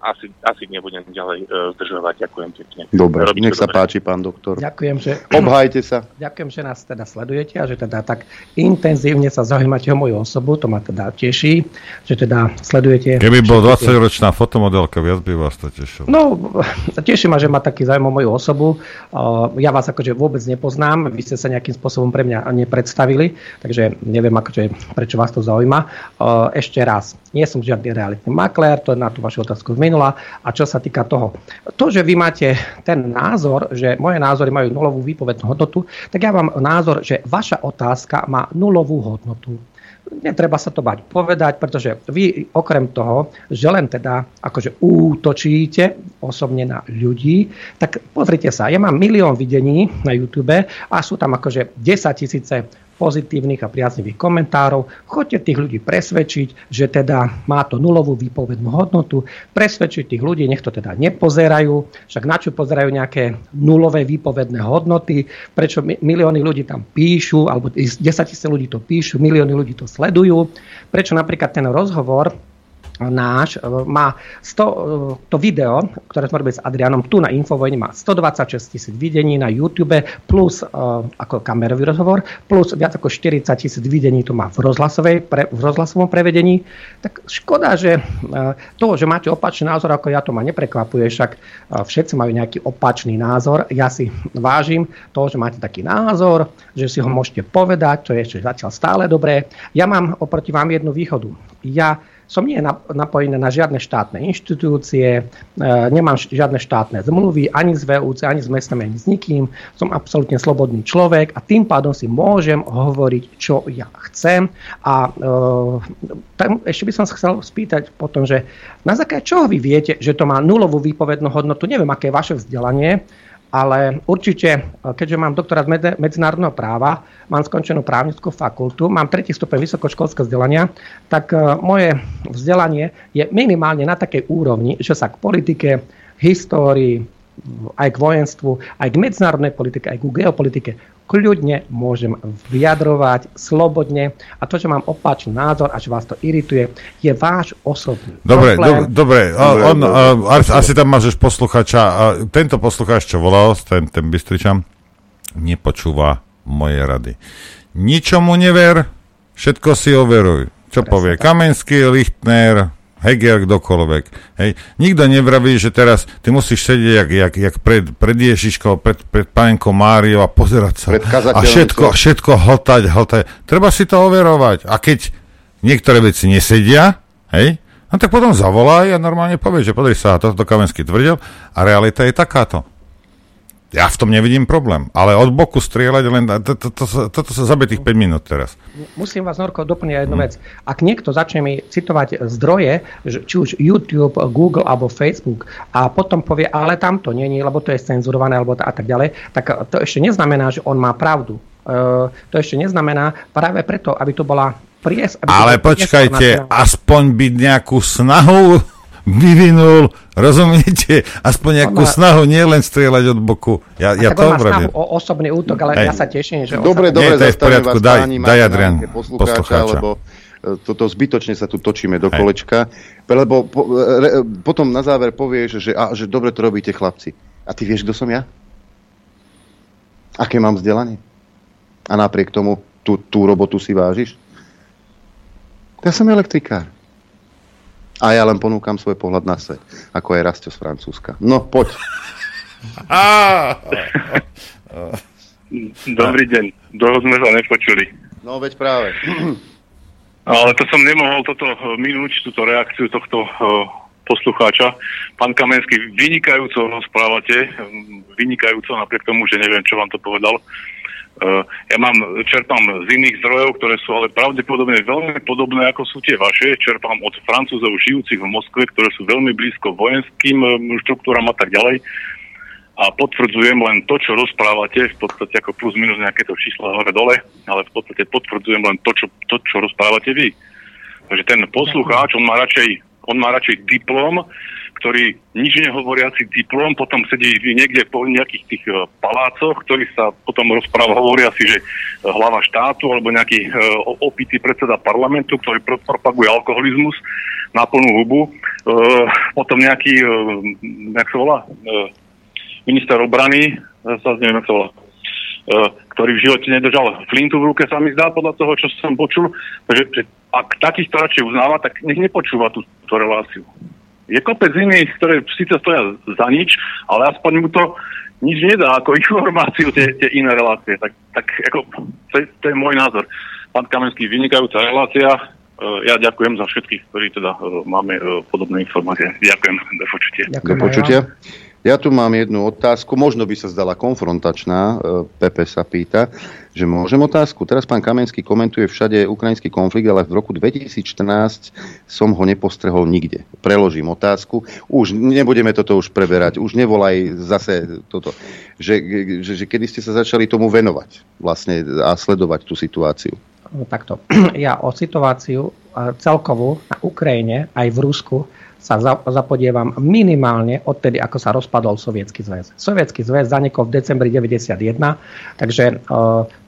asi, asi nebudem ďalej uh, zdržovať. Ďakujem pekne. Dobre, Robíte nech sa dobre. páči, pán doktor. Ďakujem, že... Obhajte sa. Ďakujem, že nás teda sledujete a že teda tak intenzívne sa zaujímate o moju osobu, to ma teda teší, že teda sledujete... Keby bol všetky tie- 20-ročná fotomodelka, viac by vás to tešilo. No, teší ma, že má taký záujem o moju osobu. Uh, Ja vás akože vôbec nepoznám, vy ste sa nejakým spôsobom pre mňa nepredstavili, takže neviem, akože, prečo vás to zaujíma. Uh, Ešte raz, nie som žiadny realitný maklér, to je na tú vašu otázku z minula. A čo sa týka toho, to, že vy máte ten názor, že moje názory majú nulovú výpovednú hodnotu, tak ja mám názor, že vaša otázka má nulovú hodnotu. Netreba sa to bať povedať, pretože vy okrem toho, že len teda akože útočíte osobne na ľudí, tak pozrite sa, ja mám milión videní na YouTube a sú tam akože 10 tisíce pozitívnych a priaznivých komentárov. Choďte tých ľudí presvedčiť, že teda má to nulovú výpovednú hodnotu, presvedčiť tých ľudí, nech to teda nepozerajú, však na čo pozerajú nejaké nulové výpovedné hodnoty, prečo mi- milióny ľudí tam píšu, alebo 10 tisíc ľudí to píšu, milióny ľudí to sledujú, prečo napríklad ten rozhovor náš e, má 100, e, to video, ktoré sme robili s Adrianom tu na Infovojne má 126 tisíc videní na YouTube plus uh, ako kamerový rozhovor plus viac ako 40 tisíc videní to má v, rozhlasovej, pre, v rozhlasovom prevedení. Tak škoda, že to, že máte opačný názor ako ja, to ma neprekvapuje, však všetci majú nejaký opačný názor. Ja si vážim to, že máte taký názor, že si ho môžete povedať, to je ešte zatiaľ stále dobré. Ja mám oproti vám jednu výhodu. Ja som nie nap- napojený na žiadne štátne inštitúcie, e, nemám žiadne štátne zmluvy ani z VUC, ani s mestami, ani s nikým. Som absolútne slobodný človek a tým pádom si môžem hovoriť, čo ja chcem. A e, tam ešte by som sa chcel spýtať potom, že na základe čoho vy viete, že to má nulovú výpovednú hodnotu? Neviem, aké je vaše vzdelanie, ale určite, e, keďže mám doktorát med- medzinárodného práva, mám skončenú právnickú fakultu, mám tretí stupeň vysokoškolského vzdelania, tak e, moje vzdelanie je minimálne na takej úrovni, že sa k politike, histórii, aj k vojenstvu, aj k medzinárodnej politike, aj ku geopolitike kľudne môžem vyjadrovať slobodne a to, že mám opačný názor a že vás to irituje, je váš osobný Dobre, problém. dobre, dobre. A, on, a, a, asi tam máš posluchača. A tento poslucháč, čo volal, ten, ten Bystričan, nepočúva moje rady. Ničomu never, všetko si overuj. Čo povie Kamenský, Lichtner, Heger, kdokoľvek. Hej. Nikto nevraví, že teraz ty musíš sedieť jak, jak, jak pred, pred Ježiškou, pred, pred panenkou Máriou a pozerať sa. A všetko, všetko hltať, hltať. Treba si to overovať. A keď niektoré veci nesedia, hej, no tak potom zavolaj a normálne povie, že podri sa, toto Kamenský tvrdil a realita je takáto. Ja v tom nevidím problém, ale od boku strieľať len, toto sa zabije tých 5 minút teraz. Musím vás, Norko, doplniť jednu vec. Ak niekto začne mi citovať zdroje, či už YouTube, Google alebo Facebook a potom povie, ale tam to nie, lebo to je cenzurované alebo a tak ďalej, tak to ešte neznamená, že on má pravdu. Uh, to ešte neznamená práve preto, aby to bola pries... Aby Ale počkajte, aspoň byť nejakú snahu vyvinul, rozumiete? Aspoň nejakú má- snahu, nie len strieľať od boku. Ja, A ja to on má o osobný útok, ale Hej. ja sa teším, že... Dobre, dobre, Nie, to je v zastavím poriadku, vás, daj- páni, daj, na Adrian, poslucháča, lebo e, toto zbytočne sa tu točíme do kolečka, lebo po, re, potom na záver povieš, že, a, že dobre to robíte chlapci. A ty vieš, kto som ja? Aké mám vzdelanie? A napriek tomu tú, tú robotu si vážiš? Ja som elektrikár. A ja len ponúkam svoj pohľad na svet, ako je Rastio z Francúzska. No, poď. Dobrý deň. Dlho sme sa nepočuli. No, veď práve. Ale to som nemohol toto eh, minúť, túto reakciu tohto eh, poslucháča. Pán Kamenský, vynikajúco rozprávate, hm, vynikajúco, napriek tomu, že neviem, čo vám to povedal. Ja mám, čerpám z iných zdrojov, ktoré sú ale pravdepodobne veľmi podobné, ako sú tie vaše. Čerpám od francúzov žijúcich v Moskve, ktoré sú veľmi blízko vojenským eh, štruktúram a tak ďalej. a potvrdzujem len to, čo rozprávate, v podstate ako plus minus nejaké to číslo hore dole, ale v podstate potvrdzujem len to, čo, to, čo rozprávate vy. Takže ten poslucháč, on má radšej, on má radšej diplom, ktorý nič nehovoriaci diplom, potom sedí niekde po nejakých tých uh, palácoch, ktorý sa potom rozpráva, hovoria si, že uh, hlava štátu alebo nejaký uh, opitý predseda parlamentu, ktorý pro, propaguje alkoholizmus na plnú hubu. Potom nejaký, jak sa volá, minister obrany, sa neviem, ako sa volá, ktorý v živote nedržal flintu v ruke, sa mi zdá podľa toho, čo som počul. Takže že ak takýchto radšej uznáva, tak nech nepočúva tú, tú reláciu. Je kopec iných, ktoré síce stoja za nič, ale aspoň mu to nič nedá ako informáciu tie, tie iné relácie. Tak, tak ako, to, je, to je môj názor. Pán Kamenský, vynikajúca relácia. Ja ďakujem za všetkých, ktorí teda máme podobné informácie. Ďakujem, do počutia. Do počutia. Ja tu mám jednu otázku, možno by sa zdala konfrontačná, e, Pepe sa pýta, že môžem otázku. Teraz pán Kamenský komentuje všade ukrajinský konflikt, ale v roku 2014 som ho nepostrehol nikde. Preložím otázku. Už nebudeme toto už preberať, už nevolaj zase toto. Že, že, že kedy ste sa začali tomu venovať vlastne a sledovať tú situáciu? Takto. Ja o situáciu e, celkovú na Ukrajine aj v Rusku sa zapodievam minimálne odtedy, ako sa rozpadol Sovietský zväz. Sovietský zväz zanikol v decembri 91, takže e,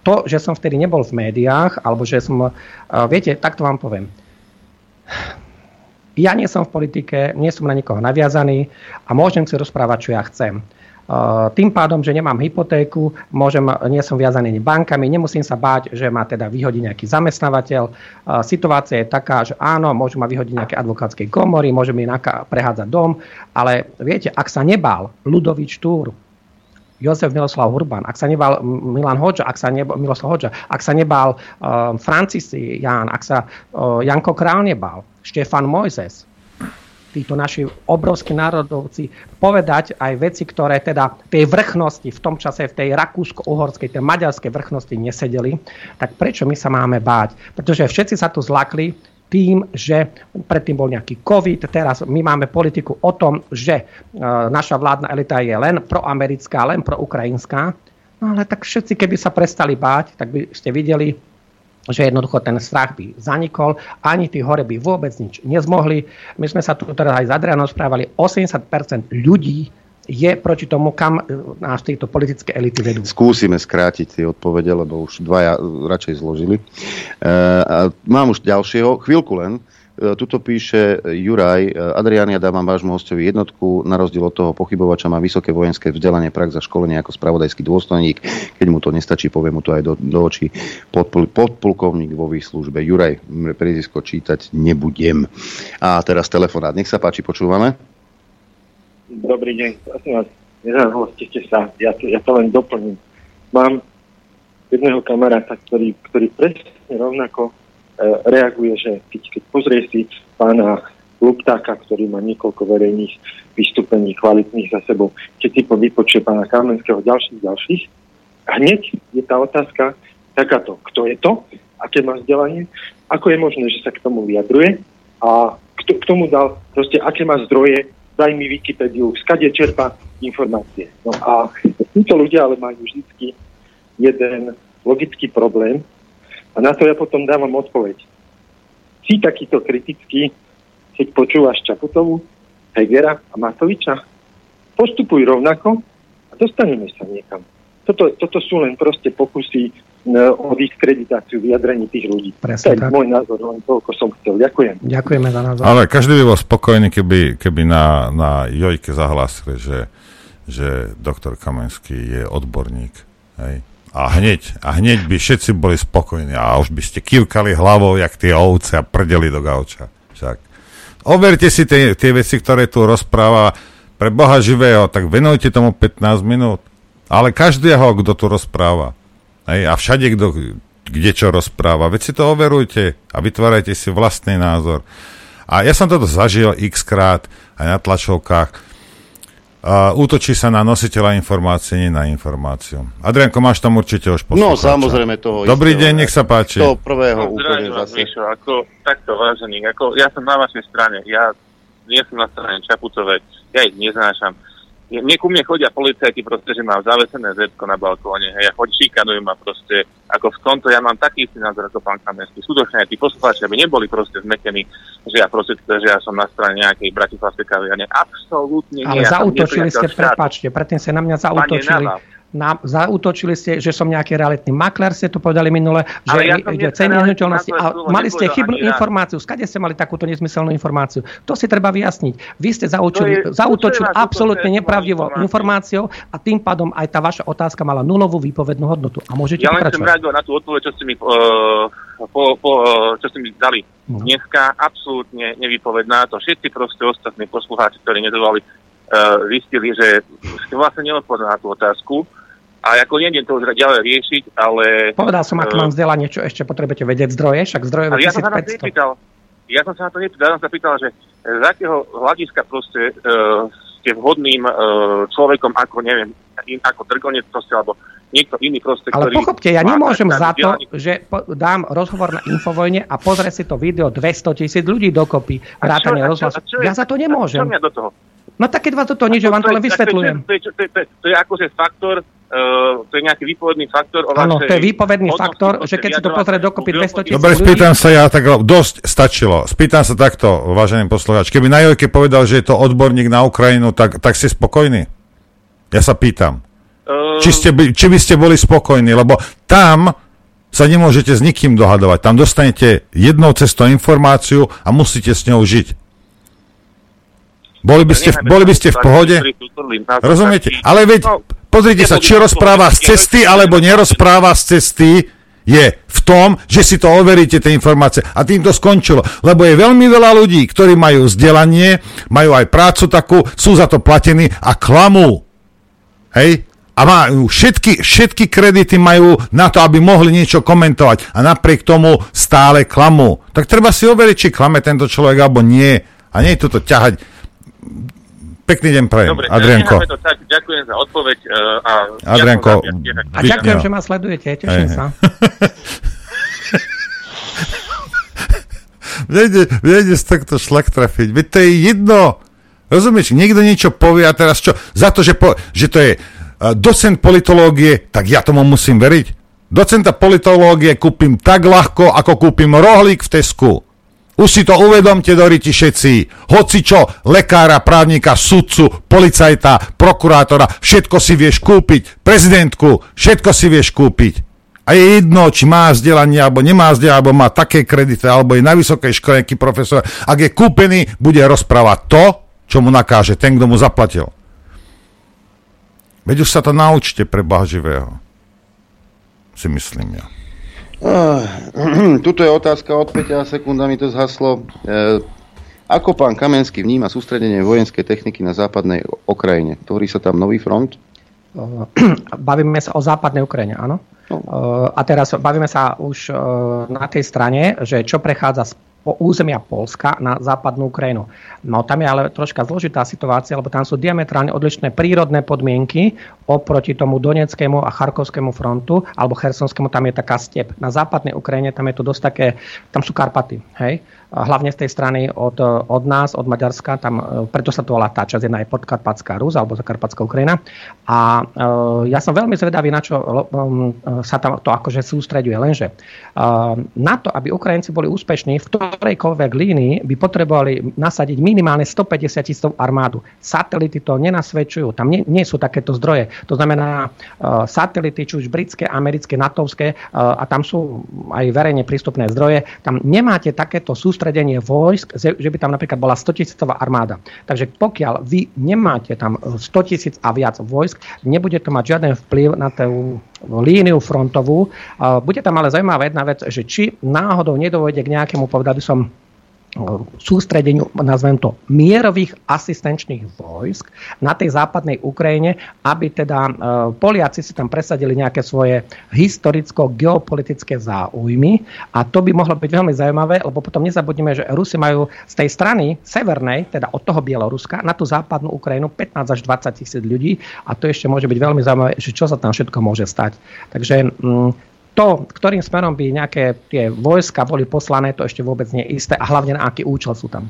to, že som vtedy nebol v médiách, alebo že som, e, viete, takto vám poviem. Ja nie som v politike, nie som na nikoho naviazaný a môžem si rozprávať, čo ja chcem. Eh, tým pádom, že nemám hypotéku, môžem, nie som viazaný bankami, nemusím sa báť, že ma teda vyhodí nejaký zamestnávateľ. Eh, situácia je taká, že áno, môžu ma vyhodiť nejaké advokátskej komory, môže mi prehádzať dom, ale viete, ak sa nebál Ludovič Túr, Jozef Miloslav Urban, ak sa nebal Milan Hoďa, ak sa nebal Miloslav Hoďa, ak sa nebal uh, Francis Ján, ak sa uh, Janko Král nebal, Štefan Mojzes, títo naši obrovskí národovci povedať aj veci, ktoré teda tej vrchnosti v tom čase, v tej rakúsko-uhorskej, tej maďarskej vrchnosti nesedeli, tak prečo my sa máme báť? Pretože všetci sa tu zlakli tým, že predtým bol nejaký COVID, teraz my máme politiku o tom, že e, naša vládna elita je len proamerická, len proukrajinská. No ale tak všetci, keby sa prestali báť, tak by ste videli, že jednoducho ten strach by zanikol, ani tí hore by vôbec nič nezmohli. My sme sa tu teraz aj s Adrianom správali, 80% ľudí je proti tomu, kam e, nás tieto politické elity vedú. Skúsime skrátiť tie odpovede, lebo už dvaja radšej zložili. E, mám už ďalšieho, chvíľku len. E, tuto píše Juraj, e, Adriania dávam vášmu hostovi jednotku, na rozdiel od toho pochybovača má vysoké vojenské vzdelanie, prax za školenie ako spravodajský dôstojník. Keď mu to nestačí, poviem mu to aj do, do očí. Podpul, podpulkovník vo výslužbe. Juraj, prezisko čítať nebudem. A teraz telefonát. Nech sa páči, počúvame. Dobrý deň, prosím vás, nezahostite sa, ja to, ja to len doplním. Mám jedného kamaráta, ktorý, ktorý presne rovnako E, reaguje, že keď, keď pozrie si pána Luptáka, ktorý má niekoľko verejných vystúpení kvalitných za sebou, keď si vypočuje pána Kamenského ďalších, ďalších, hneď je tá otázka takáto, kto je to, aké má vzdelanie, ako je možné, že sa k tomu vyjadruje a kto k tomu dal, proste aké má zdroje, daj mi Wikipédiu, skade čerpa informácie. No a títo ľudia ale majú vždy jeden logický problém, a na to ja potom dávam odpoveď. Si takýto kritický, keď počúvaš Čaputovu, Hegera a Matoviča, postupuj rovnako a dostaneme sa niekam. Toto, toto sú len proste pokusy o diskreditáciu vyjadrení tých ľudí. Presne to je tak. môj názor, len toľko som chcel. Ďakujem. Ďakujeme za názor. Ale každý by bol spokojný, keby, keby na, na Jojke zahlásili, že, že doktor Kamenský je odborník. Hej a hneď, a hneď by všetci boli spokojní a už by ste kývkali hlavou, jak tie ovce a prdeli do gauča. Však. Overte si tie, tie veci, ktoré tu rozpráva pre Boha živého, tak venujte tomu 15 minút. Ale každého, kto tu rozpráva. Hej, a všade, kto, kde čo rozpráva. Veď si to overujte a vytvárajte si vlastný názor. A ja som toto zažil x krát aj na tlačovkách uh, útočí sa na nositeľa informácie, nie na informáciu. Adrianko, máš tam určite už poslucháča. No, samozrejme toho Dobrý istého, deň, nech sa páči. To prvého no, úplne vás, zase. Mišo, ako, takto, vážený, ako, ja som na vašej strane, ja nie som na strane Čaputovej, ja ich neznášam. Mne ku mne chodia policajti proste, že mám zavesené zetko na balkóne, hej, a chodí, šikanujú ma proste, ako v tomto ja mám taký istý názor ako pán Kamenský. Skutočne aj tí poslucháči, aby neboli proste zmetení, že ja proste, že ja som na strane nejakej bratislavskej kaviarne. Absolútne nie. Ale ja zautočili ste, prepáčte, predtým ste na mňa Pane, zautočili. na Na, zautočili ste, že som nejaký realitný makler, ste to povedali minule, že ja dneska ceny nehnuteľnosti. A mali ste chybnú informáciu. Skade ste mali takúto nezmyselnú informáciu? To si treba vyjasniť. Vy ste zaučili, je- zautočili absolútne nepravdivou informáciou a tým pádom aj tá vaša otázka mala nulovú výpovednú hodnotu. A môžete Ja len pokračovať. reagovať na tú odpoveď, čo ste mi, uh, po, po, uh, čo ste mi dali No. dneska. Absolútne nevypovedná. To všetci proste ostatní poslucháči, ktorí nedovali, uh, zistili, že vlastne neodpovedali na tú otázku. A ako nejdem to už ďalej riešiť, ale... Povedal som, aké eh, mám vzdelanie, čo ešte potrebujete vedieť zdroje, však zdroje ja som sa na to 1500. nepýtal. Ja som sa na to nepýtal, ja som sa pýtal, že z akého hľadiska proste uh, ste vhodným uh, človekom ako, neviem, in, ako Drgonec proste, alebo niekto iný proste, Ale ktorý... pochopte, ja nemôžem za to, vzdelanie. že po, dám rozhovor na Infovojne a pozrie si to video 200 tisíc ľudí dokopy, vrátane a rozhlasu. a Ja za to a nemôžem. Čo mňa do toho? No tak keď vás do toho nič, že vám to len je- vysvetľujem. To je, to, je, to, je, to, je, to je akože faktor, uh, to je nejaký výpovedný faktor. o Áno, to je výpovedný faktor, že keď si to pozrie dokopy 200 tisíc Dobre, ľudí, spýtam sa ja, tak dosť stačilo. Spýtam sa takto, vážený poslucháč. Keby na Jojke povedal, že je to odborník na Ukrajinu, tak, tak ste spokojní? Ja sa pýtam. Uh, Či, ste, by- či by ste boli spokojní, lebo tam sa nemôžete s nikým dohadovať. Tam dostanete jednou cestou informáciu a musíte s ňou žiť. Boli by ste, v- boli by ste v pohode? Rozumiete? Ale veď, pozrite sa, či rozpráva z cesty, alebo nerozpráva z cesty, je v tom, že si to overíte, tie informácie. A tým to skončilo. Lebo je veľmi veľa ľudí, ktorí majú vzdelanie, majú aj prácu takú, sú za to platení a klamú. Hej? A majú všetky, všetky kredity majú na to, aby mohli niečo komentovať. A napriek tomu stále klamú. Tak treba si overiť, či klame tento človek, alebo nie. A nie toto ťahať. Pekný deň prajem, Dobre, Adrianko. to tak, ďakujem za odpoveď. Uh, a Adrianko, ja A ďakujem, že ma sledujete, teším hej. sa. Nejde, nejde z takto šlak trafiť. Veď to je jedno. Rozumieš, niekto niečo povie a teraz čo? Za to, že, po, že to je uh, docent politológie, tak ja tomu musím veriť. Docenta politológie kúpim tak ľahko, ako kúpim rohlík v Tesku. Už si to uvedomte, Doriti, všetci. Hoci čo, lekára, právnika, sudcu, policajta, prokurátora, všetko si vieš kúpiť. Prezidentku, všetko si vieš kúpiť. A je jedno, či má vzdelanie, alebo nemá vzdelanie, alebo má také kredity, alebo je na vysokej škole nejaký profesor. Ak je kúpený, bude rozprávať to, čo mu nakáže ten, kto mu zaplatil. Veď už sa to naučte pre Boha živého. Si myslím ja. Ah, Tuto je otázka od Peťa, mi to zhaslo. E, ako pán Kamenský vníma sústredenie vojenskej techniky na západnej Okrajine? Tvorí sa tam nový front? Bavíme sa o západnej Ukrajine, áno? No. Uh, A teraz bavíme sa už na tej strane, že čo prechádza územia Polska na západnú Ukrajinu. No tam je ale troška zložitá situácia, lebo tam sú diametrálne odlišné prírodné podmienky oproti tomu Doneckému a Charkovskému frontu, alebo Chersonskému, tam je taká step. Na západnej Ukrajine tam je to dosť také, tam sú Karpaty, hej? Hlavne z tej strany od, od nás, od Maďarska, tam, e, preto sa to volá tá časť, jedna je podkarpatská Rus, alebo Zakarpatská Ukrajina. A e, ja som veľmi zvedavý, na čo um, sa tam to akože sústreďuje. Lenže uh, na to, aby Ukrajinci boli úspešní, v ktorejkoľvek línii by potrebovali nasadiť minimálne 150 tisíc armádu. Satelity to nenasvedčujú, tam nie, nie sú takéto zdroje. To znamená uh, satelity, či už britské, americké, natovské, uh, a tam sú aj verejne prístupné zdroje, tam nemáte takéto sústredenie vojsk, že by tam napríklad bola 100 tisícová armáda. Takže pokiaľ vy nemáte tam 100 tisíc a viac vojsk, nebude to mať žiaden vplyv na tú líniu frontovú. Bude tam ale zaujímavá jedna vec, že či náhodou nedovojde k nejakému, povedal by som, sústredeniu, nazvem to, mierových asistenčných vojsk na tej západnej Ukrajine, aby teda e, Poliaci si tam presadili nejaké svoje historicko-geopolitické záujmy a to by mohlo byť veľmi zaujímavé, lebo potom nezabudnime, že Rusi majú z tej strany severnej, teda od toho Bieloruska, na tú západnú Ukrajinu 15 až 20 tisíc ľudí a to ešte môže byť veľmi zaujímavé, že čo sa tam všetko môže stať. Takže mm, to, ktorým smerom by nejaké tie vojska boli poslané, to ešte vôbec nie je isté a hlavne na aký účel sú tam.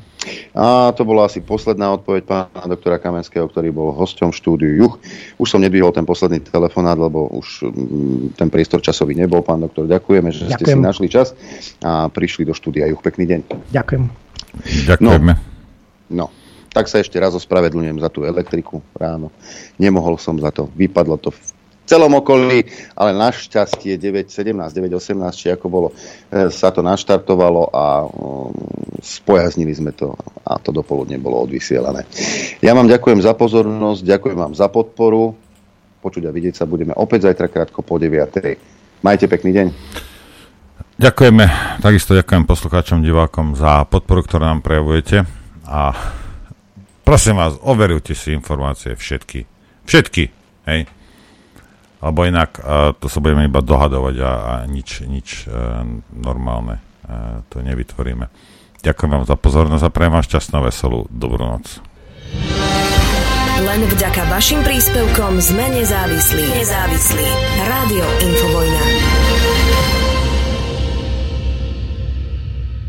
A to bola asi posledná odpoveď pána doktora Kamenského, ktorý bol hosťom štúdiu Juch. Už som nedvihol ten posledný telefonát, lebo už mm, ten priestor časový nebol. Pán doktor, ďakujeme, že Ďakujem. ste si našli čas a prišli do štúdia Juch. Pekný deň. Ďakujem. Ďakujeme. No, no. Tak sa ešte raz ospravedlňujem za tú elektriku ráno. Nemohol som za to. Vypadlo to v celom okolí, ale našťastie 9.17, 9.18, či ako bolo, e, sa to naštartovalo a mm, spojaznili sme to a to dopoludne bolo odvysielané. Ja vám ďakujem za pozornosť, ďakujem vám za podporu. Počuť a vidieť sa budeme opäť zajtra krátko po 9. Majte pekný deň. Ďakujeme, takisto ďakujem poslucháčom, divákom za podporu, ktorú nám prejavujete a prosím vás, overujte si informácie všetky. Všetky, hej alebo inak uh, to sa budeme iba dohadovať a, a nič, nič uh, normálne uh, to nevytvoríme. Ďakujem vám za pozornosť a prejem vám šťastnú, veselú, dobrú noc. Len vďaka vašim príspevkom sme nezávislí. Nezávislí. Rádio Infovojna.